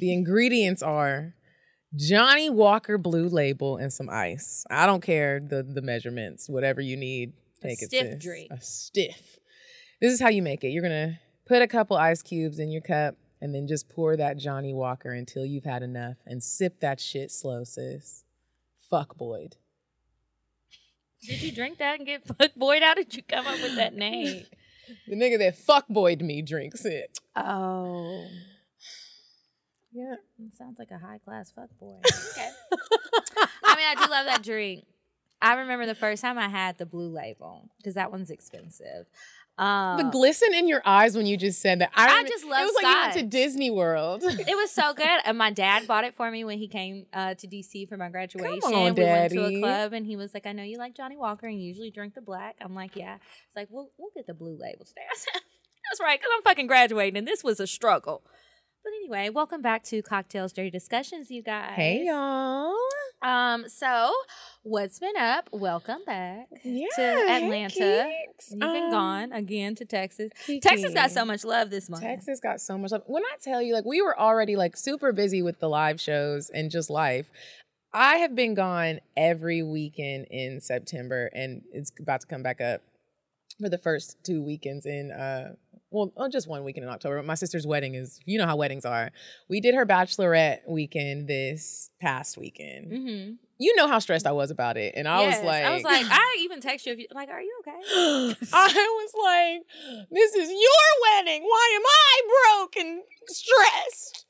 The ingredients are Johnnie Walker Blue Label and some ice. I don't care the the measurements, whatever you need. A Take it. stiff sis. drink. A stiff. This is how you make it. You're gonna put a couple ice cubes in your cup and then just pour that Johnnie Walker until you've had enough and sip that shit slow, sis. Fuck Boyd. Did you drink that and get fuck Boyd? How did you come up with that name? The nigga that fuck Boyd me drinks it. Oh, Yeah. it sounds like a high class fuck boy. Okay. I mean, I do love that drink. I remember the first time I had the blue label because that one's expensive. Um, the glisten in your eyes when you just said that. I, I just love It It was like you went to. Disney World. it was so good. And my dad bought it for me when he came uh, to DC for my graduation. Come on, we went to a club and he was like, I know you like Johnnie Walker and you usually drink the black. I'm like, yeah. It's like, we'll, we'll get the blue label today. I said, that's right, because I'm fucking graduating and this was a struggle. But anyway, welcome back to Cocktales Dirty Discussions, you guys. hey y'all. Um, so what's been up? Welcome back Yeah, to Atlanta. Keeks. You've been Um, gone again to Texas. Kiki. Texas got so much love this month. Texas got so much love. When I tell you, like, we were already like super busy with the live shows and just life. I have been gone every weekend in September, and it's about to come back up for the first two weekends in uh well oh, just one weekend in October. But my sister's wedding is you know how weddings are. We did her bachelorette weekend this past weekend. Mm-hmm. You know how stressed I was about it, and I was like, I was like, I even text you if you like, are you okay? I was like, this is your wedding. Why am I broke and stressed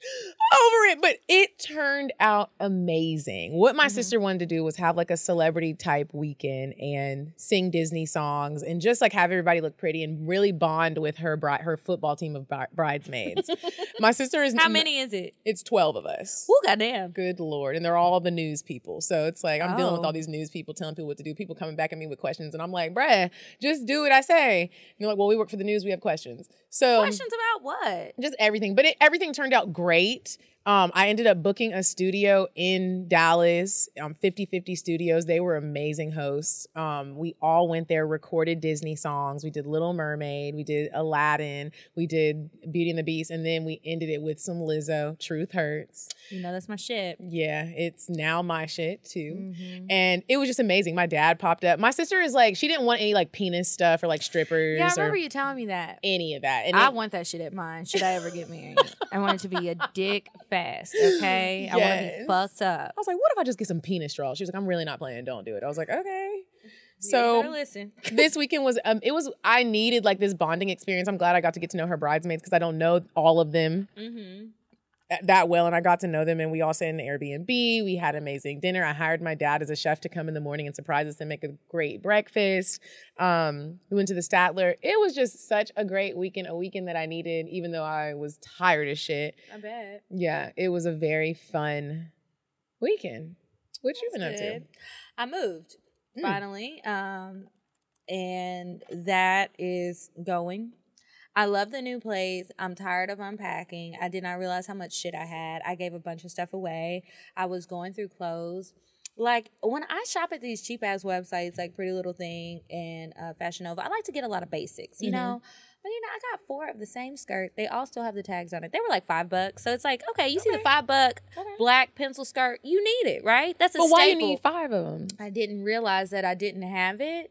over it? But it turned out amazing. What my Mhm. sister wanted to do was have like a celebrity type weekend and sing Disney songs and just like have everybody look pretty and really bond with her bride, her football team of bri- bridesmaids. my sister is How many is it? It's 12 of us. Woo, goddamn. Good lord. And they're all the news people. So it's like I'm dealing with Oh. all these news people telling people what to do, people coming back at me with questions. And I'm like, bruh, just do what I say. And they're like, well, we work for the news, we have questions. So Questions about what? just everything. But it, everything turned out great. Um, I ended up booking a studio in Dallas, um, 50-50 Studios. They were amazing hosts. Um, we all went there, recorded Disney songs. We did Little Mermaid, we did Aladdin, we did Beauty and the Beast, and then we ended it with some Lizzo, Truth Hurts. You know, that's my shit. Yeah, it's now my shit too. Mhm. And it was just amazing. My dad popped up. My sister is like, she didn't want any like penis stuff or like strippers Yeah, I remember you telling me that. any of that. And I it- want that shit at mine. Should I ever get married? I want it to be a dick fast, okay? I want to be fucked up. I was like, what if I just get some penis straws? She was like, I'm really not playing. Don't do it. I was like, okay. So listen. this weekend was um it was I needed like this bonding experience. I'm glad I got to get to know her bridesmaids because I don't know all of them Mm-hmm. Th- that well and I got to know them and we all stayed in the Airbnb. We had amazing dinner. I hired my dad as a chef to come in the morning and surprise us and make a great breakfast. Um, we went to the Statler. It was just such a great weekend, a weekend that I needed, even though I was tired as shit. I bet. Yeah, it was a very fun weekend. What you been up to? I moved Mm. finally, um, and that is going. I love the new place. I'm tired of unpacking. I did not realize how much shit I had. I gave a bunch of stuff away. I was going through clothes. Like when I shop at these cheap ass websites like Pretty Little Thing and uh, Fashion Nova, I like to get a lot of basics, you Mhm. know. But you know, I got four of the same skirt. They all still have the tags on it. They were like five bucks, so it's like okay, you see the five buck Okay. black pencil skirt, you need it, right? That's a But why you need five of them? I didn't realize that I didn't have it.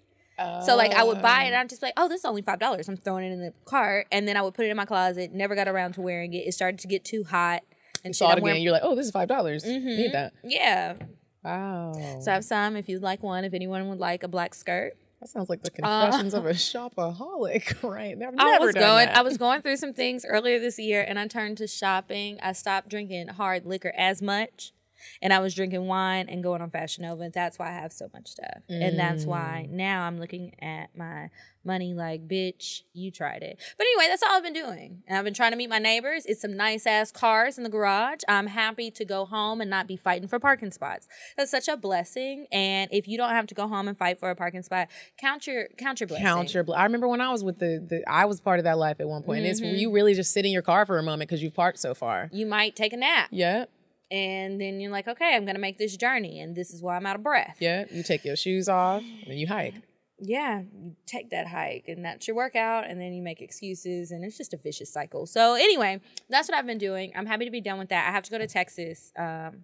So like I would buy it and Oh. I'm just like, oh, this is only five dollars. I'm throwing it in the cart, and then I would put it in my closet. Never got around to wearing it. It started to get too hot and you saw it again. Wearing... You're like, oh, this is five dollars. Mhm. Need that. Yeah. Wow. So I have some. If you'd like one, if anyone would like a black skirt, that sounds like the confessions of a shopaholic, right? I've I was done going. that. I was going through some things earlier this year, and I turned to shopping. I stopped drinking hard liquor as much. And I was drinking wine and going on Fashion Nova. That's why I have so much stuff, and that's why Mm. now I'm looking at my money like, bitch, you tried it. But anyway, that's all I've been doing, and I've been trying to meet my neighbors. It's some nice ass cars in the garage. I'm happy to go home and not be fighting for parking spots. That's such a blessing, and if you don't have to go home and fight for a parking spot, count your count your blessing. Count your. bl- I remember when I was with the, the I was part of that life at one point, and it's Mm-hmm. you really just sit in your car for a moment because you've parked so far. You might take a nap. Yeah, and then you're like, okay, I'm gonna make this journey, and this is why I'm out of breath. yeah. You take your shoes off and you hike. Yeah, you take that hike, and that's your workout, and then you make excuses, and it's just a vicious cycle. So anyway, that's what I've been doing. I'm happy to be done with that. I have to go to Texas um,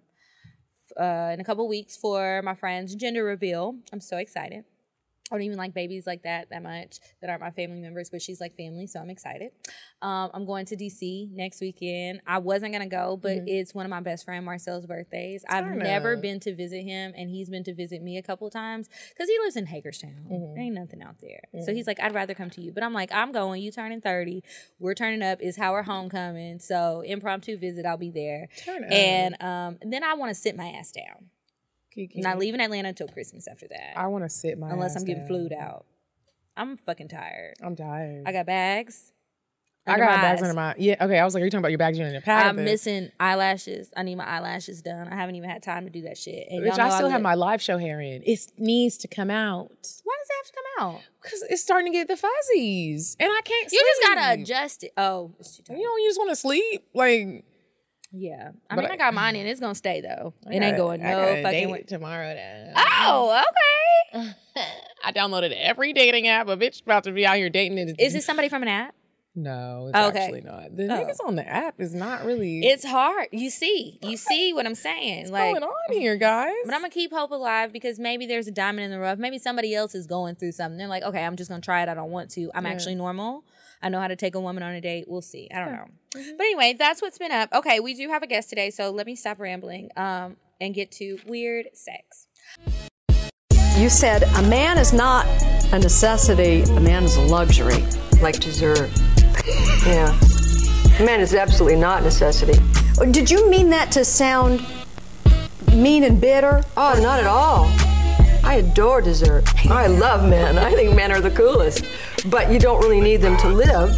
uh, in a couple weeks for my friend's gender reveal. I'm so excited. I don't even like babies like that that much that aren't my family members, but she's like family, so I'm excited. Um, I'm going to DC next weekend. I wasn't gonna go, but it's one of my best friend Marcel's birthdays. I've never been to visit him, and he's been to visit me a couple times because he lives in Hagerstown. There ain't nothing out there, so he's like, I'd rather come to you. But I'm like, I'm going. You turning 30, we're turning up. Is how we're homecoming. So impromptu visit, I'll be there, Turn up. and um, then I want to sit my ass down. Kiki. Not leaving Atlanta until Christmas after that I want to sit my unless I'm getting down. flued out. I'm fucking tired. I'm tired. I got bags. I got bags eyes. under my yeah. Okay, I was like, are you talking about your bags under your pad? I'm missing eyelashes. I need my eyelashes done. I haven't even had time to do that shit. And y'all I still have my live show hair in. It needs to come out Why does it have to come out? because it's starting to get the fuzzies, and I can't. You just gotta adjust it. Oh, it's too tight. You know, you just want to sleep. Like Yeah, I But mean, I- I got mine and It's gonna stay though. I It ain't going no fucking way. tomorrow. Then. Oh, okay. I downloaded every dating app. A bitch about to be out here dating. It. Is it somebody from an app? No, it's Okay. actually not. The Oh. niggas on the app is not really. It's hard. You see, you see what I'm saying. What's like, going on here, guys. But I'm gonna keep hope alive because maybe there's a diamond in the rough. Maybe somebody else is going through something. They're like, okay, I'm just gonna try it. I don't want to. I'm Yeah. actually normal. I know how to take a woman on a date. We'll see. I don't know. Mm-hmm. But anyway, that's what's been up. Okay, we do have a guest today, so let me stop rambling um, and get to weird sex. You said a man is not a necessity, a man is a luxury. like dessert. Yeah. Man is absolutely not necessity. Did you mean that to sound mean and bitter? Oh, not at all. I adore dessert. I love men. I think men are the coolest. But you don't really need them to live.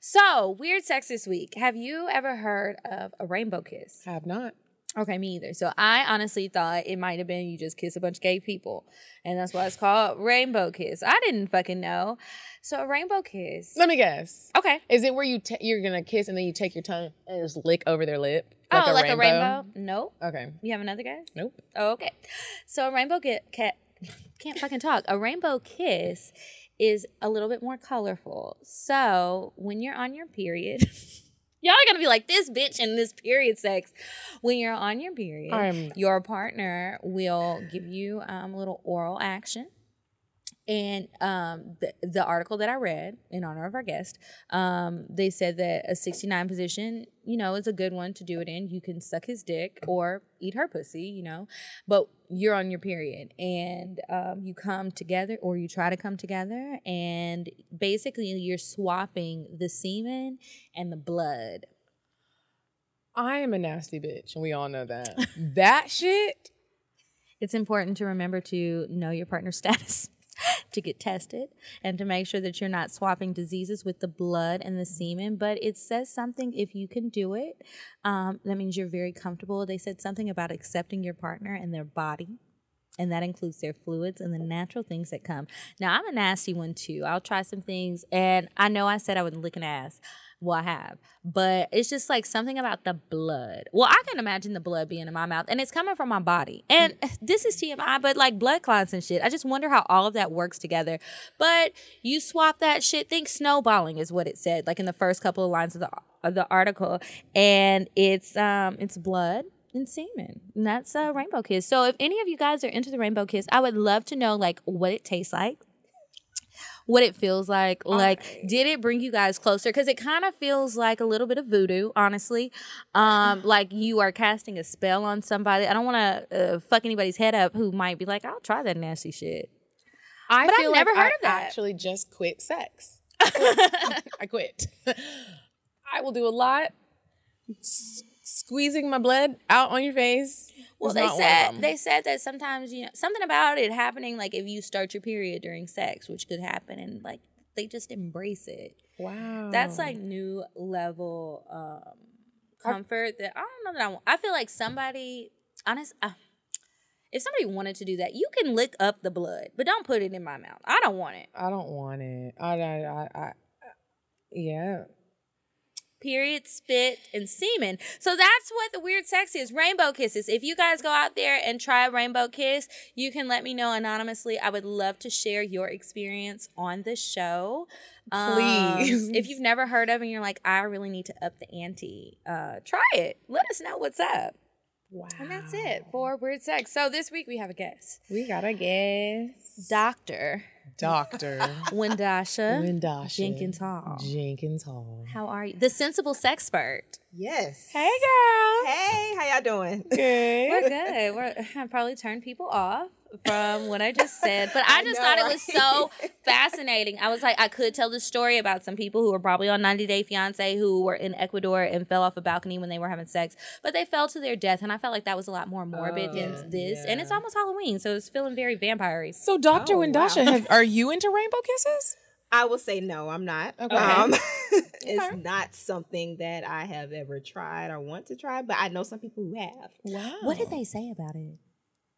So, weird sex this week. Have you ever heard of a rainbow kiss? have not. Okay, me either. So I honestly thought it might have been you just kiss a bunch of gay people, and that's why it's called rainbow kiss. I didn't fucking know. So a rainbow kiss. Let me guess. Okay. Is it where you ta you're gonna kiss and then you take your tongue and just lick over their lip? oh, like a rainbow? Nope. Okay. You have another guy? Nope. Oh, okay. So a rainbow kiss can't fucking talk. A rainbow kiss is a little bit more colorful. So when you're on your period. Y'all are gonna be like this bitch in this period sex. When you're on your period, I'm- your partner will give you um, a little oral action. And um, the, the article that I read in honor of our guest, um, they said that a 69 position, you know, is a good one to do it in. You can suck his dick or eat her pussy, you know, but you're on your period and um, you come together or you try to come together, and basically you're swapping the semen and the blood. I am a nasty bitch, and we all know that. that shit. It's important to remember to know your partner's status, to get tested, and to make sure that you're not swapping diseases with the blood and the semen. But it says something if you can do it. Um, that means you're very comfortable. They said something about accepting your partner and their body. And that includes their fluids and the natural things that come. Now, I'm a nasty one too. I'll try some things. And I know I said I wouldn't lick an ass. Well, I have. But it's just like something about the blood. Well, I can imagine the blood being in my mouth and it's coming from my body. And mm. this is TMI, but like blood clots and shit. I just wonder how all of that works together. But you swap that shit. Think snowballing is what it said, like in the first couple of lines of the of the article. And it's um it's blood and semen. And that's a rainbow kiss. So if any of you guys are into the rainbow kiss, I would love to know like what it tastes like what it feels like. Like, did it bring you guys closer? Because it kind of feels like a little bit of voodoo, honestly. Um, like you are casting a spell on somebody. I don't want to uh, fuck anybody's head up who might be like, I'll try that nasty shit. I But I've never like heard I of that. Actually, just quit sex. I quit. I will do a lot. S- squeezing my blood out on your face. Well, they not one of said they said that sometimes you know something about it happening, like if you start your period during sex, which could happen, and like they just embrace it. wow. That's like new level um, comfort that I don't know that I want. I feel like somebody, honest, uh, if somebody wanted to do that, you can lick up the blood, but don't put it in my mouth. I don't want it. I don't want it. I, I, I, I yeah. Period, spit, and semen. So that's what the weird sex is. Rainbow kisses. If you guys go out there and try a rainbow kiss, you can let me know anonymously. I would love to share your experience on the show. Um, Please. if you've never heard of it and you're like, I really need to up the ante, uh, try it. Let us know what's up. Wow. And that's it for weird sex. So this week we have a guest, We got a guest. Doctor Doctor Wendasha Wendasha Jenkins Hall. Jenkins Hall. How are you? The sensible sexpert. Yes. Hey, girl. Hey, how y'all doing? Good. We're good. We're I probably turned people off from what I just said, but I I just know, thought it was so fascinating. I was like, I could tell the story about some people who were probably on 90 Day Fiance who were in Ecuador and fell off a balcony when they were having sex, but they fell to their death, and I felt like that was a lot more morbid Oh, than this. And it's almost Halloween, so it's feeling very vampire So, Doctor Oh, Wendasha, wow. have, are you into rainbow kisses? I will say no, I'm not. Okay. Um, Okay. it's not something that I have ever tried or want to try, but I know some people who have. Wow. What did they say about it?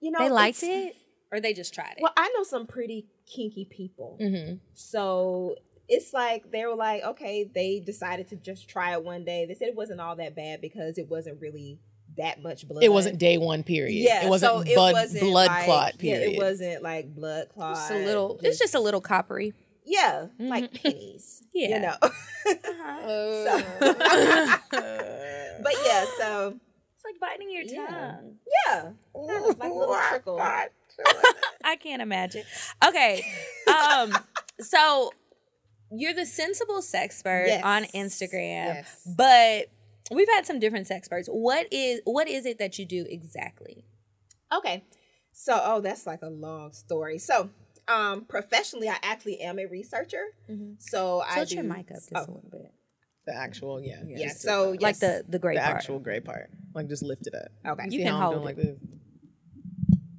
You know, They liked it, or they just tried it? Well, I know some pretty kinky people. Mm-hmm. So it's like they were like, okay, they decided to just try it one day. They said it wasn't all that bad because it wasn't really that much blood. It wasn't day one period. Yeah, It wasn't so it blood, wasn't blood like- clot Yeah, period. it wasn't like blood clot. Just a little. It's just a little coppery. Yeah, like pennies. Yeah. you know. Uh, but yeah, so It's like biting your Yeah. tongue. yeah, like little trickle. I can't imagine. Okay. Um so you're the sensible sexpert Yes. on Instagram. Yes. But we've had some different sexperts. What is what is it that you do exactly? Okay. So, oh, that's like a long story. So, um, professionally, I actually am a researcher. So I Tilt do. your mic up just oh, a little bit. the actual, yeah. yeah. just So Like the the great the part. actual gray part. Like just lift it up. Okay. You, You see can how I'm hold doing it. like this?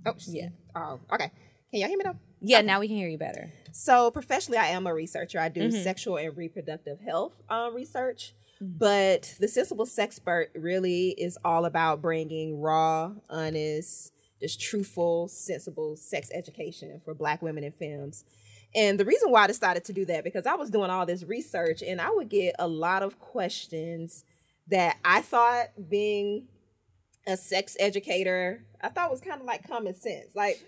Oh yeah. Oh, okay. Can y'all hear me now? yeah, now we can hear you better. So professionally, I am a researcher. I do Mm-hmm. sexual and reproductive health uh, research. But the sensible sexpert really is all about bringing raw, honest, just truthful, sensible sex education for Black women in films. And the reason why I decided to do that because I was doing all this research and I would get a lot of questions that I thought being a sex educator, I thought was kind of like common sense. Like,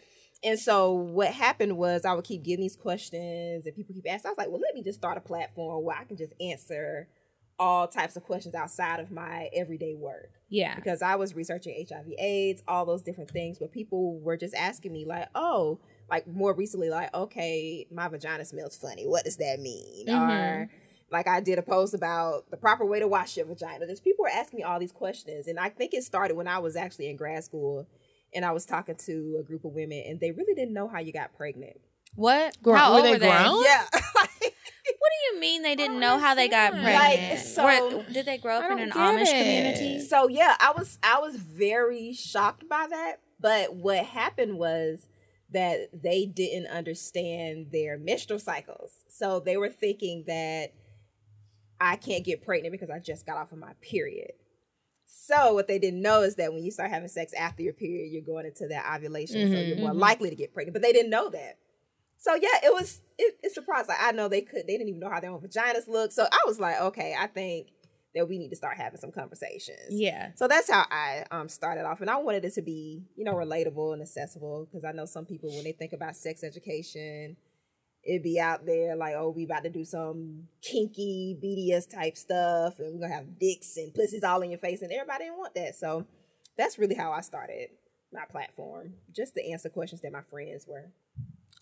and so what happened was I would keep getting these questions and people keep asking. I was like, well, let me just start a platform where I can just answer all types of questions outside of my everyday work Yeah. because I was researching HIV AIDS, all those different things, but people were just asking me like, "Oh, like more recently like, okay, my vagina smells funny. What does that mean?" Mm-hmm. Or like I did a post about the proper way to wash your vagina. There's people were asking me all these questions, and I think it started when I was actually in grad school and I was talking to a group of women and they really didn't know how you got pregnant. What? Grown- How were old they were they? grown? Yeah. What do you mean they didn't know how they got pregnant? Like, so- Were- did they grow up in don't an Amish it. community? So yeah, I was I was very shocked by that. But what happened was that they didn't understand their menstrual cycles. So they were thinking that I can't get pregnant because I just got off of my period. So what they didn't know is that when you start having sex after your period, you're going into that ovulation, so mm-hmm, you're more mm-hmm. likely to get pregnant. But they didn't know that. So yeah, it was it, it surprised. Like I know they could they didn't even know how their own vaginas look. So I was like, okay, I think that we need to start having some conversations. Yeah. So that's how I um started off, and I wanted it to be you know relatable and accessible because I know some people when they think about sex education, it'd be out there like oh we about to do some kinky BDS type stuff, and we're gonna have dicks and pussies all in your face, and everybody didn't want that. So that's really how I started my platform, just to answer questions that my friends were.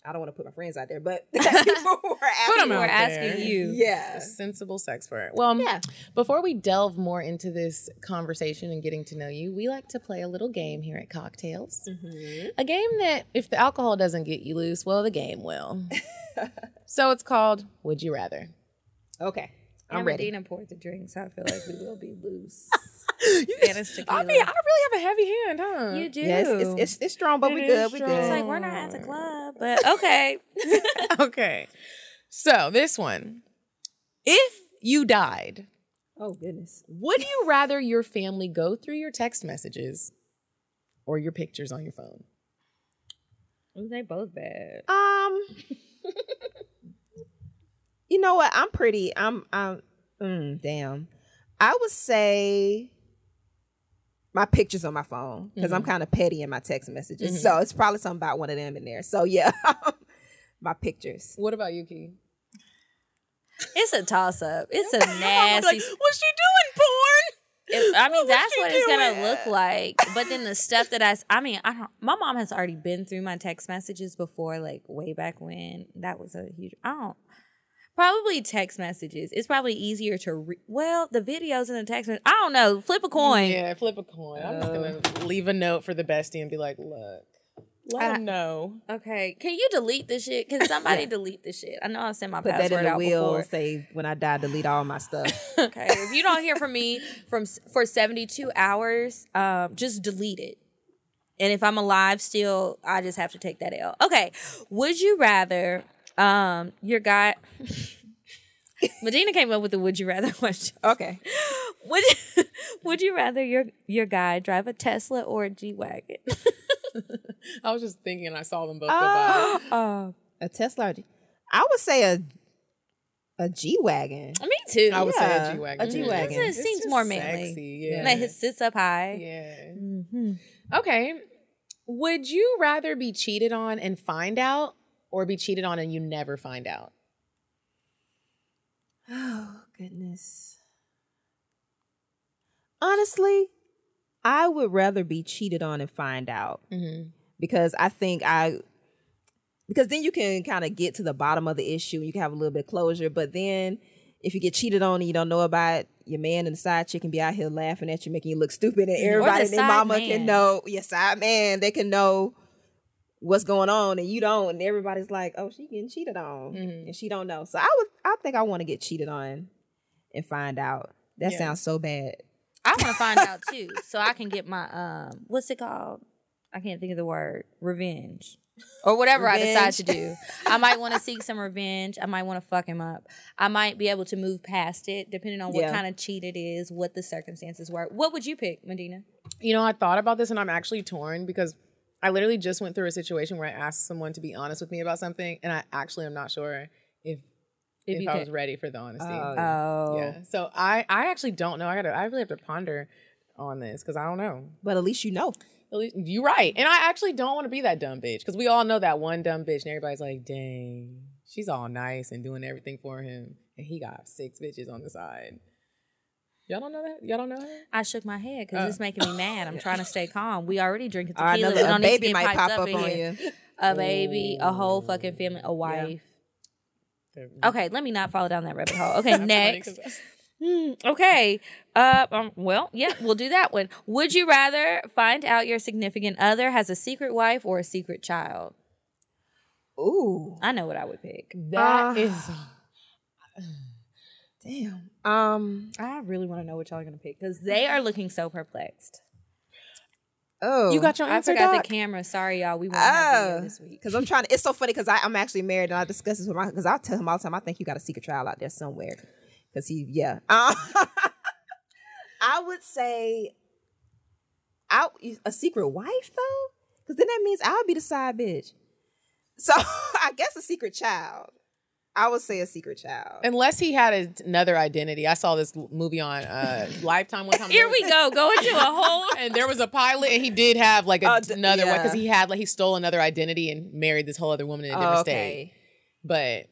I don't want to put my friends out there, but people were asking. 'em We're asking there. you. Yeah. A sensible sexpert. Well, Yeah. before we delve more into this conversation and getting to know you, we like to play a little game here at Cocktales. Mm-hmm. A game that, if the alcohol doesn't get you loose, well, the game will. so it's called Would You Rather. Okay. I'm and ready. Medina poured the drink, so I feel like we will be loose. I mean, I really have a heavy hand, huh? you do. Yes, it's, it's it's strong, but It we good. We good. It's like we're not at the club, but okay. okay. So this one. If you died, oh goodness. would you rather your family go through your text messages or your pictures on your phone? they both bad. Um, you know what? I'm pretty. I'm. I'm. Mm, damn. I would say my pictures on my phone because I'm kind of petty in my text messages. So it's probably something about one of them in there. So yeah, my pictures. What about you, Key? It's a toss up. It's a Like, nasty. what's she doing, porn? It- I mean, What that's what it's gonna look like. But then the stuff that I, I mean, I don't. My mom has already been through my text messages before, like way back when. That was a huge. I don't. Probably text messages. It's probably easier to. Re- well, the videos and the text. mes- I don't know. Flip a coin. Yeah, flip a coin. I'm just gonna leave a note for the bestie and be like, look, let I- him know. Okay, can you delete this shit? Can somebody delete this shit? I know I sent my Put that password in the out wheel. before. Say when I die, delete all my stuff. Okay, if you don't hear from me from for 72 hours, um, just delete it. And if I'm alive still, I just have to take that L. Okay. Would you rather um your guy Medina came up with the would you rather question. okay. Would you, would you rather your your guy drive a Tesla or a G Wagon? I was just thinking I saw them both go by. Oh, A Tesla. I would say a a G wagon. me too. I would say a G Wagon. a G-Wagon. It seems more manly. Sexy, yeah. Like it sits up high. Yeah. Okay. Would you rather be cheated on and find out or be cheated on and you never find out? Oh goodness. Honestly, I would rather be cheated on and find out mm-hmm. because I think I because then you can kind of get to the bottom of the issue and you can have a little bit of closure. But then if you get cheated on and you don't know about it, your man and the side chick can be out here laughing at you, making you look stupid, and mm-hmm. everybody and their mama man. can know. Your side man, they can know what's going on, and you don't, and everybody's like, "Oh, she getting cheated on," and she don't know. So I would, I think I want to get cheated on and find out. That Yeah. sounds so bad. I want to find out too, so I can get my um, what's it called? I can't think of the word. Revenge. Or whatever I decide to do. I might want to seek some revenge. I might want to fuck him up. I might be able to move past it, depending on what Yeah. kind of cheat it is, what the circumstances were. What would you pick, Medina? You know, I thought about this and I'm actually torn because I literally just went through a situation where I asked someone to be honest with me about something and I actually am not sure if If if, I could- was ready for the honesty. Oh, oh, Yeah. So I I actually don't know. I gotta I really have to ponder on this because I don't know. But at least you know. At least, you're right. And I actually don't want to be that dumb bitch because we all know that one dumb bitch and everybody's like, dang, she's all nice and doing everything for him. And he got six bitches on the side. Y'all don't know that? Y'all don't know that? I shook my head because Oh. it's making me mad. I'm trying to stay calm. We already drinking All right, tequila. another we a don't need to baby get might pop up, up on here. you. A baby, a whole fucking family, a wife. Okay, let me not fall down that rabbit hole. Okay, next. funny next. 'cause- Hmm, okay. Uh, um, well, yeah, we'll do that one. Would you rather find out your significant other has a secret wife or a secret child? Ooh, I know what I would pick. That Uh, is. Damn. Um. I really want to know what y'all are gonna pick because they are looking so perplexed. Oh, You got your answer. I answer, forgot Doc? the camera. Sorry, y'all. We won't have video Oh, this week. because I'm trying to. It's so funny because I'm actually married and I discuss this with my. Because I tell him all the time. I think you got a secret child out there somewhere. Because he, yeah. Uh, I would say, I a secret wife though, because then that means I'll be the side bitch. So I guess a secret child. I would say a secret child. Unless he had another identity. I saw this movie on uh, Lifetime one time. Here we go. going to a whole. And there was a pilot, and he did have like a, Oh, d- another one because he had like he stole another identity and married this whole other woman in a different Oh, state. But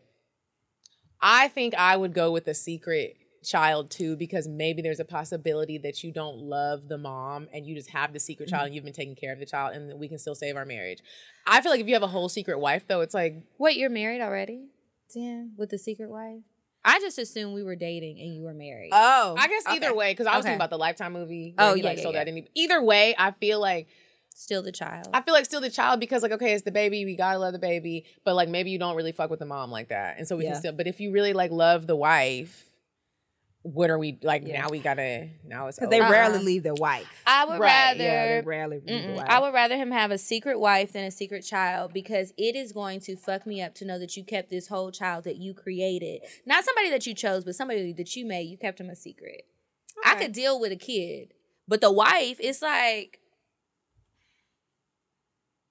I think I would go with a secret child too because maybe there's a possibility that you don't love the mom and you just have the secret Mm-hmm. child and you've been taking care of the child and we can still save our marriage. I feel like if you have a whole secret wife though, it's like what you're married already? Damn, with the secret wife? I just assumed we were dating and you were married. oh, I guess either okay. way because I was Okay. thinking about the Lifetime movie. Oh, where he, yeah, like, yeah, stole yeah. that identity. Either way, I feel like Still the child. I feel like still the child because like okay, it's the baby, we gotta love the baby, but like maybe you don't really fuck with the mom like that, and so we Yeah. can still. But if you really like love the wife, what are we like now? We gotta now it's Because they over. rarely uh-huh. leave their wife. I would Right, rather. Yeah, they rarely leave the wife. I would rather him have a secret wife than a secret child because it is going to fuck me up to know that you kept this whole child that you created. Not somebody that you chose, but somebody that you made. You kept him a secret. I could deal with a kid, but the wife, it's like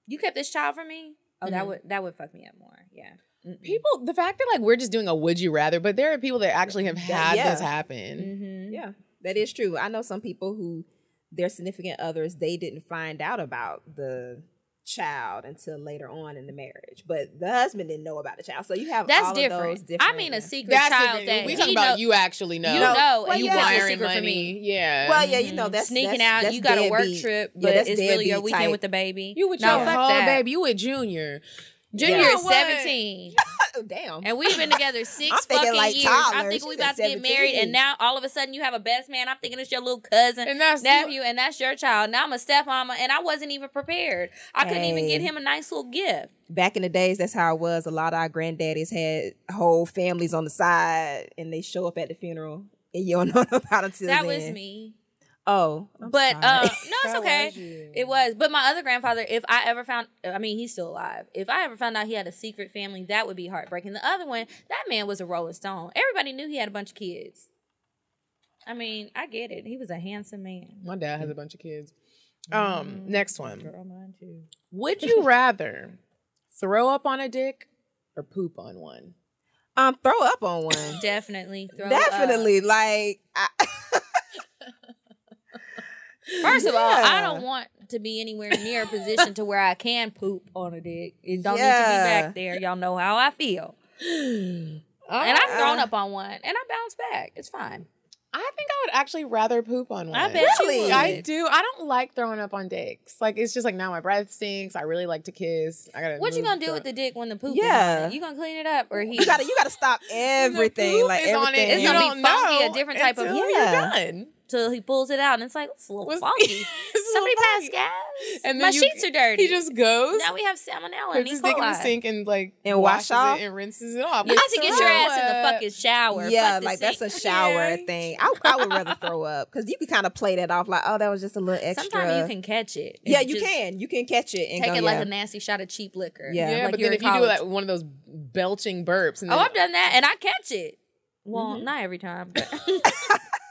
you kept this child from me. Oh, that mm-hmm. would that would fuck me up more. Yeah. Mm-mm. people. The fact that like we're just doing a would you rather, but there are people that actually have had yeah. this happen. Mhm. Yeah, that is true. I know some people who their significant others they didn't find out about the child until later on in the marriage, but the husband didn't know about the child. So you have That's all different. Of those different. I mean, a secret That's child different. that we he talking about know- you actually know. You know, Well, and you yeah. a wiring secret money. from me. Yeah. Well, yeah, you know that's sneaking that's- out. that's you got a work deadbeat. trip, but that's it's really your weekend type. with the baby. you with no, your fuck whole baby. You with Junior. Junior You know is 17. Oh, damn. And we've been together six I'm fucking like years. I'm toddlers. thinking we She's about to at get married, and now all of a sudden you have a best man. I'm thinking it's your little cousin, And that's- nephew, and that's your child. Now I'm a stepmama, and I wasn't even prepared. I couldn't even get him a nice little gift. Back in the days, that's how it was. A lot of our granddaddies had whole families on the side, and they show up at the funeral, and you don't know about it until That then. was me. Oh, I'm but uh, no, it's okay. was. It was. But my other grandfather, if I ever found, I mean, he's still alive. If I ever found out he had a secret family, that would be heartbreaking. The other one, that man was a Rolling Stone. Everybody knew he had a bunch of kids. I mean, I get it. He was a handsome man. My dad has a bunch of kids. Um, next one. Girl, mine too. Would you rather throw up on a dick or poop on one? um, throw up on one. Definitely. Throw up. Definitely, like I, First of all, I don't want to be anywhere near a position to where I can poop on a dick. It don't need to be back there. Y'all know how I feel. and I've thrown uh-uh. up on one, and I bounce back. It's fine. I think I would actually rather poop on one. I bet you Really? would. I do. I don't like throwing up on dicks. Like it's just like now my breath stinks. I really like to kiss. I gotta. What you gonna do through with the dick when the poop Yeah. is on? You gonna clean it up or he? you gotta you gotta stop everything. poop like is on it. It's you gonna be don't funky, a different type of- until Yeah. you're done. Till he pulls it out and it's like it's a little What's- funky. Somebody little pass gas. And My you- sheets are dirty. He just goes, now we have salmonella and puts E. his dick in the sink and like And wash washes off? it and rinses it off. You have to get your ass in the fucking shower. Yeah, Fuck the like that's a shower Yeah. thing. I, I would rather throw up because you can kind of play that off like, oh, that was just a little extra. Sometimes you can catch it. Yeah, you can. You can catch it and take go, it like yeah. a nasty shot of cheap liquor. Yeah. Yeah, like but then in if you do college. like one of those belching burps, and Oh, I've done that and I catch it. Well, Mm-hmm. not every time, but the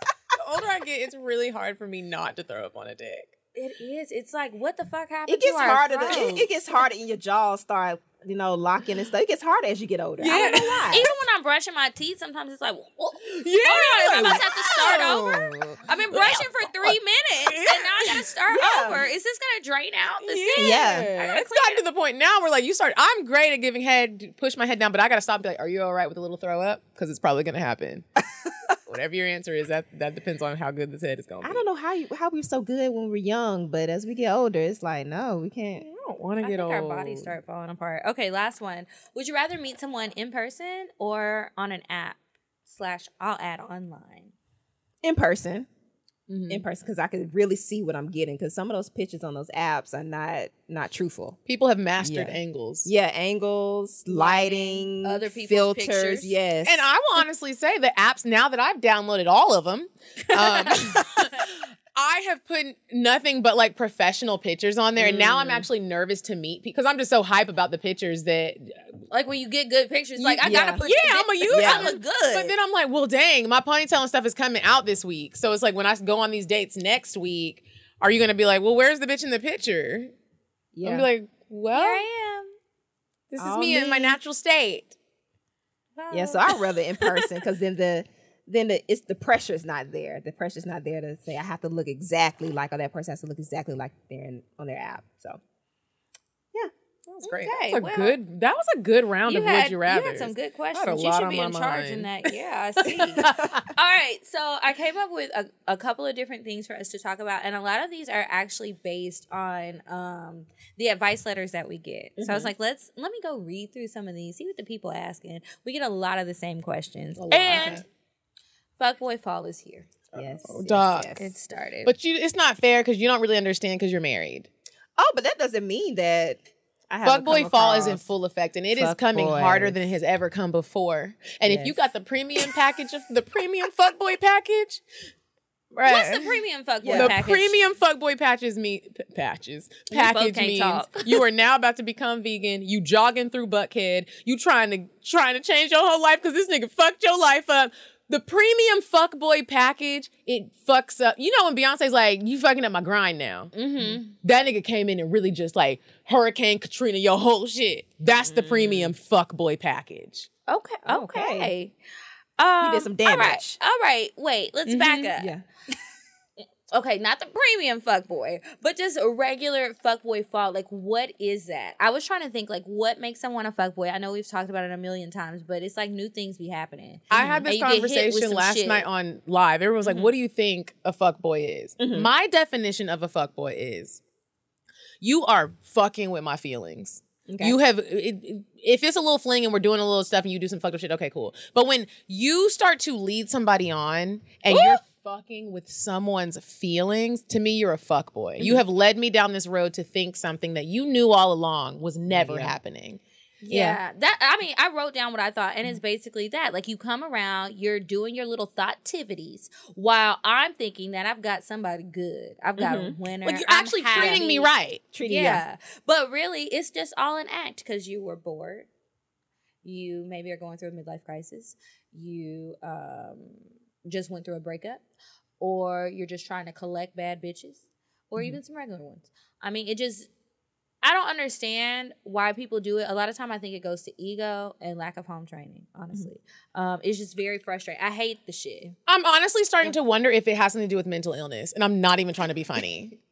older I get, it's really hard for me not to throw up on a dick. it is. It's like what the fuck happened it gets to our harder. To, it, it gets harder, and your jaws start, you know, locking and stuff. It gets harder as you get older. I don't know why. Even when I'm brushing my teeth, sometimes it's like, well, oh Yeah, hold on, am I like, about to have to start over? Oh. I've been brushing for three minutes, and now I gotta start Yeah. over. Is this gonna drain out the Yeah, sink? Yeah. it's gotten to the point now where like you start. I'm great at giving head, push my head down, but I gotta stop. And be like, are you all right with a little throw up? Because it's probably gonna happen. Whatever your answer is, that that depends on how good this head is gonna be. I don't know how you how we're so good when we're young, but as we get older, it's like no, we can't. I don't want to get think old. our bodies start falling apart. Okay, last one. Would you rather meet someone in person or on an app? Slash, I'll add online. in person. Mhm. In person, because I could really see what I'm getting. Because some of those pictures on those apps are not not truthful. People have mastered Yeah. angles. Yeah, angles, lighting, Other people's filters. pictures. Yes, And I will honestly say the apps now that I've downloaded all of them, um, I have put nothing but like professional pictures on there, and now Mm. I'm actually nervous to meet because I'm just so hype about the pictures that Like when you get good pictures, like I Yeah. gotta put. yeah, I'm gonna use Yeah. I look good. But then I'm like, well, dang, my ponytail and stuff is coming out this week, so it's like when I go on these dates next week, are you gonna be like, well, where's the bitch in the picture? yeah. I'm be like, well, Here I am. this is All me in my natural state. yeah. So I'd rather in person because then the then the it's the pressure's not there. The pressure's not there to say I have to look exactly like or that person has to look exactly like they're in, on their app. So That was great. Okay, that was a well, good. That was a good round you of had, would you rather. You had some good I had a questions. You lot should on be my in charge in that. Yeah, I see. All right, so I came up with a, a couple of different things for us to talk about, and a lot of these are actually based on um, the advice letters that we get. So I Mm-hmm. was like, let's let me go read through some of these, see what the people are asking. We get a lot of the same questions, lot. and fuckboy fall is here. yes, Oh, yes, yes. It started, But you, it's not fair because you don't really understand because you're married. Oh, but that doesn't mean that I haven't Fuckboy come fall is in full effect, and it is Fuck coming harder than it has ever come before. And if you got the premium package of the premium fuckboy package, right? What's the premium fuck boy the premium fuckboy patches me p- patches package can't means talk. you are now about to become vegan. You jogging through Buckhead. You trying to trying to change your whole life because this nigga fucked your life up. The premium fuckboy package it fucks up. You know when Beyonce's like, "You fucking up my grind now." Mm-hmm. That nigga came in and really just like Hurricane Katrina your whole shit. That's the premium fuckboy package. Okay. Okay. Okay. Um, did some damage. All right. Wait. Let's back up. Yeah. Okay, not the premium fuckboy, but just a regular fuckboy fall. Like, what is that? I was trying to think, like, what makes someone a fuckboy? I know we've talked about it a million times, but it's like new things be happening. I had this And you get hit with conversation last shit. night on live. Everyone was like, "What do you think a fuckboy is?" Mhm. My definition of a fuckboy is you are fucking with my feelings. Okay. You have it, it- if it's a little fling and we're doing a little stuff and you do some fucked up shit, okay, cool. But when you start to lead somebody on and you're fucking with someone's feelings, to me you're a fuckboy. You have led me down this road to think something that you knew all along was never Yeah. happening. Yeah. That I mean, I wrote down what I thought, and it's basically that. Like you come around, you're doing your little thought activities while I'm thinking that I've got somebody good. I've got a winner. Like you're I'm actually treating me right. Treating Yeah. yeah. But really, it's just all an act because you were bored. You maybe are going through a midlife crisis. You um, just went through a breakup, or you're just trying to collect bad bitches, or even some regular ones. I mean, it just. I don't understand why people do it. A lot of time, I think it goes to ego and lack of home training. Honestly, um, it's just very frustrating. I hate the shit. I'm honestly starting to wonder if it has something to do with mental illness, and I'm not even trying to be funny.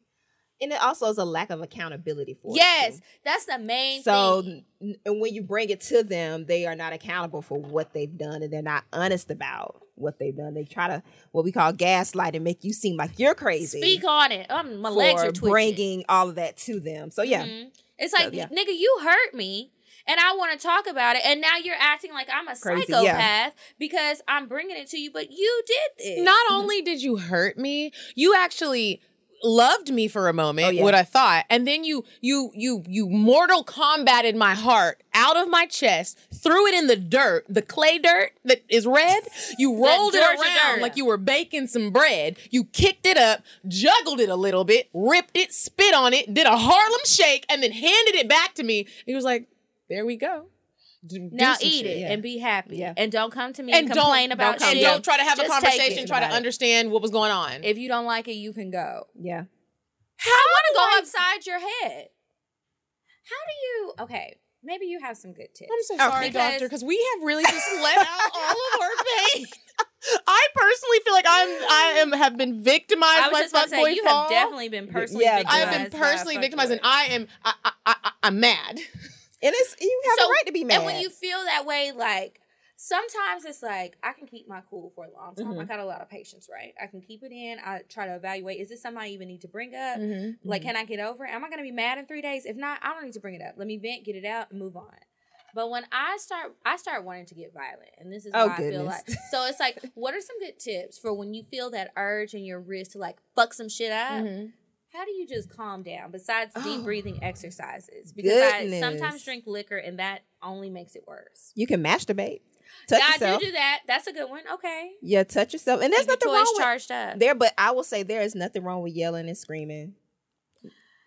And it also is a lack of accountability for Yes, too. that's the main So thing. n- and when you bring it to them, they are not accountable for what they've done and they're not honest about what they've done. They try to what we call gaslight and make you seem like you're crazy. Speak on it. Um, my legs for are twitching. bringing all of that to them. So yeah, Mhm. It's like, yeah. nigga, you hurt me. And I want to talk about it, and now you're acting like I'm a Crazy, psychopath yeah. because I'm bringing it to you, but you did this. Not only did you hurt me, you actually loved me for a moment Oh, yeah. what i thought and then you you you you mortal combated my heart out of my chest threw it in the dirt the clay dirt that is red you rolled it around dirt. like you were baking some bread you kicked it up juggled it a little bit ripped it spit on it did a harlem shake and then handed it back to me he was like there we go Do- do now some eat shit." it yeah. and be happy, Yeah. and don't come to me and, and complain don't, about don't, shit. and don't try to have a Just take conversation try to about it. understand what was going on If you don't like it, you can go. yeah. How I want to go upside your head. How do you? Okay, maybe you have some good tips. I'm so Okay. sorry, Because- doctor, because we have really just let out all of our pain. I personally feel like I'm I am have been victimized I was by just gonna say you fall. have definitely been personally. Yeah, I have been personally victimized, and. I am I, I, I, I I'm mad. And it's you have So- a right to be mad. And when you feel that way, like sometimes it's like I can keep my cool for a long time. Mm-hmm. I got a lot of patience, right? I can keep it in. I try to evaluate: is this something I even need to bring up? Mm-hmm. Like, can I get over it? Am I going to be mad in three days? If not, I don't need to bring it up. Let me vent, get it out, and move on. But when I start, I start wanting to get violent, and this is Oh, why I feel like. So it's like, what are some good tips for when you feel that urge in your wrist to like fuck some shit up? Mm-hmm. How do you just calm down besides oh, deep Oh. breathing exercises? Because I sometimes drink liquor and that only makes it worse. you can masturbate. Touch yeah, yourself. I do do that. That's a good one. Okay. Yeah, touch yourself. And there's Keep nothing wrong with charged up. there, but I will say there is nothing wrong with yelling and screaming.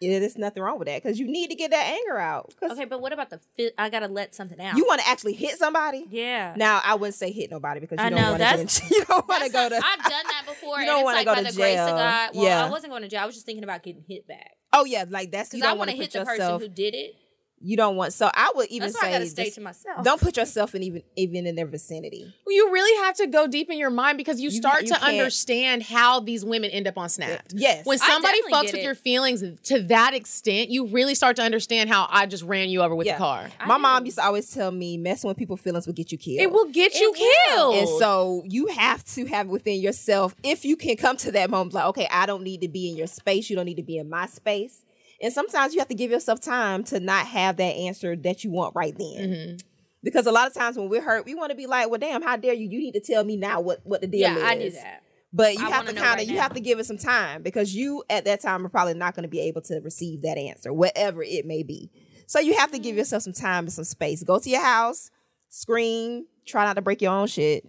Yeah, there's nothing wrong with that because you need to get that anger out. Okay, but what about the fit? I gotta let something out. you want to actually hit somebody. yeah. Now I wouldn't say hit nobody because you I don't know, want to you don't want to go to. I've done that before. You don't it's wanna like go by to the grace of jail. God. Well, Yeah. I wasn't going to jail. I was just thinking about getting hit back Oh yeah, like that's because I want want to to hit the person who did it. You don't want. So I would even That's why I say gotta stay just to myself. don't put yourself in even even in their vicinity. Well, You really have to go deep in your mind because you You- start you to can't- understand how these women end up on Snap. Yes. When somebody fucks with it. your feelings to that extent, you really start to understand how I just ran you over with Yeah. the car. I My mom used to always tell me, messing with people's feelings will get you killed. It will get It you will. killed. And so you have to have within yourself, if you can come to that moment, like, okay, I don't need to be in your space. You don't need to be in my space. And sometimes you have to give yourself time to not have that answer that you want right then. Mm-hmm. Because a lot of times when we're hurt, we want to be like, well, damn, how dare you? You need to tell me now what, what the deal Yeah, is. I do that. But you I have wanna kind of right you now. have to give it some time because you at that time are probably not going to be able to receive that answer, whatever it may be. So you have to give yourself some time and some space. Go to your house, scream, try not to break your own shit.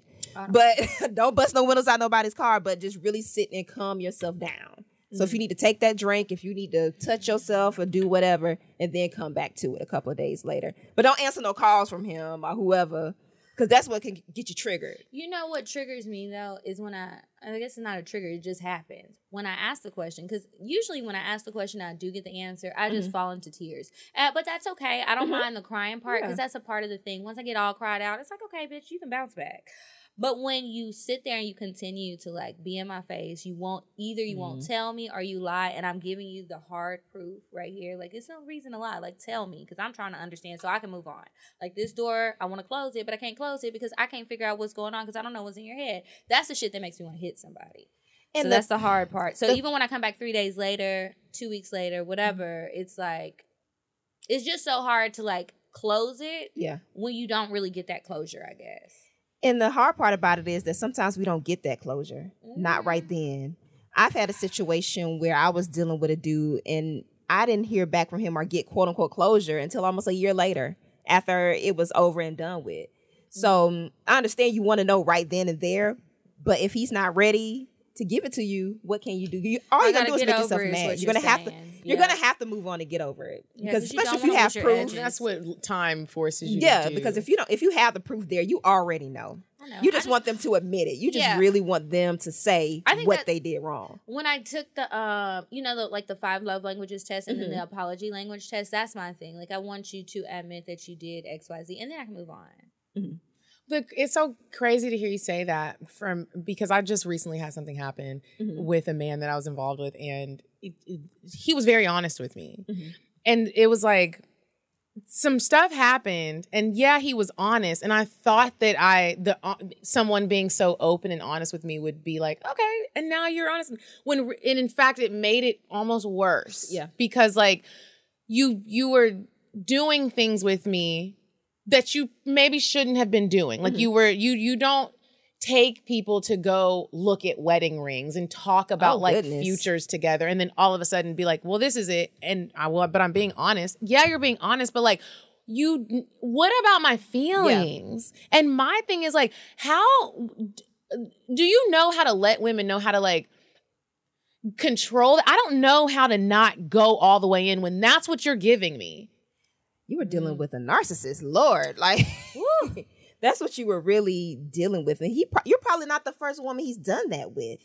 But don't bust no windows out nobody's car, but just really sit and calm yourself down. So if you mm-hmm. need to take that drink, if you need to touch yourself or do whatever, and then come back to it a couple of days later. But don't answer no calls from him or whoever, because that's what can get you triggered. You know what triggers me though is when I I guess it's not a trigger, it just happens. When I ask the question, because usually when I ask the question, I do get the answer. I just mm-hmm. fall into tears. Uh, but that's okay. I don't mm-hmm. mind the crying part because Yeah. that's a part of the thing. Once I get all cried out, it's like, okay, bitch, you can bounce back. But when you sit there and you continue to like be in my face, you won't either you won't mm-hmm. tell me or you lie, and I'm giving you the hard proof right here. Like it's no reason to lie. Like tell me because I'm trying to understand so I can move on. Like this door, I want to close it, but I can't close it because I can't figure out what's going on because I don't know what's in your head. That's the shit that makes me want to hit somebody. And so the- that's the hard part. So the- even when I come back three days later, two weeks later, whatever, mm-hmm. it's like it's just so hard to like close it Yeah. when you don't really get that closure. I guess. And the hard part about it is that sometimes we don't get that closure, not right then. I've had a situation where I was dealing with a dude and I didn't hear back from him or get quote unquote closure until almost a year later after it was over and done with. So um, I understand you want to know right then and there, but if he's not ready to give it to you, what can you do? You, all I you're gonna gotta do is make yourself over it, is mad. You're gonna you're have to. Saying. You're Yeah. gonna have to move on and get over it Yeah, because 'cause you especially if you have proof. That's what time forces you. Yeah, to do. Yeah, because if you don't, if you have the proof there, you already know. I know. You I just want them to admit it. You just Yeah. really want them to say I think what they did wrong. when I took the um, you know, the like the five love languages test and Mm-hmm. then the apology language test, that's my thing. Like I want you to admit that you did X, Y, Z, and then I can move on. Look, it's so crazy to hear you say that from because I just recently had something happen with a man that I was involved with, and it, it, he was very honest with me, and it was like some stuff happened, and yeah, he was honest, and I thought that I the uh, someone being so open and honest with me would be like, okay, and now you're honest, when re- and in fact it made it almost worse, Yeah. because like you you were doing things with me that you maybe shouldn't have been doing. Like mm-hmm. you were you you don't take people to go look at wedding rings and talk about Oh, like goodness. futures together and then all of a sudden be like, "Well, this is it." And I will but I'm being honest. Yeah, you're being honest, but like you what about my feelings? And my thing is like, how do you know how to let women know how to like control I don't know how to not go all the way in when that's what you're giving me. You were dealing with a narcissist, Lord. Like that's what you were really dealing with, and he pro- you're probably not the first woman he's done that with,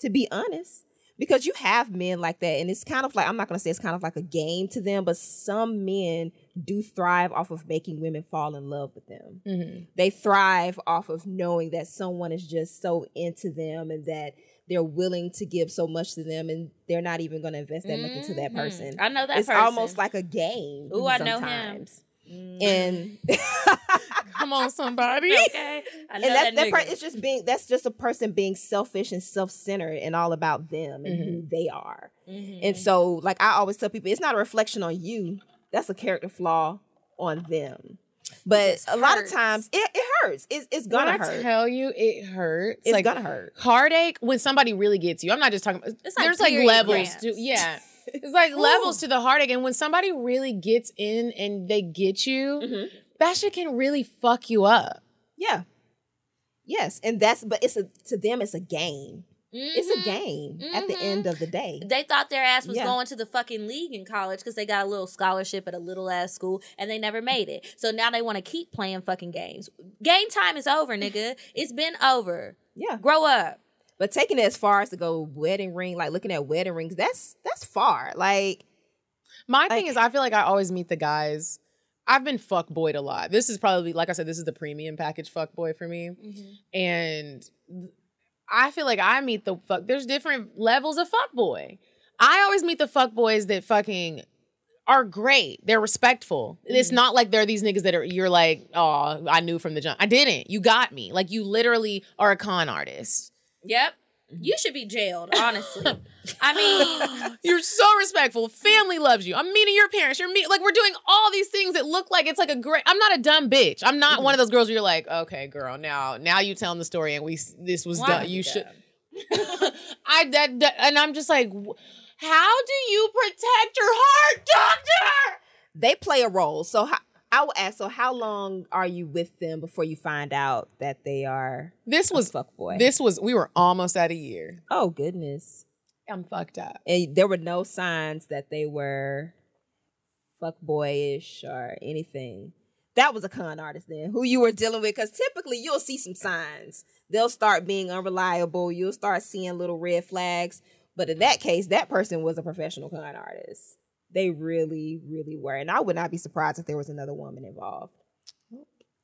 to be honest. Because you have men like that, and it's kind of like I'm not gonna say it's kind of like a game to them, but some men do thrive off of making women fall in love with them. Mm-hmm. They thrive off of knowing that someone is just so into them and that they're willing to give so much to them, and they're not even gonna invest that much into that person. Mm-hmm. I know that it's person. almost like a game. Ooh, I know him. sometimes. And Come on, somebody. okay. I know and that, that, that per- it's just being that's just a person being selfish and self-centered and all about them and who they are. Mm-hmm. And so like I always tell people it's not a reflection on you. That's a character flaw on them. But just a lot of times it, it hurts. It's, it's When gonna hurt. I hurt. tell you it hurts. It's like gonna hurt. Heartache when somebody really gets you. I'm not just talking about It's like there's like levels to yeah. It's like levels to the heartache. And when somebody really gets in and they get you, Mm-hmm. that shit can really fuck you up. Yeah. Yes, and that's but it's a to them it's a game. It's Mm-hmm. a game at the end of the day. They thought their ass was Yeah. going to the fucking league in college because they got a little scholarship at a little ass school and they never made it. So now they want to keep playing fucking games. Game time is over, nigga. It's been over. Yeah. Grow up. But taking it as far as to go wedding ring, like looking at wedding rings, that's that's far. Like My thing is I feel like I always meet the guys. I've been fuckboyed a lot. This is probably like I said, this is the premium package fuckboy for me. And I feel like I meet the fuck there's different levels of fuck boy. I always meet the fuck boys that fucking are great. They're respectful. It's mm. not like they're these niggas that are you're like, oh, I knew from the jump. I didn't. You got me. Like you literally are a con artist. Yep. You should be jailed, honestly. I mean, You're so respectful. Family loves you. I'm meeting your parents. You're me. Like we're doing all these things that look like it's like a great. I'm not a dumb bitch. I'm not one of those girls where you're like, okay, girl, now now you telling the story and we this was Why done. You you should. I that, that- and I'm just like, how do you protect your heart, doctor? they play a role. So how, I will ask. So how long are you with them before you find out that they are? This was fuck boy. This was we were almost at a year. Oh goodness. I'm fucked up. And there were no signs that they were fuck boyish or anything. That was a con artist then, who you were dealing with. Because typically you'll see some signs. They'll start being unreliable. You'll start seeing little red flags. But in that case, that person was a professional con artist. They really, really were. And I would not be surprised if there was another woman involved.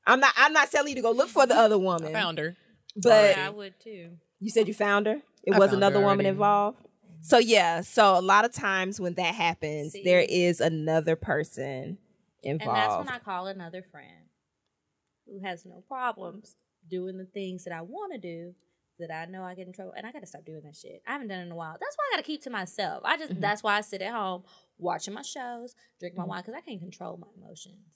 I'm not I'm not telling you to go look for the other woman. I found her. But Yeah, I would too. you said you found her? It I was another woman involved? So yeah, so a lot of times when that happens, See? there is another person involved. And that's when I call another friend who has no problems doing the things that I want to do that I know I get in trouble. And I got to stop doing that shit. I haven't done it in a while. That's why I got to keep to myself. I just, mm-hmm. that's why I sit at home watching my shows, drink my mm-hmm. wine, because I can't control my emotions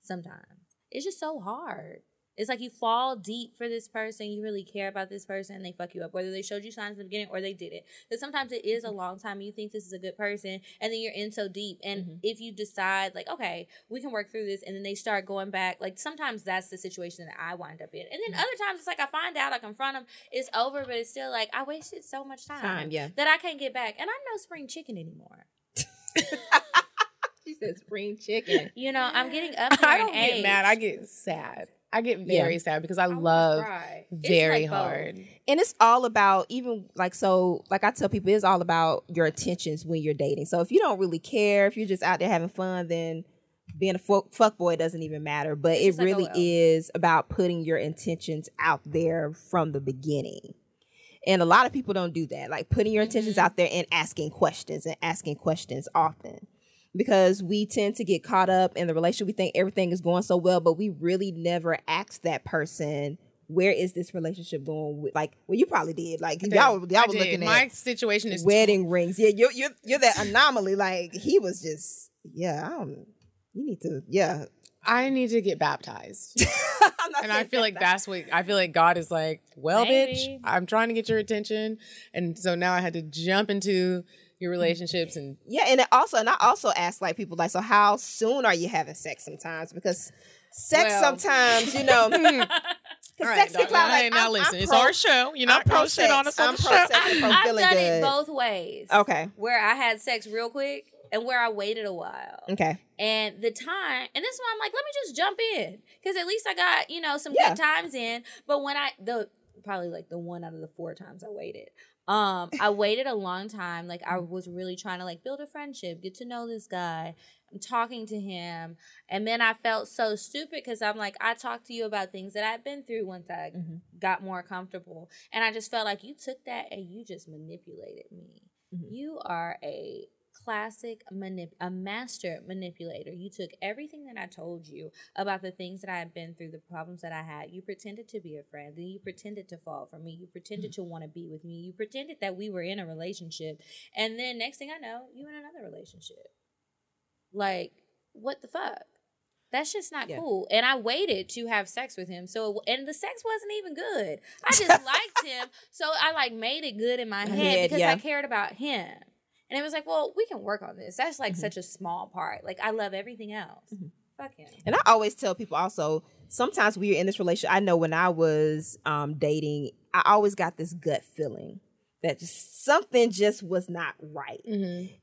sometimes. It's just so hard. It's like you fall deep for this person, you really care about this person, and they fuck you up. Whether they showed you signs in the beginning or they didn't. Because sometimes it is a mm-hmm. long time. You think this is a good person, and then you're in so deep. And mm-hmm. if you decide, like, okay, we can work through this, and then they start going back, like sometimes that's the situation that I wind up in. And then other times it's like I find out, I confront them, it's over, but it's still like I wasted so much time, Time, yeah. that I can't get back. And I'm no spring chicken anymore. she said spring chicken. You know, I'm getting up there I don't get age. mad. I get sad. I get Yeah. very sad because I, oh, wanna love very like both. hard. And it's all about even like so like I tell people it's all about your intentions when you're dating. So if you don't really care, if you're just out there having fun, then being a fuck, fuck boy doesn't even matter. But it just like, oh, really well. is about putting your intentions out there from the beginning. And a lot of people don't do that. Like putting your intentions Mm-hmm. out there and asking questions and asking questions often. Because we tend to get caught up in the relationship. We think everything is going so well, but we really never ask that person, where is this relationship going? With? Like, well, you probably did. Like, y'all, y'all I were did. looking My at situation is wedding rings. Yeah, you're, you're, you're that anomaly. Like, he was just, yeah, I don't, you need to, yeah. I need to get baptized. And I feel like that- that's what I feel like God is like, well, Maybe. bitch, I'm trying to get your attention. And so now I had to jump into your relationships and Yeah, and it also, and I also ask like people like, so how soon are you having sex sometimes? Because sex Well- sometimes, you know, hmm, because All right, sex can dog, fly hey, like now I'm- listen, I'm it's pro- our show. You're I'm not pro gonna shit on sex. us on I'm the pro show. sex. I'm pro I've done good. it both ways. Okay, Where I had sex real quick and where I waited a while. okay, And the time, and this one, I'm like, let me just jump in because at least I got you know some Yeah. good times in. But when I the probably like the one out of the four times I waited, um, I waited a long time. Like I was really trying to like build a friendship, get to know this guy. I'm talking to him, and then I felt so stupid because I'm like, I talked to you about things that I've been through once I Mm-hmm. got more comfortable, and I just felt like you took that and you just manipulated me. Mm-hmm. You are a classic manip- a master manipulator. You took everything that I told you about the things that I had been through, the problems that I had. You pretended to be a friend, then you pretended to fall for me. You pretended mm. to want to be with me. You pretended that we were in a relationship, and then next thing I know, you in another relationship. Like, what the fuck? That's just not Yeah. cool. And I waited to have sex with him. So and the sex wasn't even good. I just liked him. So I like made it good in my head, Head, because yeah. I cared about him. And it was like, well, we can work on this. That's like Mm-hmm. such a small part. Like I love everything else. Fuck him. And I always tell people also, sometimes when you're in this relationship, I know when I was um, dating, I always got this gut feeling that just something just was not right.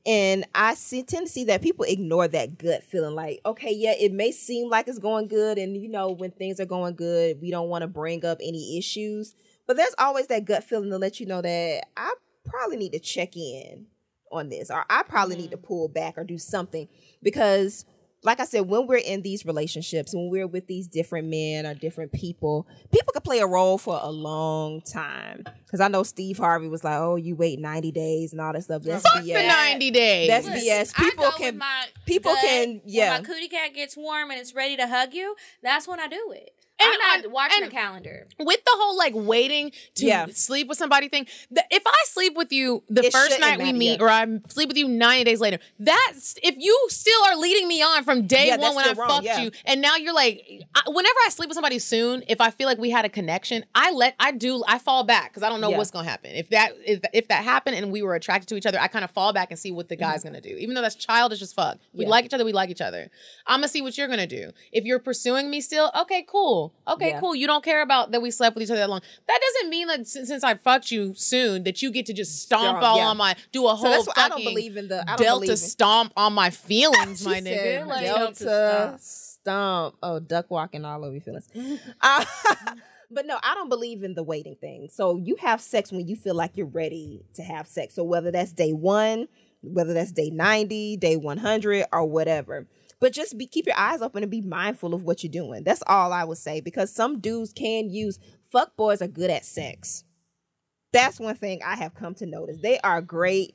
And I see, tend to see that people ignore that gut feeling. Like, okay, yeah, it may seem like it's going good. And, you know, when things are going good, we don't want to bring up any issues. But there's always that gut feeling to let you know that I probably need to check in on this or I probably need to mm-hmm. pull back or do something because like I said, when we're in these relationships, when we're with these different men or different people, people can play a role for a long time. Because I know Steve Harvey was like, "Oh, you wait ninety days and all that stuff." That's fuck BS. the 90 days. That's BS. People can- my people gut, can- yeah. When my cootie cat gets warm and it's ready to hug you, that's when I do it. And I'm not I- watching the calendar. with the whole like waiting to Yeah. sleep with somebody thing the, if i sleep with you the It first night we meet yeah. or i sleep with you 90 days later that's if you still are leading me on from day Yeah, one when i wrong, fucked yeah. you and now you're like I, whenever i sleep with somebody soon if i feel like we had a connection i let i do i fall back because i don't know Yeah. what's gonna happen if that if, if that happened and we were attracted to each other i kind of fall back and see what the guy's gonna do even though that's childish as fuck we Mm-hmm. Yeah. like each other we like each other i'm gonna see what you're gonna do if you're pursuing me still okay cool okay Yeah. cool you don't care about that we slept with each other that long that doesn't mean that since, since i fucked you soon that you get to just stomp all yeah. on my do a So whole why I don't believe in the I don't delta in, stomp on my feelings my nigga like Delta stomp. Oh, duck walking all over your feelings. Uh, but no, I don't believe in the waiting thing. So you have sex when you feel like you're ready to have sex. So whether that's day one, whether that's day 90, day 100, or whatever. But just be keep your eyes open and be mindful of what you're doing. That's all I would say because some dudes can use fuck boys are good at sex. That's one thing I have come to notice. They are great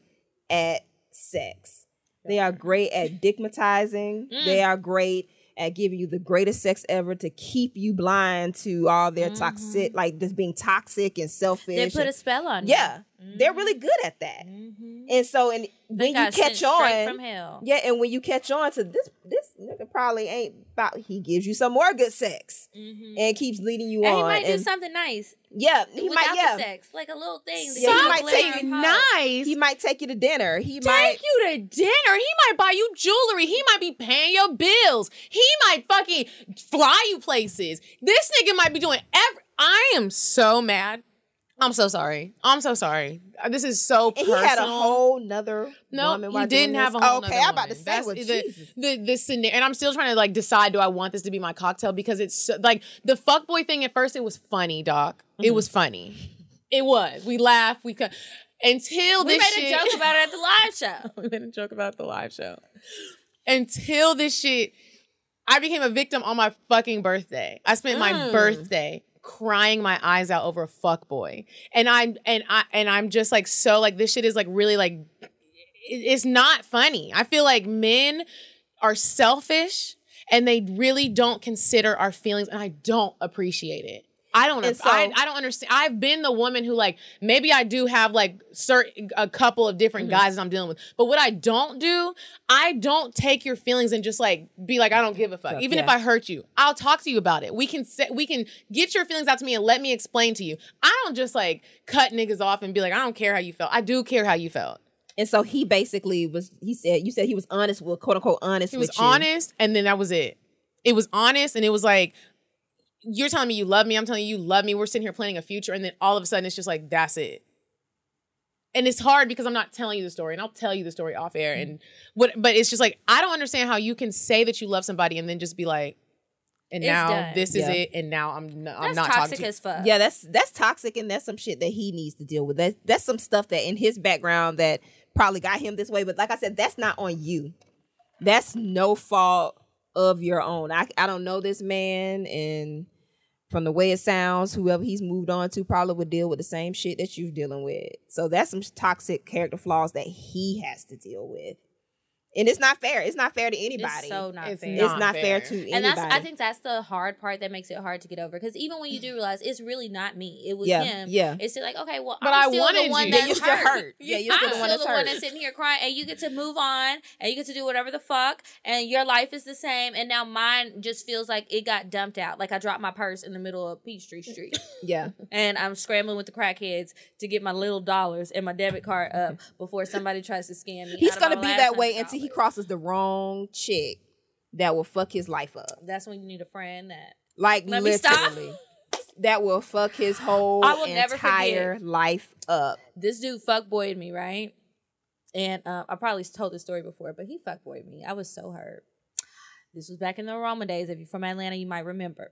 at sex. They are great at dickmatizing. Mm. They are great at giving you the greatest sex ever to keep you blind to all their mm-hmm. toxic, like just being toxic and selfish. They put and- a spell on you. yeah, they're really good at that. Mm-hmm. And so, and They when you catch on, from hell. yeah, and when you catch on to this, this nigga probably ain't about. He gives you some more good sex mm-hmm. and keeps leading you And on. he might do something nice. yeah, he might. Yeah, the sex, like a little thing. that Yeah, he might take you nice he might take you to dinner. He might. take you to dinner. He might buy you jewelry. He might be paying your bills. He might fucking fly you places. This nigga might be doing every. I am so mad. I'm so sorry. I'm so sorry. Uh, This is so And personal. he had a whole nother No, woman he didn't have a whole. Okay, nother I'm about to say That's what the, Jesus. the the scenario, and I'm still trying to like decide. Do I want this to be my cocktail? Because it's so, like the fuckboy thing. At first, it was funny, doc. It Mm-hmm. was funny. It was. We laughed. We could until We this made shit. a joke about it at the live show. we made a joke about the live show. Until this shit, I became a victim on my fucking birthday. I spent my Mm. birthday crying my eyes out over a fuck boy, and I'm and I and I'm just like so like this shit is like really like it's not funny. I feel like men are selfish and they really don't consider our feelings, and I don't appreciate it. I don't. Ap- I, I don't understand. I've been the woman who like maybe I do have like certain a couple of different Mm-hmm. guys that I'm dealing with, but what I don't do, I don't take your feelings and just like be like I don't give a fuck. Even if. I hurt you, I'll talk to you about it. We can say, we can get your feelings out to me and let me explain to you. I don't just like cut niggas off and be like I don't care how you felt. I do care how you felt. And so he basically was. He said, "You said he was honest with quote unquote honest He was you." honest, and then that was it. It was honest, and it was like, you're telling me you love me. I'm telling you you love me. We're sitting here planning a future, and then all of a sudden it's just like that's it. And it's hard because I'm not telling you the story, and I'll tell you the story off air. And what, but it's just like I don't understand how you can say that you love somebody and then just be like, and It's now done. this is Yeah. it, and now I'm n- I'm That's not talking toxic to as fuck. Yeah, that's that's toxic, and that's some shit that he needs to deal with. That that's some stuff that in his background that probably got him this way. But like I said, that's not on you. That's no fault of your own. I I don't know this man, and from the way it sounds, whoever he's moved on to probably would deal with the same shit that you're dealing with. So that's some toxic character flaws that he has to deal with. And it's not fair. It's not fair to anybody. It's so not It's fair. It's not not fair fair. to anybody. and that's I think that's the hard part that makes it hard to get over. Because even when you do realize it's really not me, it was Yeah, him. yeah. It's still like, okay, well, But I'm I still wanted the one you. that's Yeah, you're still hurt. Yeah, you're still I'm the one still that's the one that's sitting here crying, and you get to move on, and you get to do whatever the fuck, and your life is the same. And now mine just feels like it got dumped out. Like I dropped my purse in the middle of Peachtree Street, yeah. and I'm scrambling with the crackheads to get my little dollars and my debit card up before somebody tries to scam me. He's gonna be that way until he crosses the wrong chick that will fuck his life up. That's when you need a friend that Like Let literally. That will fuck his whole I will entire forget. life up. this dude fuckboyed me, right? And uh, I probably told this story before, but he fuckboyed me. I was so hurt. This was back in the aroma days. If you're from Atlanta, you might remember.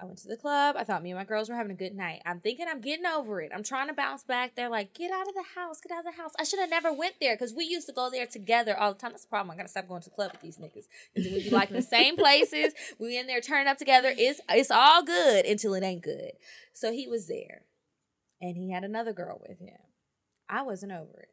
I went to the club. I thought me and my girls were having a good night. I'm thinking I'm getting over it. I'm trying to bounce back. They're like, get out of the house, get out of the house. I should have never went there because we used to go there together all the time. That's the problem. I gotta stop going to the club with these niggas. Because we be like in the same places. We in there turning up together. It's it's all good until it ain't good. So he was there. And he had another girl with him. I wasn't over it.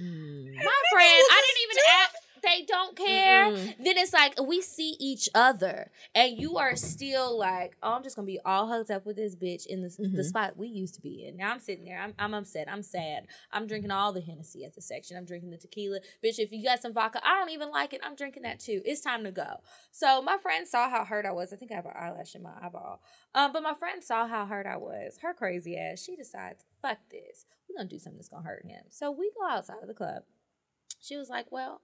Mm. My friend, I didn't even ask. They don't care, then it's like we see each other, and you are still like, oh, I'm just gonna be all hugged up with this bitch in the, Mm-hmm. the spot we used to be in. Now I'm sitting there, I'm, I'm upset, I'm sad, I'm drinking all the Hennessy at the section, I'm drinking the tequila, bitch. If you got some vodka, I don't even like it. I'm drinking that too. It's time to go. So my friend saw how hurt I was. I think I have an eyelash in my eyeball. Um, but my friend saw how hurt I was. Her crazy ass. She decides, fuck this. We're gonna do something that's gonna hurt him. So we go outside of the club. She was like, Well,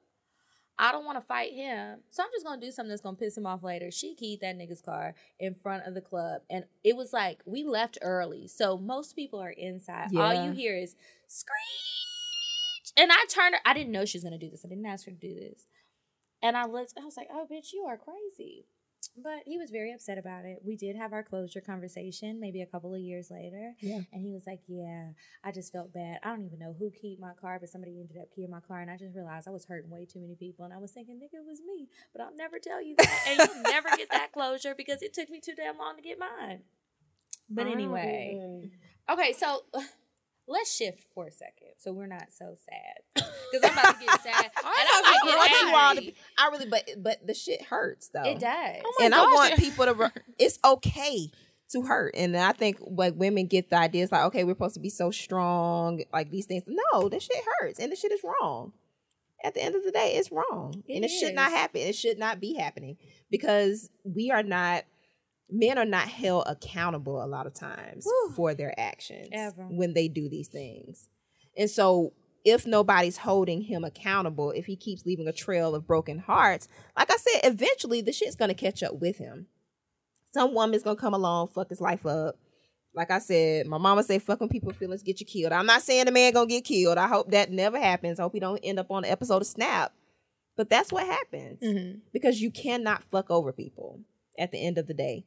I don't want to fight him. So I'm just gonna do something that's gonna piss him off later. She keyed that nigga's car in front of the club. And it was like we left early. So most people are inside. All you hear is screech. And I turned her, I didn't know she was gonna do this. I didn't ask her to do this. And I looked, I was like, oh bitch, you are crazy. But he was very upset about it. We did have our closure conversation maybe a couple of years later. Yeah. And he was like, Yeah, I just felt bad. I don't even know who keyed my car, but somebody ended up keying my car. And I just realized I was hurting way too many people. And I was thinking, nigga, it was me. But I'll never tell you that. and you'll never get that closure because it took me too damn long to get mine. But anyway. Okay, so let's shift for a second so we're not so sad. Because I'm about to get sad. and I'm I about want to get angry. to, I really, but but the shit hurts though. It does. oh and I want people to. re- It's okay to hurt, and I think like women get the idea. It's like okay, we're supposed to be so strong, like these things. No, this shit hurts, and the shit is wrong. At the end of the day, it's wrong, It and it should not happen. It should not be happening because we are not. Men are not held accountable a lot of times Whew. for their actions Ever. when they do these things. And so if nobody's holding him accountable, if he keeps leaving a trail of broken hearts, like I said, eventually the shit's gonna catch up with him. Some woman's gonna come along, fuck his life up. Like I said, my mama say, fuck when people feelings get you killed. I'm not saying the man gonna get killed. I hope that never happens. I hope he don't end up on an episode of Snap. But that's what happens. Mm-hmm. Because you cannot fuck over people at the end of the day.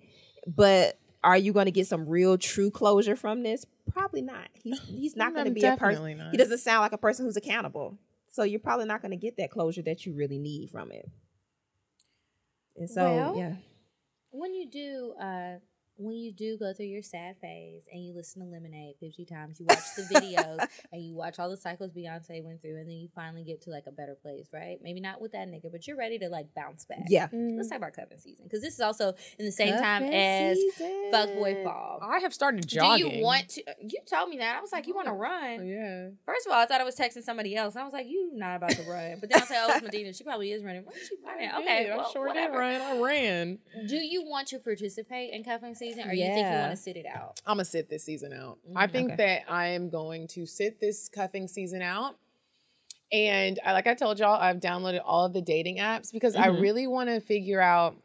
But are you going to get some real true closure from this? Probably not. He's he's not going to be a person. He doesn't sound like a person who's accountable. So you're probably not going to get that closure that you really need from it. And so Well, yeah, when you do uh when you do go through your sad phase and you listen to Lemonade 50 times, you watch the videos and you watch all the cycles Beyonce went through, and then you finally get to like a better place, right? Maybe not with that nigga, but you're ready to like bounce back. yeah. Let's talk mm. about cuffing season because this is also in the same time as Fuckboy Fall. I have started jogging. Do you want to? Uh, you told me that. I was like, you want to oh, run? Oh, yeah. First of all, I thought I was texting somebody else. I was like, you not about to run. But then I said, oh, it's Medina. She probably is running. Why is she running? Okay, Yeah, well, I sure whatever. did run. I ran. Do you want to participate in cuffing season, or you think you want to sit it out? I'm gonna sit this season out. I think that I am going to sit this cuffing season out. And I, like I told y'all, I've downloaded all of the dating apps because I really want to figure out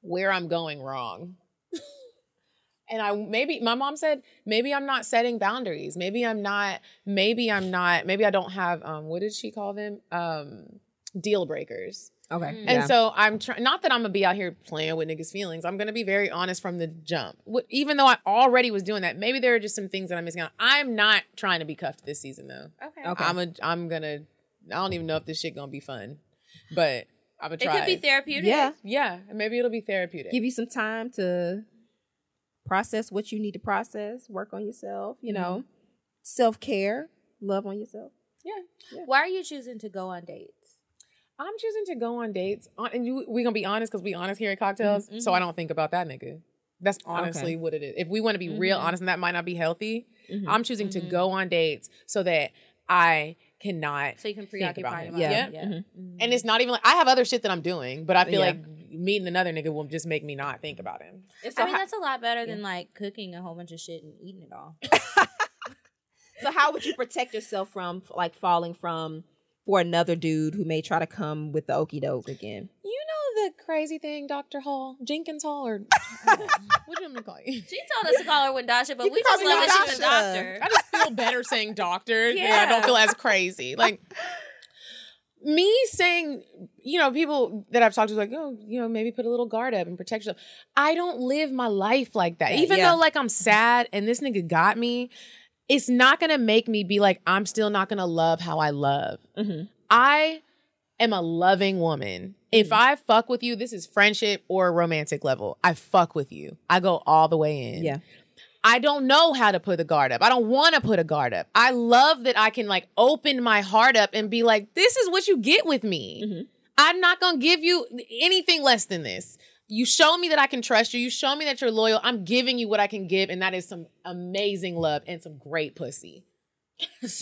where I'm going wrong. and I maybe my mom said maybe I'm not setting boundaries. Maybe I'm not. Maybe I'm not. Maybe I don't have. Um, what did she call them? Um, deal breakers. Okay. Mm. And so I'm trying, not that I'm gonna be out here playing with niggas' feelings. I'm gonna be very honest from the jump. What, even though I already was doing that, maybe there are just some things that I'm missing out. I'm not trying to be cuffed this season though. Okay. Okay. I'm a, I'm gonna, I don't even know if this shit gonna be fun, but I'm gonna try. It could be therapeutic. yeah, yeah, maybe it'll be therapeutic. give you some time to process what you need to process, work on yourself. You know, self care, love on yourself. yeah, Why are you choosing to go on dates? I'm choosing to go on dates, on, and you, we gonna be honest because we honest here at Cocktales. So I don't think about that nigga. That's honestly Okay. what it is. If we want to be real honest, and that might not be healthy, Mhm. I'm choosing to go on dates so that I cannot. So you can think about preoccupy him. your Yeah. mind. Yeah. Mhm. Mm. And it's not even like I have other shit that I'm doing, but I feel Yeah. like meeting another nigga will just make me not think about him. So I mean, how- that's a lot better than like cooking a whole bunch of shit and eating it all. So how would you protect yourself from like falling from for another dude who may try to come with the okey doke again? You know the crazy thing, Dr. Hall, Jenkins Hall, or what do you want me to call you? She told us to call her Wendasha, but You we can just love that she's a doctor. I just feel better saying doctor. Yeah. I don't feel as crazy. Like me saying, you know, people that I've talked to like, oh, you know, maybe put a little guard up and protect yourself. I don't live my life like that. Even yeah. though like I'm sad and this nigga got me, it's not gonna make me be like, I'm still not gonna love how I love. Mhm. I am a loving woman. If I fuck with you, this is friendship or romantic level. I fuck with you. I go all the way in. Yeah. I don't know how to put a guard up. I don't want to put a guard up. I love that I can like open my heart up and be like, this is what you get with me. Mm-hmm. I'm not going to give you anything less than this. You show me that I can trust you. You show me that you're loyal. I'm giving you what I can give, and that is some amazing love and some great pussy.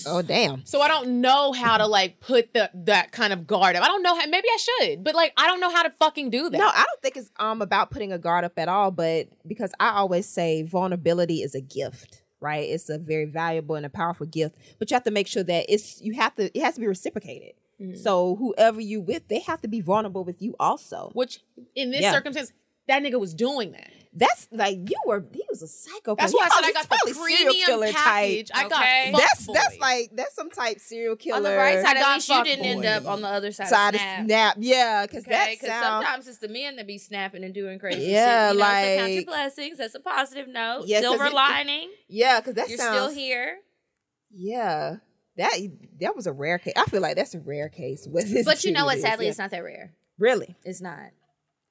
Oh damn. So I don't know how to like put the that kind of guard up. I don't know how. Maybe I should, but like I don't know how to fucking do that. No, I don't think it's um about putting a guard up at all, but because I always say vulnerability is a gift, right? It's a very valuable and a powerful gift, but you have to make sure that it's you have to it has to be reciprocated. Mm-hmm. So whoever you with, they have to be vulnerable with you also. Which in this Yeah. circumstance, that nigga was doing that. That's like you were he was a psychopath. That's He why I said I got he's probably the serial premium killer package. I got Okay. fuck That's boy. that's like that's some type serial killer. On the right I side, at got least you didn't end up on the other side, side of of snap. snap. Yeah, because Okay, that because sound. sometimes it's the men that be snapping and doing crazy Yeah, shit. You know, so count your blessings. That's a positive note. Yeah, 'cause Silver it- lining. Yeah, because that You're sounds. still here. Yeah, that that was a rare case. I feel like that's a rare case. With this But you know what? Sadly, is, it's not that rare. really. It's not.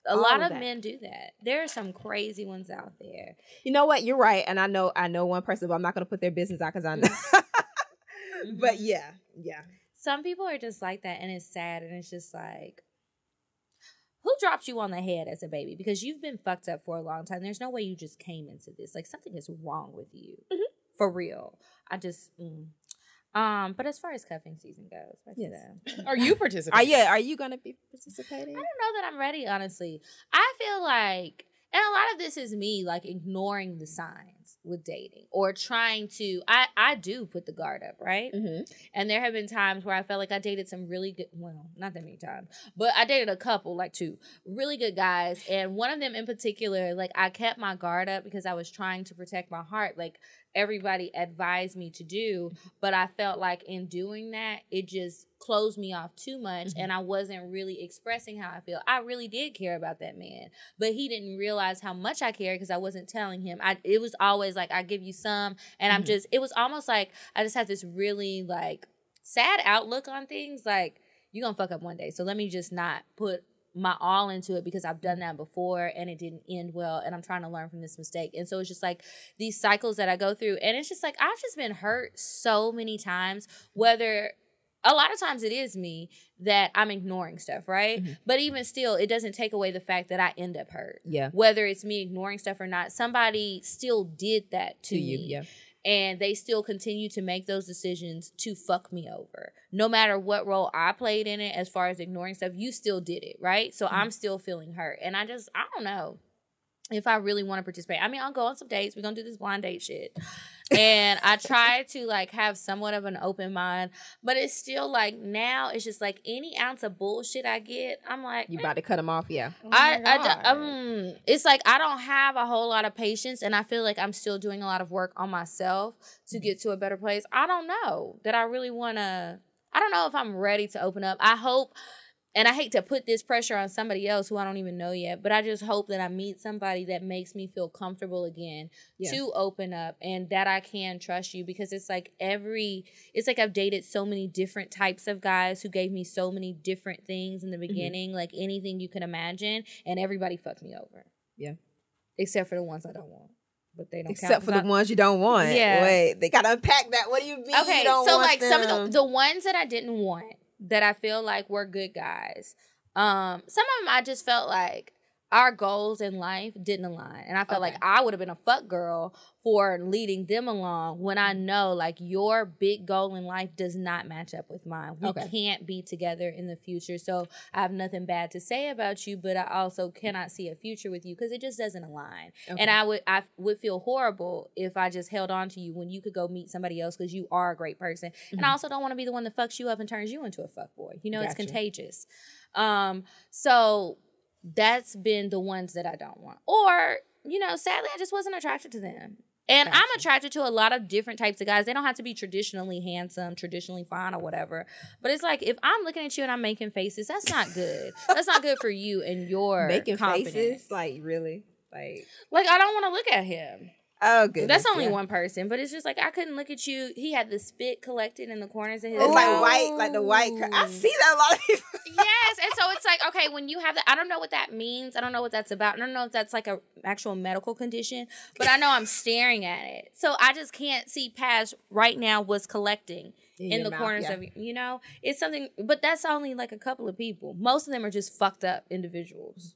A All lot of of that. men do that. There are some crazy ones out there. You know what? You're right, and I know I know one person, but I'm not going to put their business out because I know. Mm-hmm. but yeah, yeah. Some people are just like that, and it's sad, and it's just like, who dropped you on the head as a baby? Because you've been fucked up for a long time. There's no way you just came into this. Like something is wrong with you, Mm-hmm. for real. I just, mm. Um. But as far as cuffing season goes, back to Yes. that. Are you Are participating? yeah? Are you going to be participating? I don't know that I'm ready, honestly. I feel like, and a lot of this is me like ignoring the signs with dating or trying to. I I do put the guard up, right? Mm-hmm. And there have been times where I felt like I dated some really good, well, not that many times, but I dated a couple, like two really good guys. And one of them in particular, like I kept my guard up because I was trying to protect my heart, like everybody advised me to do. But I felt like in doing that, it just closed me off too much. Mm-hmm. And I wasn't really expressing how I feel. I really did care about that man, but he didn't realize how much I cared because I wasn't telling him. I, it was always like, I give you some. And I'm mm-hmm. just, it was almost like I just had this really like, sad outlook on things like you're gonna fuck up one day so let me just not put my all into it because i've done that before and it didn't end well and i'm trying to learn from this mistake. And so it's just like these cycles that i go through and it's just like i've just been hurt so many times whether a lot of times it is me that i'm ignoring stuff right? Mm-hmm. But even still it doesn't take away the fact that i end up hurt. Yeah. whether it's me ignoring stuff or not somebody still did that to, To you, yeah. And they still continue to make those decisions to fuck me over. No matter what role I played in it, as far as ignoring stuff, you still did it, right? So mm-hmm. I'm still feeling hurt. And I just, I don't know if I really want to participate. I mean, I'll go on some dates. We're going to do this blind date shit. and I try to like have somewhat of an open mind, but it's still like now it's just like any ounce of bullshit I get, I'm like, You about to cut them off? Yeah. I, I d- um, it's like I don't have a whole lot of patience, and I feel like I'm still doing a lot of work on myself to get to a better place. I don't know that I really want to. I don't know if I'm ready to open up. I hope, and I hate to put this pressure on somebody else who I don't even know yet, but I just hope that I meet somebody that makes me feel comfortable again Yeah. to open up and that I can trust you because it's like every, it's like I've dated so many different types of guys who gave me so many different things in the mm-hmm. beginning, like anything you can imagine, and everybody fucked me over. Yeah. Except for the ones I don't want. But they don't Except for the I- ones you don't want. Yeah. Wait, they got to unpack that. What do you mean? you Okay, don't so like some of the the ones that I didn't want that I feel like were good guys. Um, some of them I just felt like our goals in life didn't align, and I felt like I would have been a fuck girl for leading them along when I know like your big goal in life does not match up with mine. We Okay. can't be together in the future, so I have nothing bad to say about you, but I also cannot see a future with you because it just doesn't align. Okay. And I would I would feel horrible if I just held on to you when you could go meet somebody else because you are a great person. And I also don't want to be the one that fucks you up and turns you into a fuck boy. You know, it's contagious. Um, so that's been the ones that I don't want. Or, you know, sadly I just wasn't attracted to them. And I'm attracted to a lot of different types of guys. They don't have to be traditionally handsome, traditionally fine, or whatever. But it's like if I'm looking at you and I'm making faces, that's not good. that's not good for you and your making confidence. faces. Like really? Like Like I don't want to look at him. Oh, good. That's only one person, but it's just like I couldn't look at you. He had the spit collected in the corners of his It's like white, like the white. cur- I see that a lot of people. Yes, and so it's like okay, when you have that, I don't know what that means. I don't know what that's about. I don't know if that's like a actual medical condition, but I know I'm staring at it, so I just can't see past right now what's collecting in, your the mouth, corners yeah. of you know. It's something, but that's only like a couple of people. Most of them are just fucked up individuals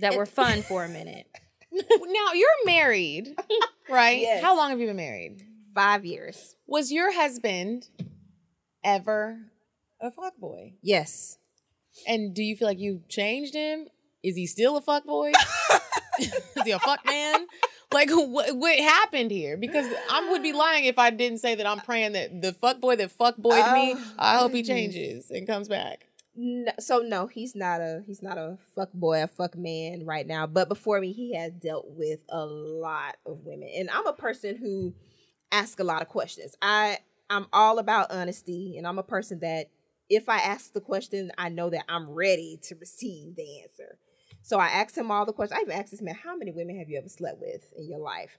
that were fun for a minute. now you're married, right? Yes. How long have you been married? Five years. Was your husband ever a fuck boy? Yes. And do you feel like you changed him? Is he still a fuck boy? Is he a fuck man? Like what, what happened here? Because I would be lying if I didn't say that I'm praying that the fuck boy that fuckboyed me, Oh, I hope he oh, changes and comes back. No, so no, he's not a he's not a fuck boy, a fuck man right now. But before me, he has dealt with a lot of women, and I'm a person who asks a lot of questions. I I'm all about honesty, and I'm a person that if I ask the question, I know that I'm ready to receive the answer. So I asked him all the questions. I even asked this man, "How many women have you ever slept with in your life?"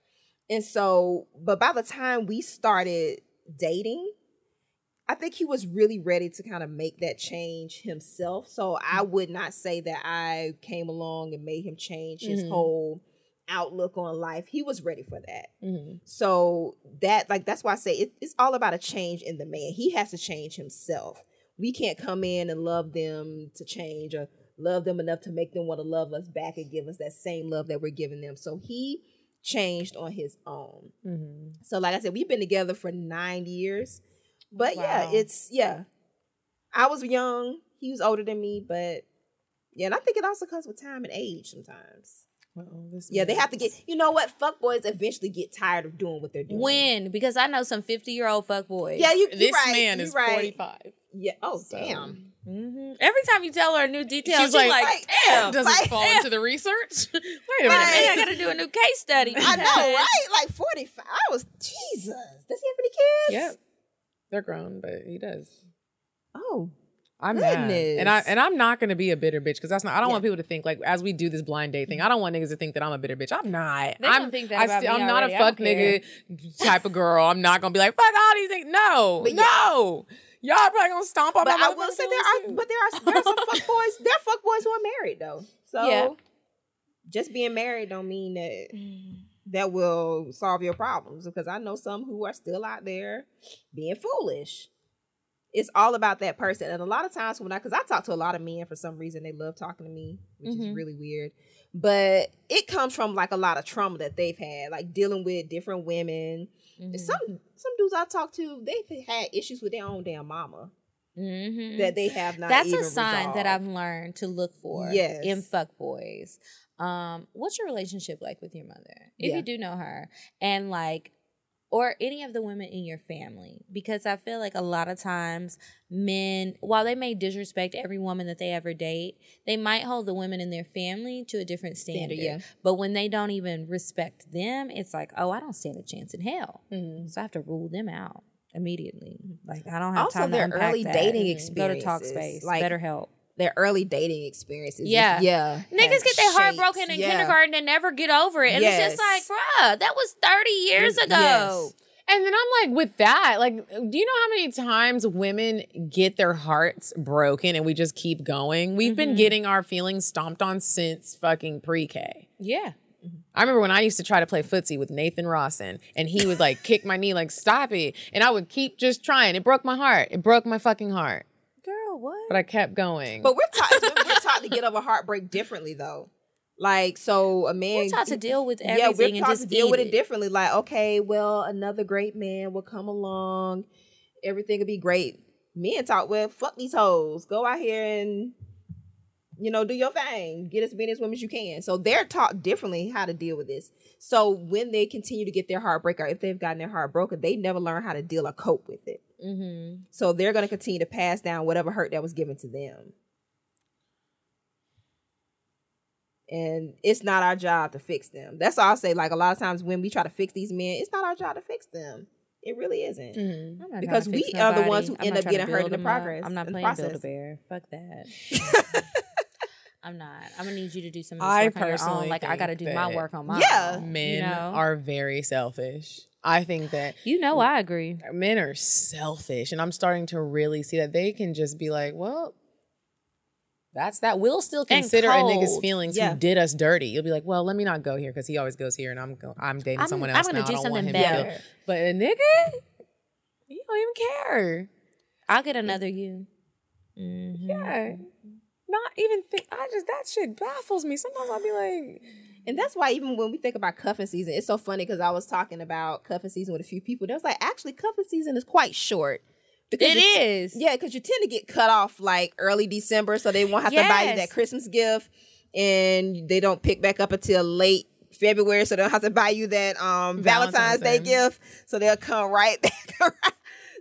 And so, but by the time we started dating, I think he was really ready to kind of make that change himself. So I would not say that I came along and made him change his Mhm. whole outlook on life. He was ready for that. Mm-hmm. So that like that's why I say it, it's all about a change in the man. He has to change himself. We can't come in and love them to change or love them enough to make them want to love us back and give us that same love that we're giving them. So he changed on his own. Mm-hmm. So like I said, we've been together for nine years. But yeah, it's yeah. I was young. He was older than me, but yeah, and I think it also comes with time and age sometimes. Well, this Yeah, they have to get you know what? Fuck boys eventually get tired of doing what they're doing. When? Because I know some 50 year old fuck fuckboys. Yeah, you you This right. man is right. 45. Yeah. Oh So- damn. hmm Every time you tell her a new detail, She's she's, like, like, damn. Does Like- it fall into the research? Wait a minute. Right. Man, I got to do a new case study. I know, right? Like forty five. I was Jesus. Does he have any kids? Yep. They're grown, but he does. Oh. I'm mad. and I and I'm not gonna be a bitter bitch because that's not. I don't Yeah. want people to think like as we do this blind date thing. I don't want niggas to think that I'm a bitter bitch. I'm not. They I'm gonna think that I about me I'm not already. a I don't fuck nigga type of girl. I'm not gonna be like fuck all these things. No, But yeah. no. Y'all probably gonna stomp on But my I will say there are too. but there are there are some fuck boys. There are fuck boys who are married though. So Yeah. just being married don't mean that mm. That will solve your problems because I know some who are still out there being foolish. It's all about that person. And a lot of times when I cuz I talk to a lot of men for some reason they love talking to me, which is Mhm. really weird. But it comes from like a lot of trauma that they've had, like dealing with different women. Mm-hmm. Some some dudes I talk to, they've had issues with their own damn mama Mhm. that they have not That's a sign that. I've learned to look for Yes. in fuckboys. Um, what's your relationship like with your mother? If Yeah. you do know her, and like, or any of the women in your family, because I feel like a lot of times men, while they may disrespect every woman that they ever date, they might hold the women in their family to a different standard. Standard, yeah. But when they don't even respect them, it's like, oh, I don't stand a chance in hell. Mhm. So I have to rule them out immediately. Like I don't have Also, time their to early that. dating Go to Talkspace. like- BetterHelp. Their early dating experiences. Yeah. yeah. Niggas get their heart broken in yeah. kindergarten and never get over it. And it's just like, bruh, that was 30 years ago. Yes. And then I'm like, with that, like, do you know how many times women get their hearts broken and we just keep going? We've been Mhm. getting our feelings stomped on since fucking pre-K. Yeah. I remember when I used to try to play footsie with Nathan Rawson and he would like kick my knee, like, stop it. And I would keep just trying. It broke my heart. It broke my fucking heart. Girl, what? But I kept going. But we're taught we're taught to get over heartbreak differently though. Like so a man We're taught to deal with yeah, everything we're and taught just to deal eat with it differently. Like, okay, well, another great man will come along, everything will be great. Men talk, well, fuck these hoes. Go out here and you know, do your thing. Get as many as women as you can. So they're taught differently how to deal with this. So when they continue to get their heartbreak, or if they've gotten their heart broken, they never learn how to deal or cope with it. Mm-hmm. So they're going to continue to pass down whatever hurt that was given to them. And it's not our job to fix them. That's all I'll say. Like a lot of times when we try to fix these men, it's not our job to fix them. It really isn't. Mhm. Because trying to we are the ones who I'm end up getting hurt in the them up. progress- I'm not in the playing Build a. Bear. Fuck that. I'm not. I'm gonna need you to do some of this I work on your personally own. Like I gotta do my work on my Yeah. own. Men you know? are very selfish. I think that You know, I agree. men are selfish and i'm starting to really see that they can just be like well That's that. We'll still And consider a nigga's feelings Yeah. who did us dirty. You'll be like, well, let me not go here because he always goes here, and I'm go- I'm dating I'm- someone I'm gonna now. do I don't want something him to feel- better. But a nigga, you don't even care. I'll get another you. Mm-hmm. Yeah. Not even think. I just that shit baffles me. Sometimes I'll be like, And that's why even when we think about cuffing season, it's so funny because I was talking about cuffing season with a few people. They was like, actually, cuffing season is quite short. Because It you t- is. Yeah, because you tend to get cut off like early December, so they won't have to buy you that Christmas gift, and they don't pick back up until late February, so they don't have to buy you that um Valentine's, Valentine's Day Day. gift. So they'll come right back around.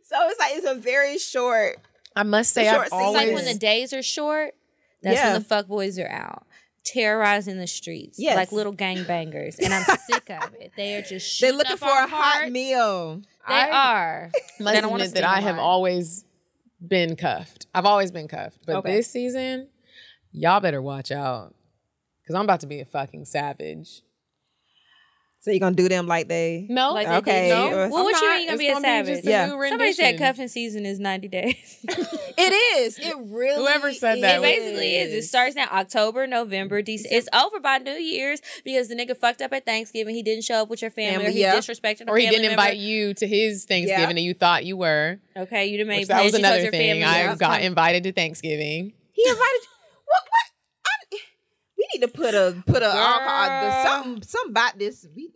So it's like it's a very short. I must say, I've. It's always like when the days are short, that's Yeah. when the fuck boys are out. Terrorizing the streets Yes. like little gangbangers, and I'm sick of it. They are just They're looking up for our a hot meal. They I are. must They admit that I have mine. always been cuffed. I've always been cuffed, but Okay. this season, y'all better watch out because I'm about to be a fucking savage. So you're gonna do them like they No, Like they Okay. did No. you. Well, I'm what you not. mean you gonna be a gonna be savage? just a Yeah. new Somebody said cuffing season is 90 days. It is. It really. Whoever said that It basically is. It starts now October, November, December. It's over by New Year's because the nigga fucked up at Thanksgiving. He didn't show up with your family, or he yeah. disrespected a or he didn't member. invite you to his Thanksgiving Yeah. and you thought you were. Okay, you done made Which that was another thing. I got invited to Thanksgiving. He invited. What? What? I, we need to put a put a alcohol, the, something something about this. We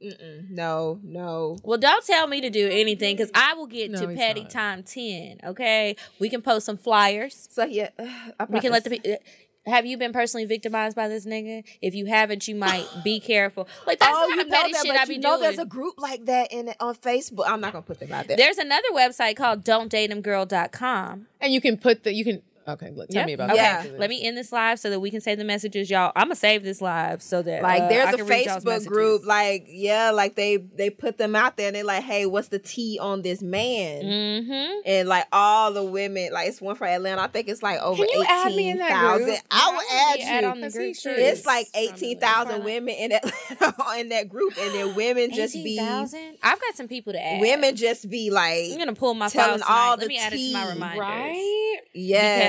no no. Well, don't tell me to do anything because I will get No, to he's petty not. time 10. Okay, we can post some flyers. So yeah, uh, We can let the people. Uh, have you been personally victimized by this nigga? If you haven't, you might be careful. Like that's oh, the you kind know of petty that, shit but I you be know doing. there's a group like that in on Facebook. I'm not gonna put them out there. There's another website called don'tdateemgirl.com. And you can put the you can okay, look, tell Yep. me about okay. that. Yeah. Let me end this live so that we can save the messages, y'all. I'm gonna save this live so that like uh, there's I a can Facebook group, like yeah, like they they put them out there and they're like, hey, what's the tea on this man? Mm-hmm. And like all the women, like it's one for Atlanta. I think it's like over Can you add eighteen in that thousand. group? I will I wanna add add you. on the Cause group he sure too. It's like From eighteen thousand women in Atlanta in that group, and then women just be 18,000? I've got some people to add. women just be like I'm gonna pull my telling all all the Let me add it to my tea, reminders. Right?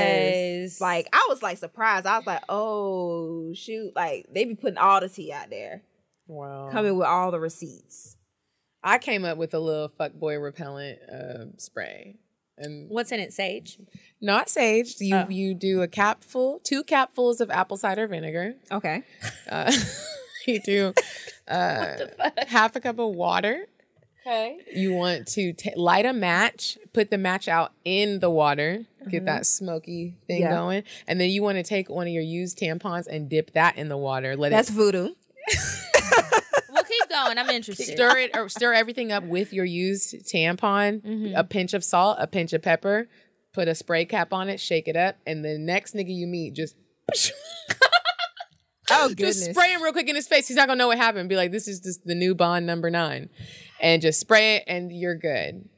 Yes, like I was like surprised. I was like, oh shoot, like they be putting all the tea out there, Wow. coming with all the receipts. I came up with a little fuckboy repellent uh, spray. And What's in it, Sage? not sage. You Oh. you do a capful, two capfuls of apple cider vinegar. Okay, Uh, you do uh, half a cup of water. Okay. You want to ta light a match, put the match out in the water, Mm-hmm. get that smoky thing Yeah. going, and then you want to take one of your used tampons and dip that in the water. Let that's it voodoo. Well, keep going. I'm interested. stir it or stir everything up with your used tampon, Mm-hmm. a pinch of salt, a pinch of pepper, put a spray cap on it, shake it up, and the next nigga you meet just Oh goodness. just spray him real quick in his face. He's not gonna know what happened. Be like, this is just the new Bond number nine, and just spray it, and you're good.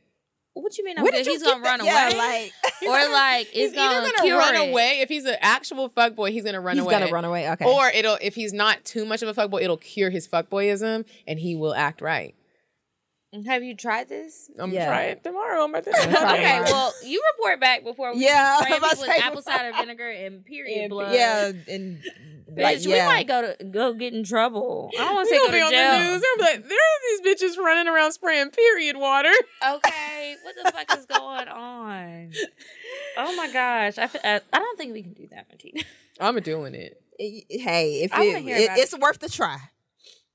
What you mean? I'm Where good? you He's gonna run away, Yeah, like or like He's it's gonna, gonna cure run it. away if he's an actual fuckboy. He's gonna run away. he's away. gonna run away. Okay, Or it'll if he's not too much of a fuckboy, it'll cure his fuckboyism, and he will act right. Have you tried this? I'm Yeah. gonna try it tomorrow. I'm about to- try Okay, tomorrow. well, you report back before we Yeah, spray I'm about with apple cider vinegar and period And- blood. yeah, and Bitch, like we might go to go get in trouble. I don't want to say They'll go be to on jail. the news. They'll like, there are these bitches running around spraying period water. Okay, what the fuck is going on? Oh my gosh, I, fe- I, I don't think we can do that, Martina. I'm doing it. hey, if I wanna it, hear it- it's worth the try.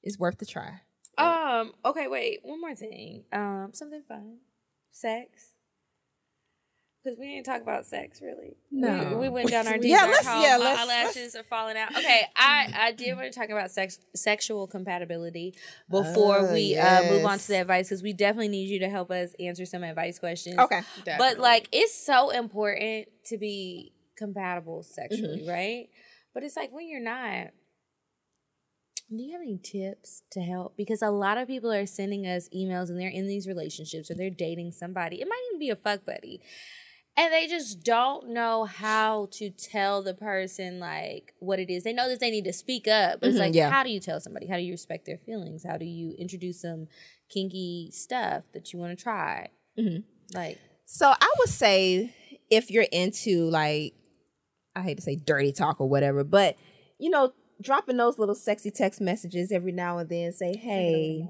It's worth the try. Um. Okay. Wait. One more thing. Um. Something fun. Sex. Because we didn't talk about sex really. No. We, we went down our deep Yeah, let's- hole. yeah, My let's- eyelashes are falling out. Okay. I I did want to talk about sex sexual compatibility before Oh, we uh, move on to the advice because we definitely need you to help us answer some advice questions. Okay. Definitely. But like it's so important to be compatible sexually, Mm-hmm. right? But it's like when you're not, do you have any tips to help? Because a lot of people are sending us emails and they're in these relationships or they're dating somebody. It might even be a fuck buddy. And they just don't know how to tell the person like what it is. They know that they need to speak up. But it's Mhm, like, yeah. how do you tell somebody? How do you respect their feelings? How do you introduce some kinky stuff that you want to try? Mhm. Like So I would say if you're into like I hate to say dirty talk or whatever, but you know, dropping those little sexy text messages every now and then, say, "Hey,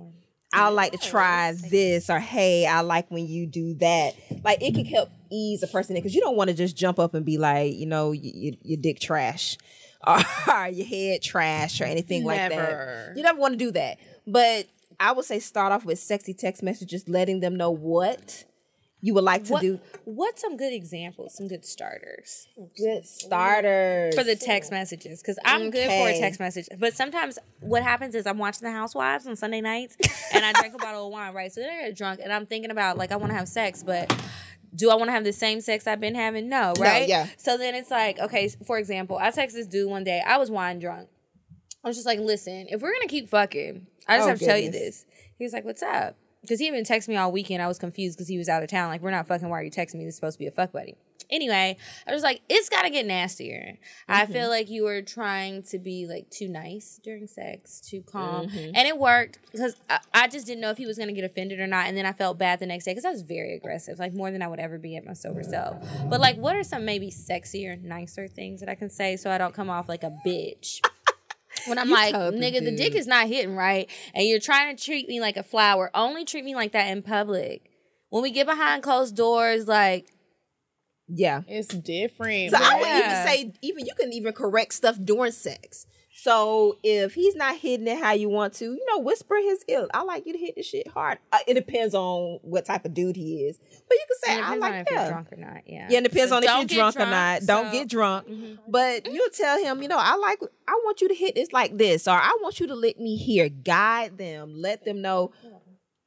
I like to try this," or "Hey, I like when you do that." Like it can help ease a person in because you don't want to just jump up and be like, you know, y- y- your dick trash or your head trash or anything like that. You never want to do that, but I would say start off with sexy text messages, letting them know what you would like to What, do. what's some good examples, some good starters Good starters for the text messages? Because I'm good for a text message, but sometimes what happens is I'm watching The Housewives on Sunday nights, and I drink a bottle of wine, right? So then I get drunk, and I'm thinking about like I want to have sex, but do I want to have the same sex I've been having? No, right? yeah. So then it's like, okay, for example, I text this dude one day. I was wine drunk. I was just like, listen, if we're gonna keep fucking, I just Oh, have to tell you this. He was like, what's up? Because he even texted me all weekend. I was confused because he was out of town. Like, we're not fucking. Why are you texting me? This is supposed to be a fuck buddy. Anyway, I was like, it's got to get nastier. I Mm-hmm. feel like you were trying to be like too nice during sex, too calm. Mm-hmm. And it worked because I, I just didn't know if he was going to get offended or not. And then I felt bad the next day because I was very aggressive, like more than I would ever be at my sober self. But like, what are some maybe sexier, nicer things that I can say so I don't come off like a bitch? When I'm like, told the nigga, the dick is not hitting right, and you're trying to treat me like a flower. Only treat me like that in public. When we get behind closed doors, like Yeah. It's different. So I would Yeah. even say, even you can even correct stuff during sex. So if he's not hitting it how you want to, you know, whisper his ear. I like you to hit the shit hard. Uh, it depends on what type of dude he is, but you can say I depends like on if that. you're drunk or not. Yeah, Yeah, it depends So on if you're get drunk, or not. Don't get drunk. Mhm. But you'll tell him, you know, I like I want you to hit this like this, or I want you to let me here. Guide them, let them know,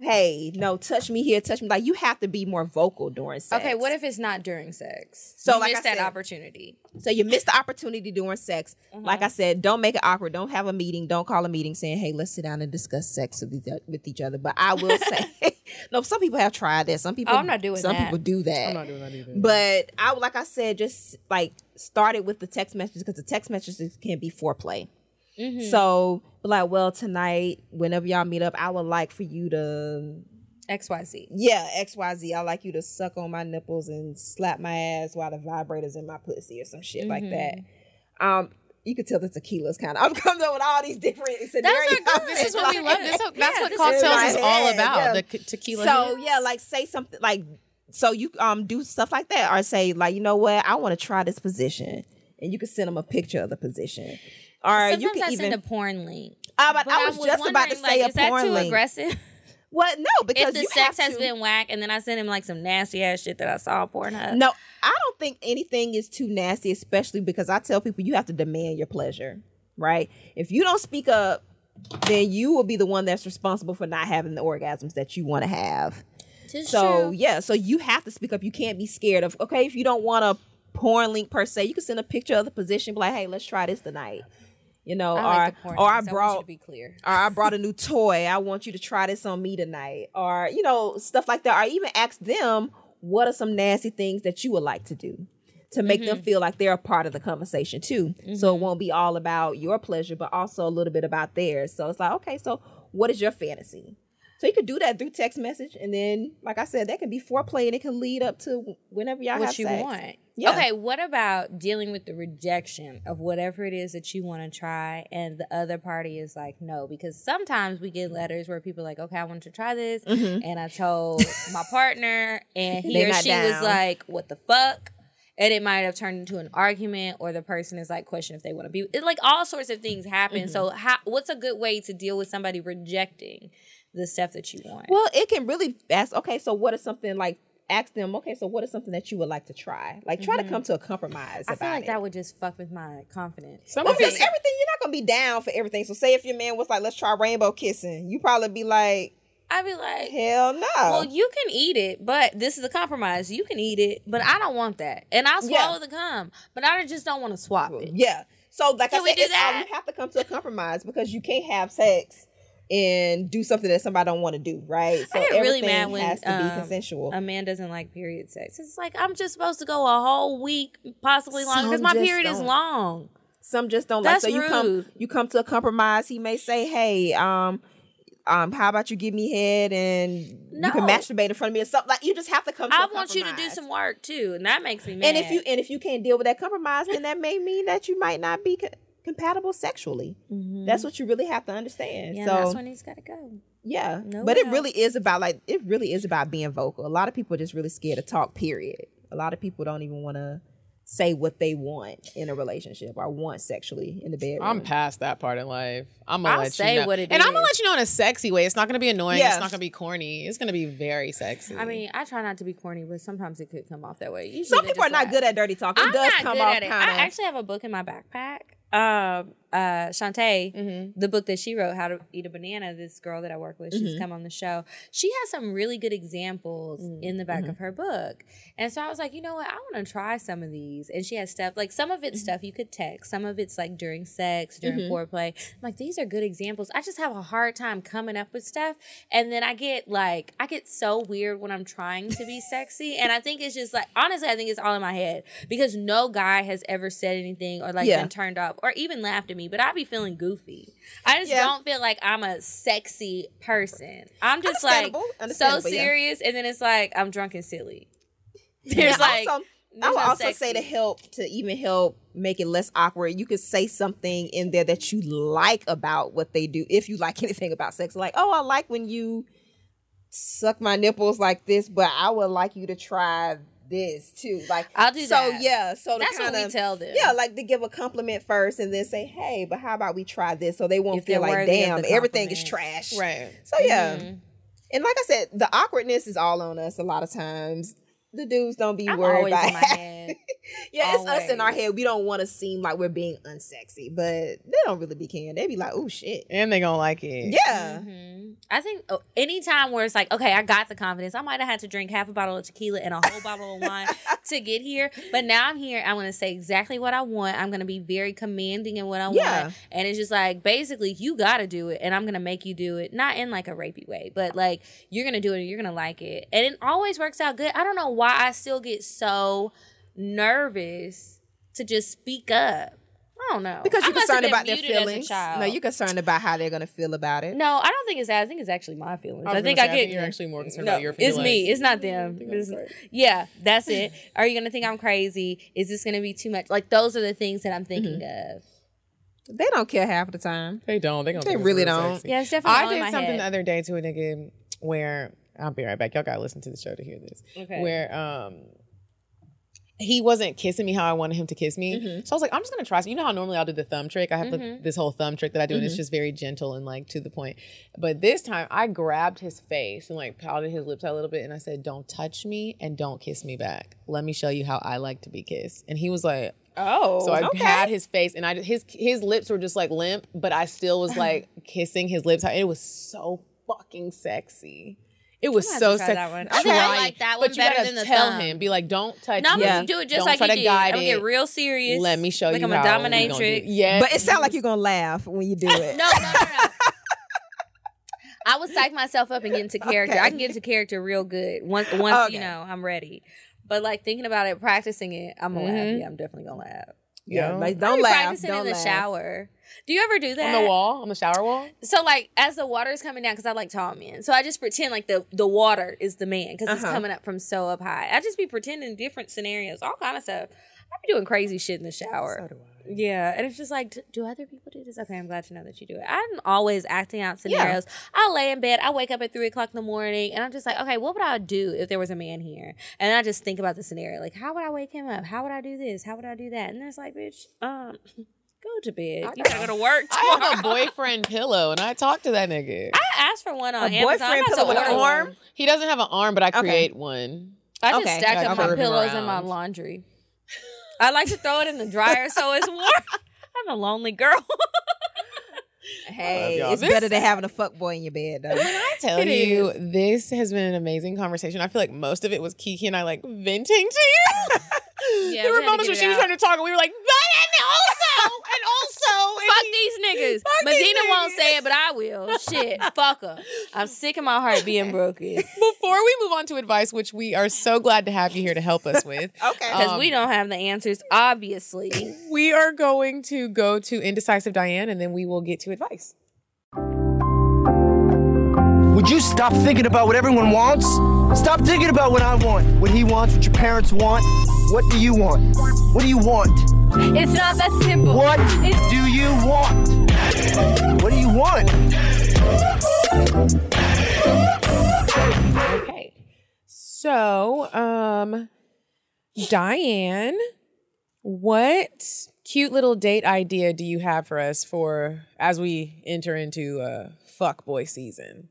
hey, no, touch me here, touch me. Like you have to be more vocal during sex. Okay, what if it's not during sex? So, you like I missed that said- opportunity. So you missed the opportunity during sex. Like Uh-huh. I said, don't make it awkward. Don't have a meeting. Don't call a meeting saying, "Hey, let's sit down and discuss sex with each, with each other." But I will say, no. Some people have tried that. Some people. Oh, I'm not doing Some that. people do that. I'm not doing that either. But I, like I said, just like started with the text messages because the text messages can be foreplay. Mm-hmm. So, like, well, tonight, whenever y'all meet up, I would like for you to, X Y Z. yeah, X, Y, Z. I like you to suck on my nipples and slap my ass while the vibrator's in my pussy or some shit like that. Mm-hmm. Um, you could tell the tequila's kind of. I'm coming up with all these different scenarios. good. this is what we love. This, that's Yeah, what is Cocktales is all head, about. yeah. The tequila. So hits. yeah, like say something like so you um do stuff like that or say like you know what I want to try this position and you can send them a picture of the position or Sometimes you can I even send a porn link. Ah, but But I was, just about to say like, a is that porn too link. aggressive? What? No, because if the sex has to- been whack, and then I send him like some nasty ass shit that I saw on Pornhub. No, I don't think anything is too nasty, especially because I tell people you have to demand your pleasure, right? If you don't speak up, then you will be the one that's responsible for not having the orgasms that you want to have. Tis So true. yeah, so you have to speak up. You can't be scared of. Okay, if you don't want a porn link per se, you can send a picture of the position. Be like, hey, let's try this tonight. You know, I or like or I links. want you brought to be clear. or I brought a new toy. I want you to try this on me tonight. Or, you know, stuff like that. Or even ask them what are some nasty things that you would like to do to make them mm-hmm. feel like they're a part of the conversation too. So it mm-hmm. won't be all about your pleasure, but also a little bit about theirs. So it's like, okay, so what is your fantasy? So you could do that through text message. And then, like I said, that can be foreplay and it can lead up to whenever y'all have what you sex. want. Yeah. Okay, what about dealing with the rejection of whatever it is that you want to try and the other party is like no because sometimes we get letters where people are like okay I want to try this mm-hmm. and I told my partner and he or she was like what the fuck and it might have turned into an argument or the person is like question if they want to be it, like all sorts of things happen mm-hmm. so how what's a good way to deal with somebody rejecting the stuff that you want Well, it can really ask, okay, so what is something like ask them, okay, so what is something that you would like to try? Like try to mm-hmm. come to a compromise. I feel like it. that would just fuck with my confidence Some because everything you're not gonna be down for everything. So say if your man was like, let's try rainbow kissing, you probably be like, I'd be like hell no. Well, you can eat it, but this is a compromise. You can eat it, but I don't want that. And I'll Yeah. swallow the cum, but I just don't want to swap it. yeah. So like Can I we said, do it's all, that? you have to come to a compromise because you can't have sex and do something that somebody don't want to do, right? So I get really everything mad when has to be um, consensual. a man doesn't like period sex. It's like I'm just supposed to go a whole week, possibly longer, because my period is don't. long. Some just don't That's like. So you come, you come to a compromise. He may say, "Hey, um, Um, how about you give me head and you can masturbate in front of me or something? Like you just have to come. To I a want you to do some work too, and that makes me mad. And if you and if you can't deal with that compromise, then that may mean that you might not be co- compatible sexually. That's what you really have to understand. Mm-hmm. yeah, so that's when he's got to go. yeah, No but it doubt. really is about like it really is about being vocal. A lot of people are just really scared to talk. Period. A lot of people don't even want to say what they want in a relationship or want sexually in the bedroom. I'm past that part in life. I'm gonna I'll let say you know, what it and I'm gonna let you know in a sexy way. It's not gonna be annoying. Yeah. It's not gonna be corny. It's gonna be very sexy. I mean, I try not to be corny, but sometimes it could come off that way. Usually Some people are not laugh. good at dirty talk. It I'm does not come good off at it. I actually have a book in my backpack. Um, uh, Shantae, Mm-hmm. the book that she wrote, How to Eat a Banana. This girl that I work with, Mm-hmm. she's come on the show. She has some really good examples Mm-hmm. in the back of her book, and so I was like, you know what, I want to try some of these. And she has stuff like some of it's Mm-hmm. stuff you could text, some of it's like during sex, during foreplay. I'm like, these are good examples. I just have a hard time coming up with stuff, and then I get like, I get so weird when I'm trying to be sexy, and I think it's just like, honestly, I think it's all in my head because no guy has ever said anything or like Yeah. been turned off or even laughed at me, but I'd be feeling goofy. I just Yeah. don't feel like I'm a sexy person. I'm just like so yeah. serious, and then it's like I'm drunk and silly. There's like also, I would also say to help to even help make it less awkward. You could say something in there that you like about what they do. If you like anything about sex, like oh, I like when you suck my nipples like this, but I would like you to try this too. Like I'll do so, that. yeah. So to That's what kinda, we tell them. Yeah, like to give a compliment first and then say, hey, but how about we try this? So they won't If feel like, damn, everything is trash. right. So yeah. Mm-hmm. And like I said, the awkwardness is all on us a lot of times. The dudes don't be I'm worried about in it. head. Yeah, it's us in our head. We don't want to seem like we're being unsexy, but they don't really be caring. They be like, oh shit. And they gonna like it. Yeah. Mhm. I think oh, anytime where it's like, okay, I got the confidence. I might have had to drink half a bottle of tequila and a whole bottle of wine to get here. But now I'm here. I'm going to say exactly what I want. I'm going to be very commanding in what I Yeah. want. And it's just like, basically, you got to do it. And I'm going to make you do it. Not in like a rapey way, but like, you're going to do it and you're going to like it. And it always works out good. I don't know why I still get so nervous to just speak up. I don't know. Because you're concerned about their muted as a feelings. No, you're concerned about how they're gonna feel about it. No, I don't think it's that. I think it's actually my feelings. I I, think gonna I say, I get. think you're actually more concerned no, about your feelings. It's me. It's not them. It's- yeah, that's it. Are you gonna think I'm crazy? Is this gonna be too much? Like those are the things that I'm thinking Mm-hmm. of. They don't care half the time. They don't. They, gonna They really don't. sexy. Yeah, it's definitely all I in did my something head. the other day to a nigga where I'll be right back. Y'all gotta listen to the show to hear this. Okay. Where um he wasn't kissing me how I wanted him to kiss me. Mm-hmm. So I was like, I'm just gonna try. So you know how normally I'll do the thumb trick. I have the- this whole thumb trick that I do, and Mm-hmm. it's just very gentle and like to the point. But this time I grabbed his face and like pouted his lips out a little bit, and I said, "Don't touch me and don't kiss me back. Let me show you how I like to be kissed." And he was like, Oh, so I okay. had his face, and I his his lips were just like limp, but I still was like kissing his lips. It was so fucking sexy. It was so gonna have to try sexy. that one. I think I like that one but you better gotta than the tell thumb. him. Be like, don't touch. no, I'm me. gonna do it just Don't like try you to did. guide I'm gonna get real serious. Let me show like you I'm a we gonna do it. dominatrix. Yeah, But it sounds like you're gonna laugh when you do it. No, no, no, no. I would psych myself up and get into character. I can get into character real good once once you know I'm ready. But like thinking about it, practicing it, I'm gonna laugh. Mm-hmm. Yeah, I'm definitely gonna laugh. Yeah, Yeah. like don't be laugh. practicing Don't in the laugh. shower. Do you ever do that on the wall, on the shower wall. So like as the water is coming down, because I like tall men, so I just pretend like the the water is the man because it's Uh-huh. coming up from so up high. I just be pretending different scenarios, all kind of stuff. I be doing crazy shit in the shower. Yeah, and it's just like, do other people do this? Okay, I'm glad to know that you do it. I'm always acting out scenarios. I lay in bed, I wake up at three o'clock in the morning, and I'm just like, okay, what would I do if there was a man here? And I just think about the scenario, like, how would I wake him up? How would I do this? How would I do that? And then it's like, bitch, um, go to bed. You gotta go to work. I have a boyfriend pillow, and I talk to that nigga. I asked for one on A Amazon. boyfriend pillow with an arm? one. He doesn't have an arm, but I Okay. create one. I just Okay. stack Yeah, up my curve him pillows in my laundry. I like to throw it in the dryer so it's warm. I'm a lonely girl. Hey, it's This- better than having a fuck boy in your bed though. When I tell It you, this has been an amazing conversation. I feel like most of it was Kiki and I like venting to you. Yeah, there we were moments get where it she was trying to talk, and we were like, but and also, and also, and Fuck he- these niggas. Fuck these Medina won't say it, but I will. Shit. Fuck her. I'm sick of my heart being broken. Before we move on to advice, which we are so glad to have you here to help us with, Okay. Because Um, we don't have the answers, obviously. we are going to go to Indecisive Diane, and then we will get to advice. Would you stop thinking about what everyone wants? Stop thinking about what I want, what he wants, what your parents want. What do you want? What do you want? It's not that simple. What do you want? What do you want? Okay. So, um, Diane, what cute little date idea do you have for us for as we enter into uh fuck boy season?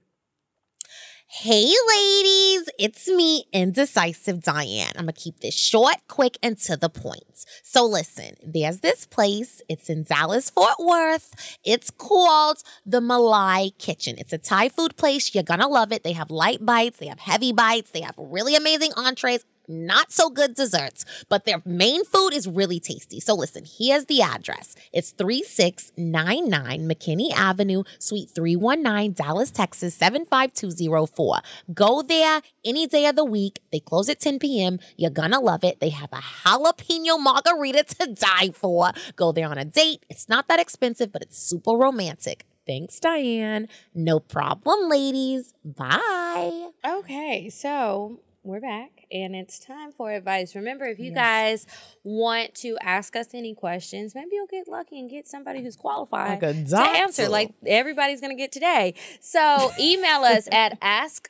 Hey, ladies, it's me, Indecisive Diane. I'm gonna keep this short, quick, and to the point. So, listen, there's this place. It's in Dallas, Fort Worth. It's called the Malai Kitchen. It's a Thai food place. You're gonna love it. They have light bites, they have heavy bites, they have really amazing entrees not so good desserts, but their main food is really tasty. So listen, here's the address. It's 3699 McKinney Avenue, Suite 319, Dallas, Texas 75204. Go there any day of the week. They close at 10 p.m. You're gonna love it. They have a jalapeno margarita to die for. Go there on a date. It's not that expensive, but it's super romantic. Thanks, Diane. No problem, ladies. Bye. Okay, so we're back and it's time for advice. Remember, if you guys want to ask us any questions, maybe you'll get lucky and get somebody who's qualified Like a to answer, like everybody's going to get today. So email us at ask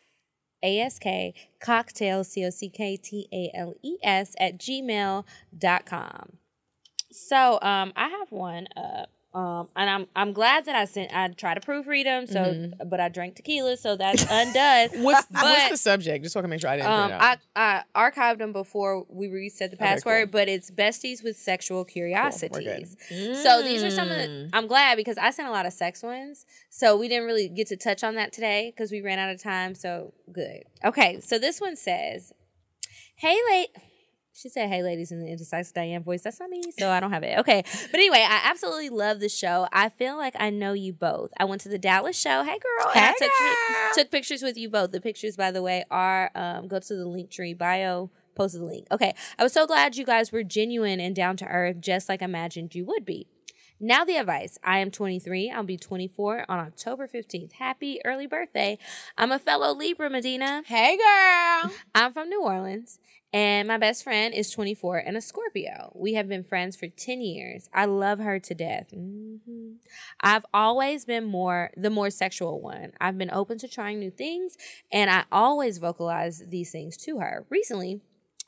ask cocktales c o c k t a l e s at gmail.com. So um, I have one up. Um, and I'm I'm glad that I sent I tried to proofread them so but I drank tequila so that's undone. What's, but what's the subject? Just so I can make sure I didn't um. I, I archived them before we reset the Okay, password, cool. but it's besties with sexual curiosities. good. So these are some of Mm. the. I'm glad because I sent a lot of sex ones, so we didn't really get to touch on that today because we ran out of time. So good. Okay, so this one says, "Hey, late." She said, "Hey, ladies," in the indecisive Diane voice. That's not me, so I don't have it. Okay, but anyway, I absolutely love the show. I feel like I know you both. I went to the Dallas show. Hey, girl, and I took girl. took pictures with you both. The pictures, by the way, are um, go to the link tree bio. Posted the link. Okay, I was so glad you guys were genuine and down to earth, just like I imagined you would be. Now the advice. I am 23. I'll be 24 on October 15th. Happy early birthday. I'm a fellow Libra, Medina. Hey, girl. I'm from New Orleans, and my best friend is 24 and a Scorpio. We have been friends for 10 years. I love her to death. Mhm. I've always been more the more sexual one. I've been open to trying new things, and I always vocalize these things to her. Recently,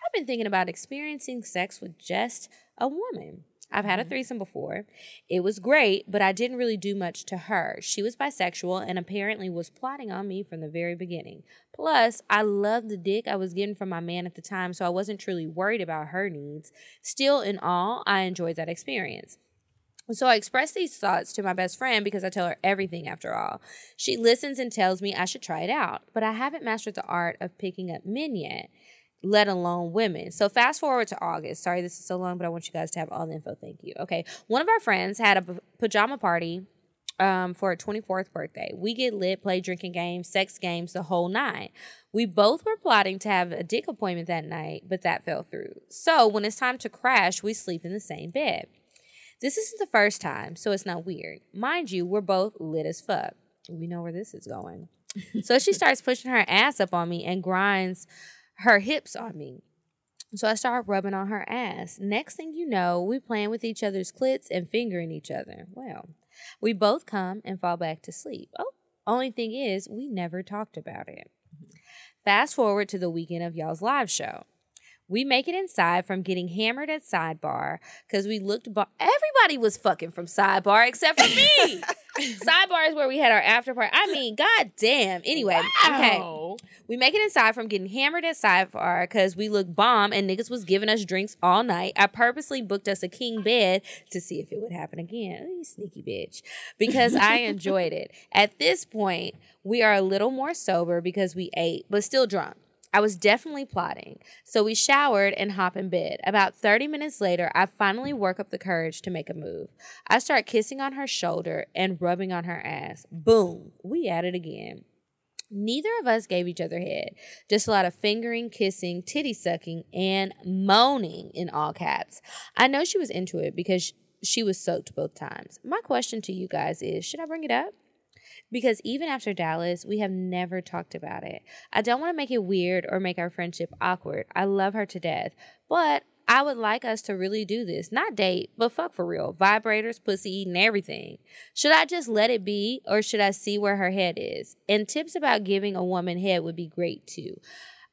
I've been thinking about experiencing sex with just a woman. I've had a mm-hmm. threesome before. It was great, but I didn't really do much to her. She was bisexual and apparently was plotting on me from the very beginning. Plus, I loved the dick I was getting from my man at the time, so I wasn't truly worried about her needs. Still, in all, I enjoyed that experience. So I expressed these thoughts to my best friend because I tell her everything after all. She listens and tells me I should try it out, but I haven't mastered the art of picking up men yet, let alone women. So fast forward to August. Sorry this is so long, but I want you guys to have all the info. Thank you. Okay. One of our friends had a p- pajama party um, for her 24th birthday. We get lit, play drinking games, sex games, the whole nine. We both were plotting to have a dick appointment that night, but that fell through. So when it's time to crash, we sleep in the same bed. This isn't the first time, so it's not weird. Mind you, we're both lit as fuck. We know where this is going. so she starts pushing her ass up on me and grinds her hips on me. So I start rubbing on her ass. Next thing you know, we playing with each other's clits and fingering each other. Well, we both come and fall back to sleep. Oh, only thing is, we never talked about it. Fast forward to the weekend of y'all's live show. We make it inside from getting hammered at Sidebar because we looked. Bo- Everybody was fucking from Sidebar except for me. Sidebar is where we had our after party. I mean, goddamn. Anyway, okay. We make it inside from getting hammered at Sidebar because we look bomb and niggas was giving us drinks all night. I purposely booked us a king bed to see if it would happen again. Oh, you sneaky bitch. Because I enjoyed it. At this point, we are a little more sober because we ate, but still drunk. I was definitely plotting. So we showered and hop in bed. About 30 minutes later, I finally work up the courage to make a move. I start kissing on her shoulder and rubbing on her ass. Boom, we at it again. Neither of us gave each other head. Just a lot of fingering, kissing, titty sucking, and moaning in all caps. I know she was into it because she was soaked both times. My question to you guys is should I bring it up? Because even after Dallas, we have never talked about it. I don't want to make it weird or make our friendship awkward. I love her to death, but I would like us to really do this. Not date, but fuck for real. Vibrators, pussy eating, everything. Should I just let it be or should I see where her head is? And tips about giving a woman head would be great too.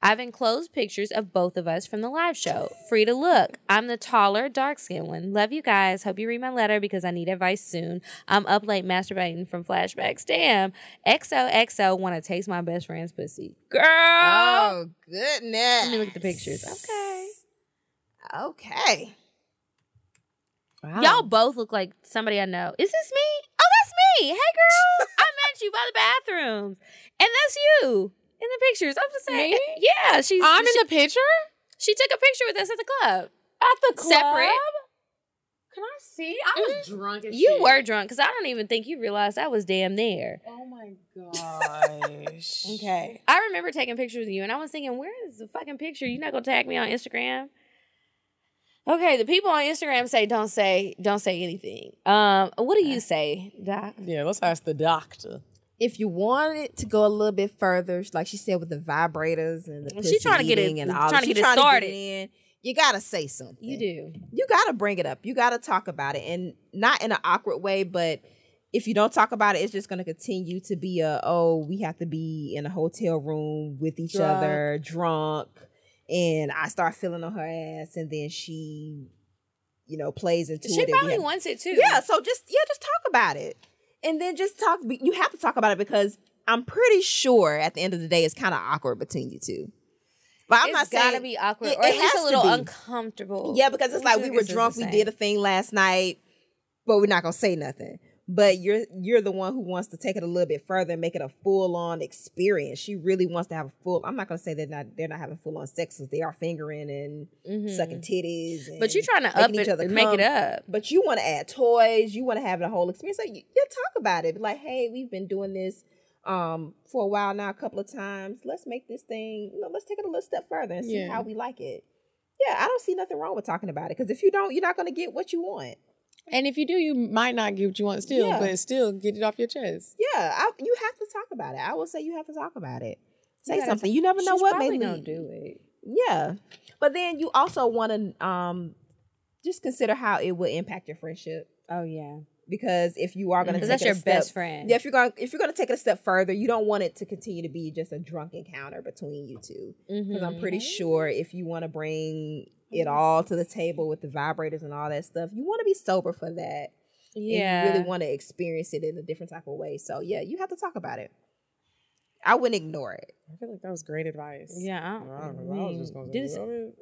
I've enclosed pictures of both of us from the live show. Free to look. I'm the taller, dark skinned one. Love you guys. Hope you read my letter because I need advice soon. I'm up late masturbating from flashbacks. Damn. XOXO want to taste my best friend's pussy. Girl. Oh goodness. Let me look at the pictures. Okay. Okay. Wow. Y'all both look like somebody I know. Is this me? Oh, that's me. Hey, girl. I met you by the bathrooms. And that's you in the pictures. I'm just saying. Me? Yeah, she's. I'm she, in the picture She took a picture with us at the club. at the club. Separate. Can I see? I was drunk as You shit. were drunk because I don't even think you realized I was damn there. Oh my gosh. Okay. I remember taking pictures of you and I was thinking, where is the fucking picture? You're not gonna tag me on Instagram? Okay, the people on Instagram say don't say don't say anything. Um, what do you say, Doc? Yeah, let's ask the doctor. If you want it to go a little bit further, like she said with the vibrators and the pussy trying to get it- and all trying to get it trying started. in, you gotta say something. You do. you got to bring it up. You got to talk about it, and not in an awkward way. But if you don't talk about it, it's just going to continue to be a oh, we have to be in a hotel room with each Drunk. other, drunk, and I start feeling on her ass, and then she, you know, plays into She it. She probably have- wants it too. yeah. So just yeah, just talk about it, and then just talk. You have to talk about it because I'm pretty sure at the end of the day, it's kind of awkward between you two. But I'm it's not saying gotta be awkward it- or it has a to little be. uncomfortable. Yeah, because it's like we were drunk, we did a thing last night, but we're not gonna say nothing. But you're you're the one who wants to take it a little bit further and make it a full on experience. She really wants to have a full. I'm not gonna say they're not they're not having full on sex because they are fingering and Mhm. sucking titties. And But you're trying to up each it other make it up. But you want to add toys. You want to have the whole experience. So you, you talk about it. Like, hey, we've been doing this um for a while now, a couple of times. Let's make this thing. You know, let's take it a little step further and see Yeah. how we like it. Yeah, I don't see nothing wrong with talking about it because if you don't, you're not going to get what you want. And if you do, you might not get what you want still, Yeah. but still get it off your chest. Yeah, I, you have to talk about it. I will say you have to talk about it. Say gotta something. talk- You never know She's what may probably lead. gonna do it. Yeah, but then you also want to um just consider how it will impact your friendship. Oh yeah. because if you are going to Because take that's it a your step, best friend. yeah, if you're going if you're going to take it a step further, you don't want it to continue to be just a drunk encounter between you two. Because I'm pretty Mm-hmm. sure if you want to bring it all to the table with the vibrators and all that stuff, you want to be sober for that. Yeah. and you really want to experience it in a different type of way. So yeah, you have to talk about it. I wouldn't ignore it. I feel like that was great advice. Yeah. I, don't- I, don't know. I was just gonna say, this- I mean,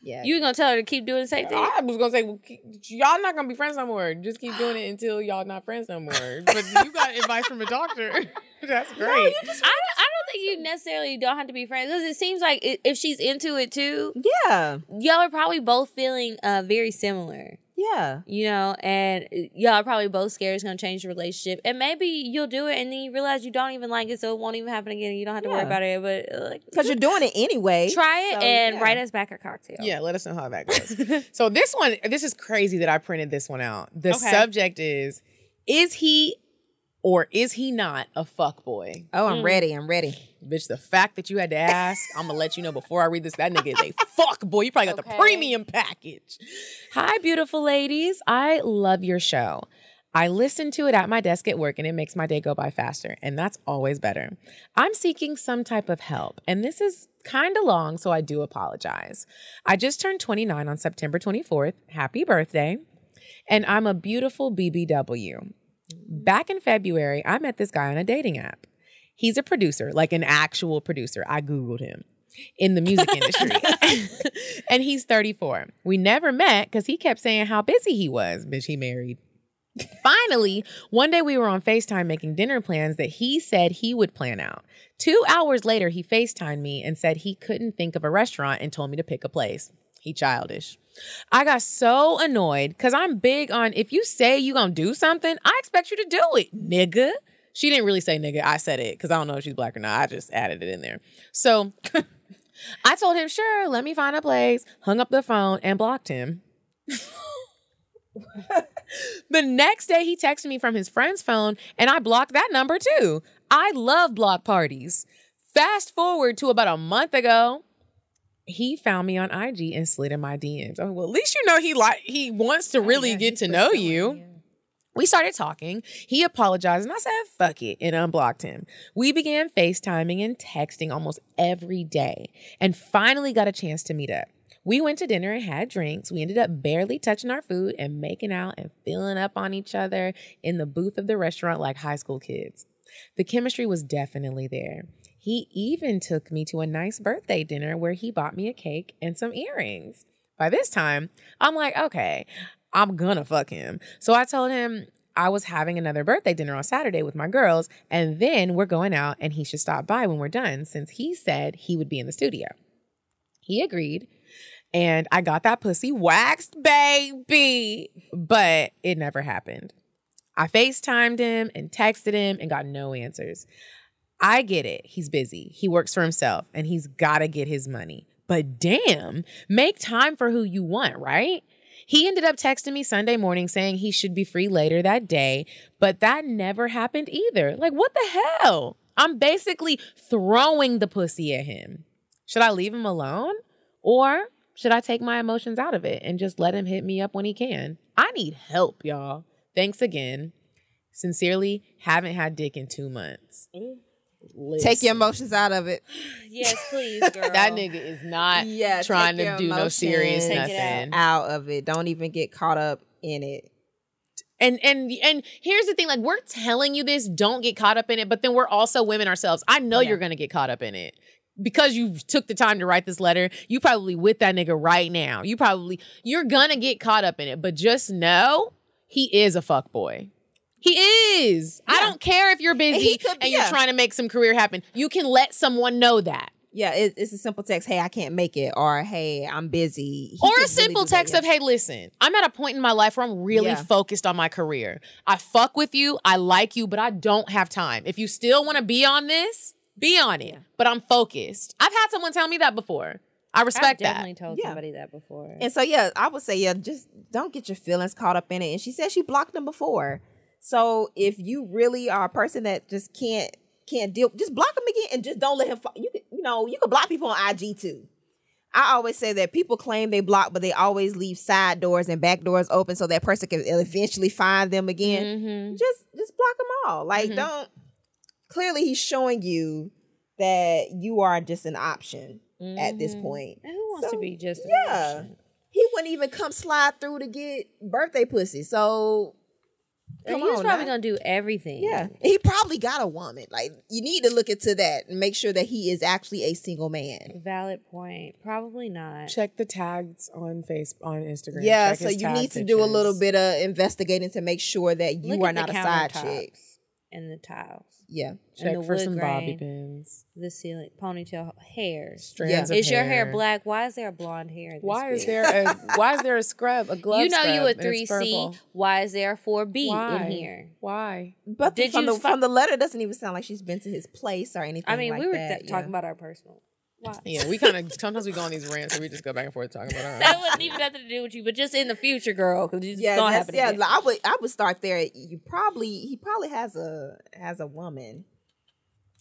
Yeah, You were gonna tell her to keep doing the same thing? I was gonna say, well, keep- y'all not gonna be friends no more. Just keep doing it until y'all not friends no more. But you got advice from a doctor. That's great. No, I, I don't think you necessarily don't have to be friends because it seems like if she's into it too, yeah, y'all are probably both feeling uh, very similar. Yeah. You know, and uh, y'all are probably both scared it's gonna change the relationship, and maybe you'll do it, and then you realize you don't even like it, so it won't even happen again. You don't have to worry about it, but uh, like Because you're doing it anyway. try it So, and yeah. write us back a cocktail. Yeah, let us know how that goes. so this one, this is crazy that I printed this one out. The Okay. subject is: Is he or is he not a fuck boy? Oh, I'm mm. ready. I'm ready. Bitch, the fact that you had to ask, I'm gonna let you know before I read this. That nigga is a fuck boy. You probably got the premium package. Hi, beautiful ladies. I love your show. I listen to it at my desk at work and it makes my day go by faster, and that's always better. I'm seeking some type of help, and this is kind of long, so I do apologize. I just turned 29 on September 24th. Happy birthday. And I'm a beautiful BBW. Back in February, I met this guy on a dating app. He's a producer, like an actual producer. I Googled him in the music industry. and he's 34. We never met because he kept saying how busy he was. Bitch, he married. Finally, one day we were on FaceTime making dinner plans that he said he would plan out. Two hours later, he FaceTimed me and said he couldn't think of a restaurant and told me to pick a place. He childish. I got so annoyed because I'm big on if you say you gonna do something, I expect you to do it, nigga. She didn't really say nigga. I said it because I don't know if she's black or not. I just added it in there. So I told him, sure, let me find a place, hung up the phone, and blocked him. the next day, he texted me from his friend's phone, and I blocked that number too. I love block parties. Fast forward to about a month ago, he found me on IG and slid in my DMs. Oh, well, at least you know he like he wants to really get to know you. We started talking. He apologized and I said, fuck it, and unblocked him. We began FaceTiming and texting almost every day and finally got a chance to meet up. We went to dinner and had drinks. We ended up barely touching our food and making out and filling up on each other in the booth of the restaurant like high school kids. The chemistry was definitely there. He even took me to a nice birthday dinner where he bought me a cake and some earrings. By this time, I'm like, okay, I'm gonna fuck him. So I told him I was having another birthday dinner on Saturday with my girls, and then we're going out and he should stop by when we're done since he said he would be in the studio. He agreed, and I got that pussy waxed, baby, but it never happened. I FaceTimed him and texted him and got no answers. I get it. He's busy. He works for himself and he's got to get his money. But damn, make time for who you want, right? He ended up texting me Sunday morning saying he should be free later that day, but that never happened either. Like, what the hell? I'm basically throwing the pussy at him. Should I leave him alone? Or should I take my emotions out of it and just let him hit me up when he can? I need help, y'all. Thanks again. Sincerely, haven't had dick in two months. Mm. Take your emotions out of it. Yes, please, girl. That nigga is not Yeah, trying to do no serious emotions nothing. out of it. Don't even get caught up in it. And and and here's the thing: like we're telling you this, don't get caught up in it. But then we're also women ourselves. I know you're gonna get caught up in it because you took the time to write this letter. You probably with that nigga right now. You probably you're gonna get caught up in it. But just know he is a fuck boy. He is. I don't care if you're busy and, could be- you're trying to make some career happen. You can let someone know that. Yeah, it, it's a simple text. Hey, I can't make it, or Hey, I'm busy. He or could a really simple that, text yeah. of, hey, listen, I'm at a point in my life where I'm really Yeah. focused on my career. I fuck with you, I like you, but I don't have time. If you still want to be on this, be on it. But I'm focused. I've had someone tell me that before. I I've respect that. I definitely told Yeah. somebody that before. And so yeah, I would say yeah, just don't get your feelings caught up in it. And she said she blocked them before. So if you really are a person that just can't can't deal, just block him again and just don't let him. Fo- you can, you know you can block people on IG too. I always say that people claim they block, but they always leave side doors and back doors open so that person can eventually find them again. Mm-hmm. Just just block them all. Like Mhm. don't. Clearly, he's showing you that you are just an option at this Mm-hmm. Mhm. point. And who wants So, to be just an yeah. option? He wouldn't even come slide through to get birthday pussy. So come he was on probably now. gonna do everything. yeah, he probably got a woman. Like you need to look into that and make sure that he is actually a single man. Valid point. Probably not. Check the tags on Facebook, on Instagram. Yeah, Check so you need to do a little bit of investigating to make sure that you Look are not a side countertops chick. And the tiles. Yeah, Check the for wood some bobby pins. The ceiling ponytail hair. Strands of Is your hair hair. black? Why is there blonde hair? this Why is there a why is there a scrub, a glove? You know you a three C. Why is there a four B in here? Why? but Did from you the fi- from the letter it doesn't even sound like she's been to his place or anything. I mean, like we were that, th- yeah. talking about our personal. Why? Yeah, we kind of sometimes we go on these rants and we just go back and forth talking about our. That wasn't even nothing to do with you, but just in the future, girl, because it's Yeah, gonna happen. yeah. again. I would I would start there. You probably he probably has a has a woman.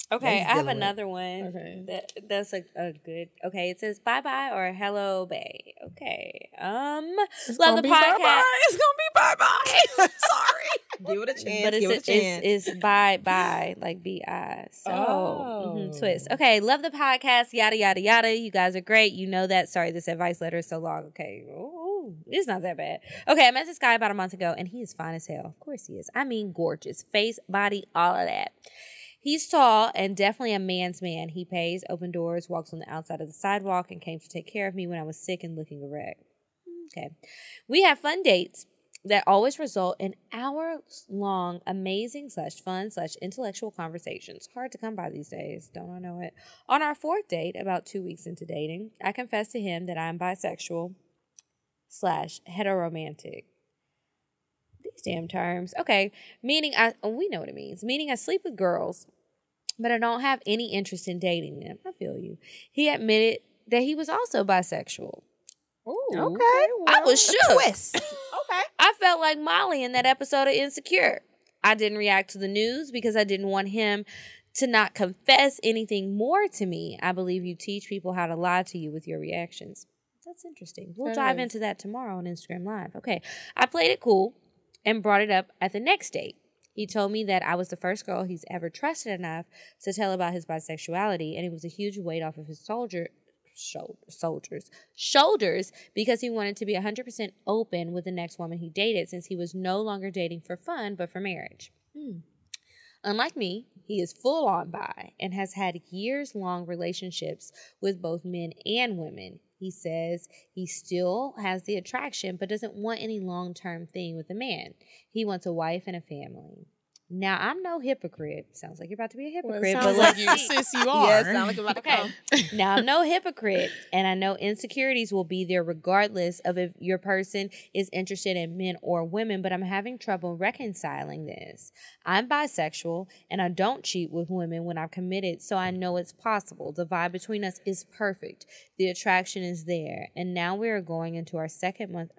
Okay, I have dealing with. another one. Okay. That that's a, a good. Okay, it says bye bye or hello, bay. Okay. Um, It's love the be podcast. bye-bye. It's gonna be bye bye. Sorry. Give it a chance. But give it's it a chance. it's, it's bye bye like B I. So mhm, Oh. twist. Okay, love the podcast. Yada yada yada. You guys are great. You know that. Sorry, this advice letter is so long. Okay. Ooh, it's not that bad. Okay, I met this guy about a month ago, and he is fine as hell. Of course he is. I mean, gorgeous, face, body, all of that. He's tall and definitely a man's man. He pays, open doors, walks on the outside of the sidewalk, and came to take care of me when I was sick and looking a wreck. Okay. We have fun dates that always result in hours long, amazing slash fun slash intellectual conversations. Hard to come by these days, don't I know it? On our fourth date, about two weeks into dating, I confessed to him that I'm bisexual slash heteromantic. These damn terms. Okay. Meaning I we know what it means. Meaning I sleep with girls, but I don't have any interest in dating them. I feel you. He admitted that he was also bisexual. Ooh, Okay. I was A shook. Twist. okay. I felt like Molly in that episode of Insecure. I didn't react to the news because I didn't want him to not confess anything more to me. I believe you teach people how to lie to you with your reactions. That's interesting. We'll That dive is. into that tomorrow on Instagram Live. Okay. I played it cool and brought it up at the next date. He told me that I was the first girl he's ever trusted enough to tell about his bisexuality, and it was a huge weight off of his soldier shoulder, soldiers shoulders because he wanted to be 100% open with the next woman he dated since he was no longer dating for fun but for marriage. Hmm. Unlike me, he is full on bi and has had years long relationships with both men and women. He says he still has the attraction but doesn't want any long term thing with a man. He wants a wife and a family. Now, I'm no hypocrite. Sounds like you're about to be a Well, hypocrite, it but like you, sis, you are. Yes, sound like you're about to Okay. come. now I'm no hypocrite, and I know insecurities will be there regardless of if your person is interested in men or women, but I'm having trouble reconciling this. I'm bisexual, and I don't cheat with women when I'm committed, so I know it's possible. The vibe between us is perfect. The attraction is there, and now we are going into our second month.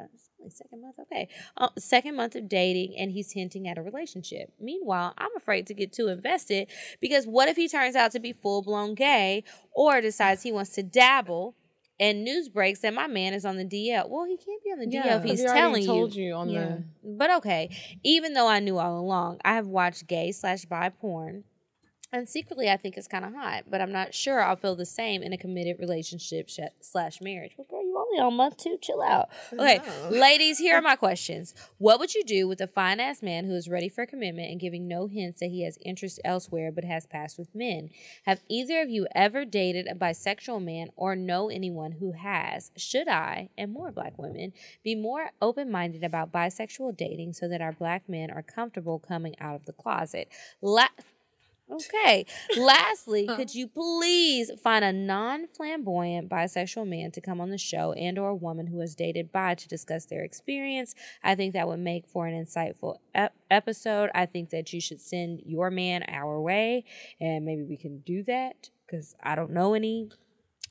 Only Second month, okay. Uh, second month of dating, and he's hinting at a relationship. Meanwhile, I'm afraid to get too invested because what if he turns out to be full blown gay or decides he wants to dabble and news breaks that my man is on the DL? Well, he can't be on the DL if he's telling told you. you on Yeah. the. But okay, even though I knew all along, I have watched gay slash bi porn. And secretly, I think it's kind of hot, but I'm not sure I'll feel the same in a committed relationship sh- slash marriage. Well, girl, you only on month two. Chill out. Okay, ladies, here are my questions. What would you do with a fine ass man who is ready for commitment and giving no hints that he has interest elsewhere but has passed with men? Have either of you ever dated a bisexual man or know anyone who has? Should I, and more black women, be more open minded about bisexual dating so that our black men are comfortable coming out of the closet? La- Okay. Lastly, could you please find a non-flamboyant bisexual man to come on the show and or a woman who has dated bi to discuss their experience? I think that would make for an insightful ep- episode. I think that you should send your man our way and maybe we can do that cuz I don't know any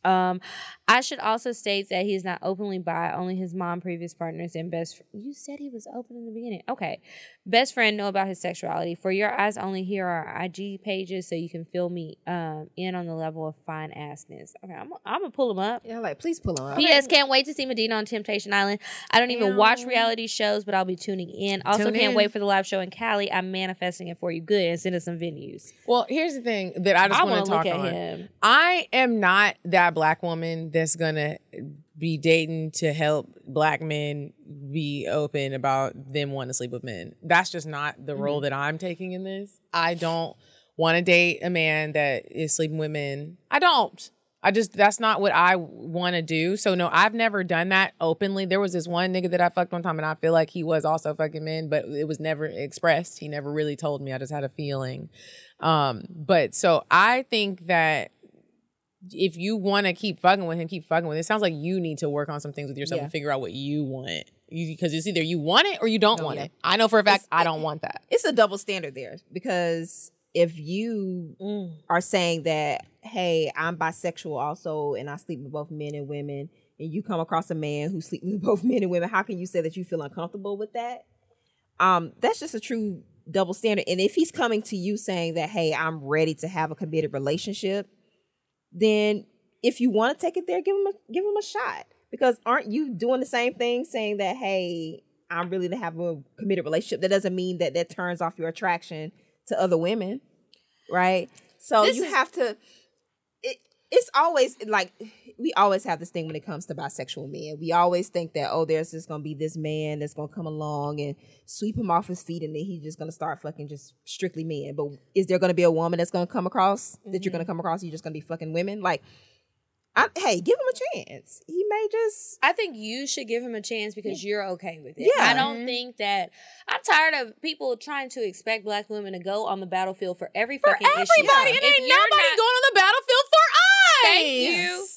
um, I should also state that he is not openly bi. Only his mom, previous partners, and best. Fr- you said he was open in the beginning. Okay, best friend know about his sexuality. For your eyes only, here are our IG pages so you can fill me um, in on the level of fine assness. Okay, I'm, I'm gonna pull them up. Yeah, like please pull them up. P.S. Can't wait to see Medina on Temptation Island. I don't even watch reality shows, but I'll be tuning in. Also, Tune can't in. wait for the live show in Cali. I'm manifesting it for you. Good, and send us some venues. Well, here's the thing that I just I want wanna to talk look at on. him. I am not that black woman that's gonna be dating to help black men be open about them wanting to sleep with men. That's just not the role that I'm taking in this. I don't want to date a man that is sleeping with men. I don't. I just that's not what I want to do. So no, I've never done that openly. There was this one nigga that I fucked one time, and I feel like he was also fucking men, but it was never expressed. He never really told me. I just had a feeling. Um, but so I think that if you want to keep fucking with him, keep fucking with him. It sounds like you need to work on some things with yourself Yeah. and figure out what you want. Because it's either you want it or you don't No, want yeah. it. I know for a fact It's- I don't want that. It's a double standard there because if you Mm. are saying that, hey, I'm bisexual also, and I sleep with both men and women, and you come across a man who sleeps with both men and women, how can you say that you feel uncomfortable with that? Um, that's just a true double standard. And if he's coming to you saying that, hey, I'm ready to have a committed relationship, then if you want to take it there, give him a give him a shot. Because aren't you doing the same thing, saying that, hey, I'm really to have a committed relationship? That doesn't mean that that turns off your attraction to other women, right? So This you is- have to. It, it's always like we always have this thing when it comes to bisexual men. We always think that oh, there's just gonna be this man that's gonna come along and sweep him off his feet, and then he's just gonna start fucking just strictly men. But is there gonna be a woman that's gonna come across that you're gonna mm-hmm. come across? You're just gonna be fucking women, like. I, hey, give him a chance. He may just I think you should give him a chance because you're okay with it. Yeah. I don't mm-hmm. think that I'm tired of people trying to expect black women to go on the battlefield for every For fucking everybody. issue. And If ain't nobody not- going on the battlefield for us. Thank you.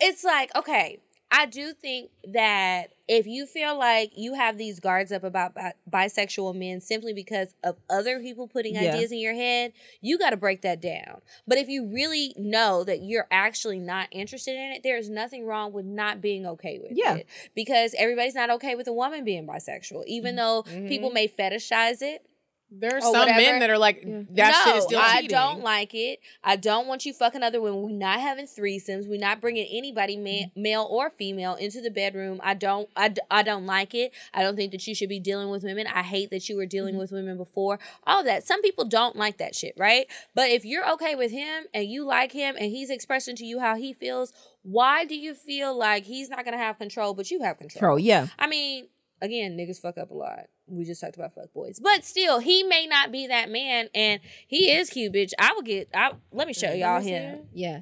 It's like, okay, I do think that if you feel like you have these guards up about bi- bisexual men simply because of other people putting Yeah. ideas in your head, you got to break that down. But if you really know that you're actually not interested in it, there's nothing wrong with not being okay with Yeah. it. Because everybody's not okay with a woman being bisexual, even mm-hmm. though people mm-hmm. may fetishize it. There's or some men that are like, that shit is still I cheating. don't like it. I don't want you fucking other women. We're not having threesomes. We're not bringing anybody, ma- Mm-hmm. male or female, into the bedroom. I don't. I, d- I don't like it. I don't think that you should be dealing with women. I hate that you were dealing Mm-hmm. with women before. All that. Some people don't like that shit, right? But if you're okay with him and you like him and he's expressing to you how he feels, why do you feel like he's not gonna have control, but you have control? Control, yeah. I mean, again, niggas fuck up a lot. We just talked about fuck boys, but still, he may not be that man, and he is cute, bitch. I will get. I let me show y'all him. Yeah.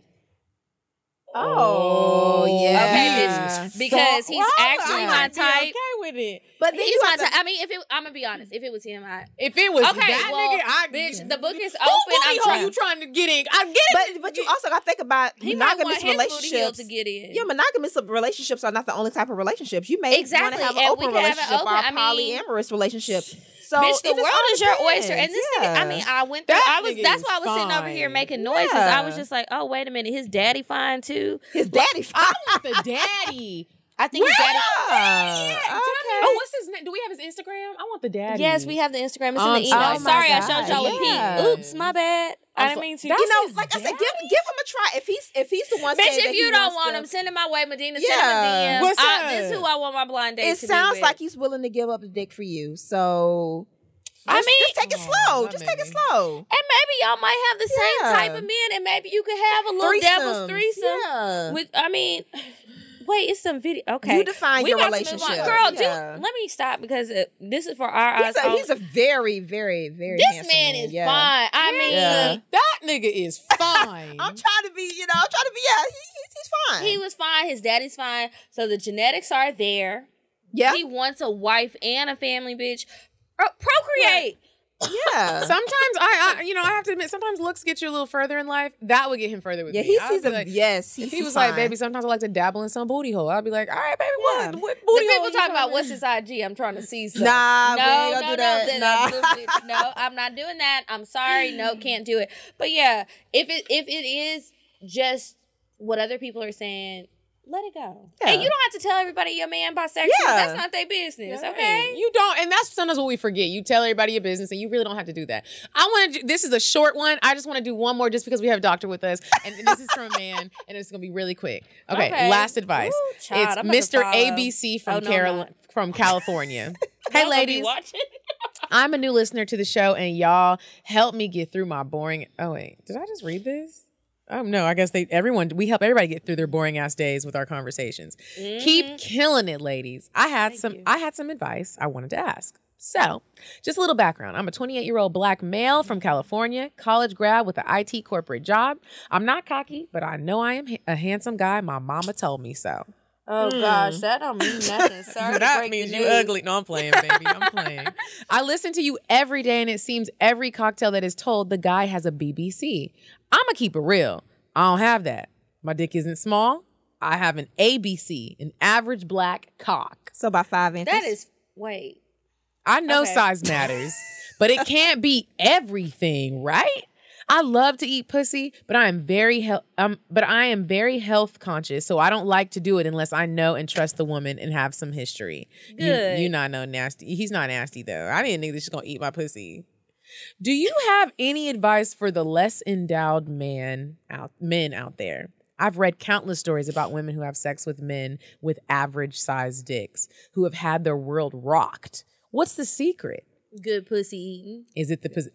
Oh, yeah. Okay, bitch, because he's actually my I'd be type. Okay with it. But then He's you my have to- type. I mean, if it, I'm gonna be honest, if it was him, I If it was okay. that well, nigga, I bitch, the book is Who open. booty I'm hole trying. you trying to get in? I get it. But but you also got to think about He monogamous his booty hole relationships. to get in. Yeah, monogamous relationships are not the only type of relationships. You may Exactly, want to have an open we can have an relationship open- or a I mean- polyamorous relationship. So Bitch, the world is your oyster. And this nigga, I mean, I went through. That I was. That's why I was sitting over here fine. making noises. I was just like, oh wait a minute, his daddy fine too. his daddy. Fine. I want the daddy. I think his daddy. Yeah. Oh, what's his name? Do we have his Instagram? I want the daddy. Yes, we have the Instagram. It's Um, in the email. oh my Sorry, I showed y'all with yeah. Pete. Oops, my bad. I I'm didn't mean to. That's You know, his like I said, give give him a try. If he's if he's the one Bitch, saying that if he you don't wants want to- him, send him my way. Medina, Yeah. send him a DM. What's I, this is who I want my blind date it to be sounds with. like he's willing to give up the dick for you. So I mean- just take it Oh, slow. my Just take it slow. And maybe y'all might have the same Yeah. type of men, and maybe you could have a little devil's Threesomes. threesome. Yeah. With, I mean, wait, it's some video. Okay, You define We your about to relationship. girl. Yeah. Do let me stop because uh, this is for our eyes. He's a, only. he's a very, very, very. this handsome man is yeah. fine. I mean, Yeah. That nigga is fine. I'm trying to be, you know, I'm trying to be. Yeah, he, he's, he's fine. he was fine. His daddy's fine. So the genetics are there. yeah, He wants a wife and a family, bitch. Pro- procreate. Yeah. Sometimes I, I, you know, I have to admit, sometimes looks get you a little further in life. That would get him further with yeah, me. he sees a like, yes. He If he sees was like, baby, sometimes I like to dabble in some booty hole. I'd be like, all right, baby, Yeah. what, what The booty hole? people talk about what's his IG. I'm trying to see some. Nah, we no, ain't gonna no, do that. no, Nah. no, no, no, I'm not doing that. I'm sorry, no, can't do it. But yeah, if it if it is just what other people are saying, let it go. Yeah. And you don't have to tell everybody your man bisexual. Yeah. That's not their business, okay? You don't, and that's sometimes what we forget. You tell everybody your business, and you really don't have to do that. I want to. This is a short one. I just want to do one more, just because we have a doctor with us, and this is from a man, and it's gonna be really quick. Okay, Okay. last advice. Ooh, child, I'm it's Mr. ABC from Oh, no, I'm Carol from California. hey, Y'all ladies. I'm a new listener to the show, and y'all help me get through my boring. Oh wait, did I just read this? Oh no, I guess they everyone we help everybody get through their boring ass days with our conversations. Keep mm-hmm. killing it, ladies. I had some I had some advice I wanted to ask. So, just a little background. I'm a 28 year old black male from California, college grad with an IT corporate job. I'm not cocky, but I know I am a handsome guy. My mama told me so. Oh hmm. gosh, that don't mean nothing. Sorry that means you ugly. No, I'm playing, baby. I'm playing. I listen to you every day, and it seems every cocktail that is told the guy has a BBC. I'ma keep it real. I don't have that. My dick isn't small. I have an ABC, an average black cock. so about five inches. That is wait. I know Okay. size matters, but it can't be everything, right? I love to eat pussy, but I am very health um but I am very health conscious, so I don't like to do it unless I know and trust the woman and have some history. You, Good. you not know nasty. He's not nasty though. I didn't think that she's gonna eat my pussy. Do you have any advice for the less endowed man out men out there? I've read countless stories about women who have sex with men with average sized dicks who have had their world rocked. What's the secret? Good pussy eating. Is it the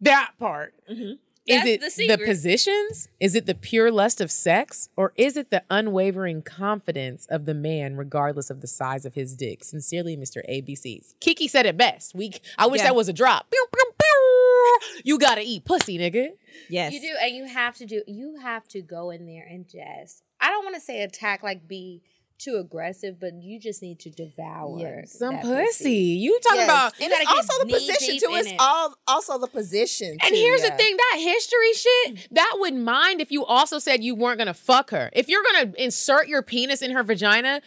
that part? Is That's it the the, positions? Is it the pure lust of sex, or is it the unwavering confidence of the man, regardless of the size of his dick? Sincerely, Mr. ABCs. Kiki said it best. We, I wish Yeah. that was a drop. Pew, pew, pew. You gotta eat pussy, nigga. yes. You do, and you have to do. You have to go in there and just. I don't want to say attack, like be too aggressive, but you just need to devour Some that pussy. You talking Yes. about and it's also the position too. It's it. all also the position. And too, here's yeah. the thing, that history shit, mm. that wouldn't mind if you also said you weren't gonna fuck her. If you're gonna insert your penis in her vagina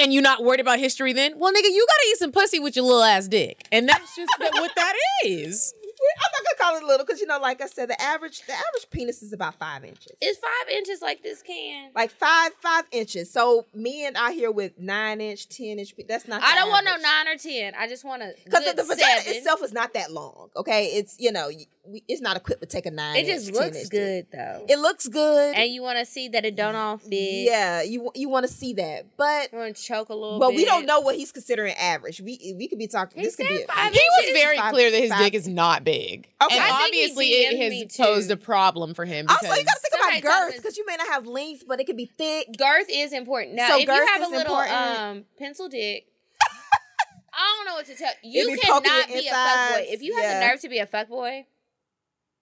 and you're not worried about history then, well nigga, you gotta eat some pussy with your little ass dick. And that's just what that is. I'm call it little because you know, like I said, the average the average penis is about five inches. It's five inches like this can. like five five inches. So men out here with nine inch, ten inch. That's not. I don't want no nine or ten. I just want to Because the, the vagina seven. itself is not that long. Okay, it's you know, we, it's not equipped to take a nine. It just inch, 10 looks inch good though. It looks good. and you want to see that it don't all fit. yeah, you you want to see that, but You want to choke a little but bit. we don't know what he's considering average. We we could be talking. He this could be. said A, He was very Five- clear that his five- dick is not big. Okay. And I obviously it has posed a problem for him because also, you got to think about girth because you may not have length, but it could be thick. girth is important. Now, So if you have a little um pencil dick, I don't know what to tell you. be cannot be a fuckboy. insides. If you have Yeah. the nerve to be a fuckboy,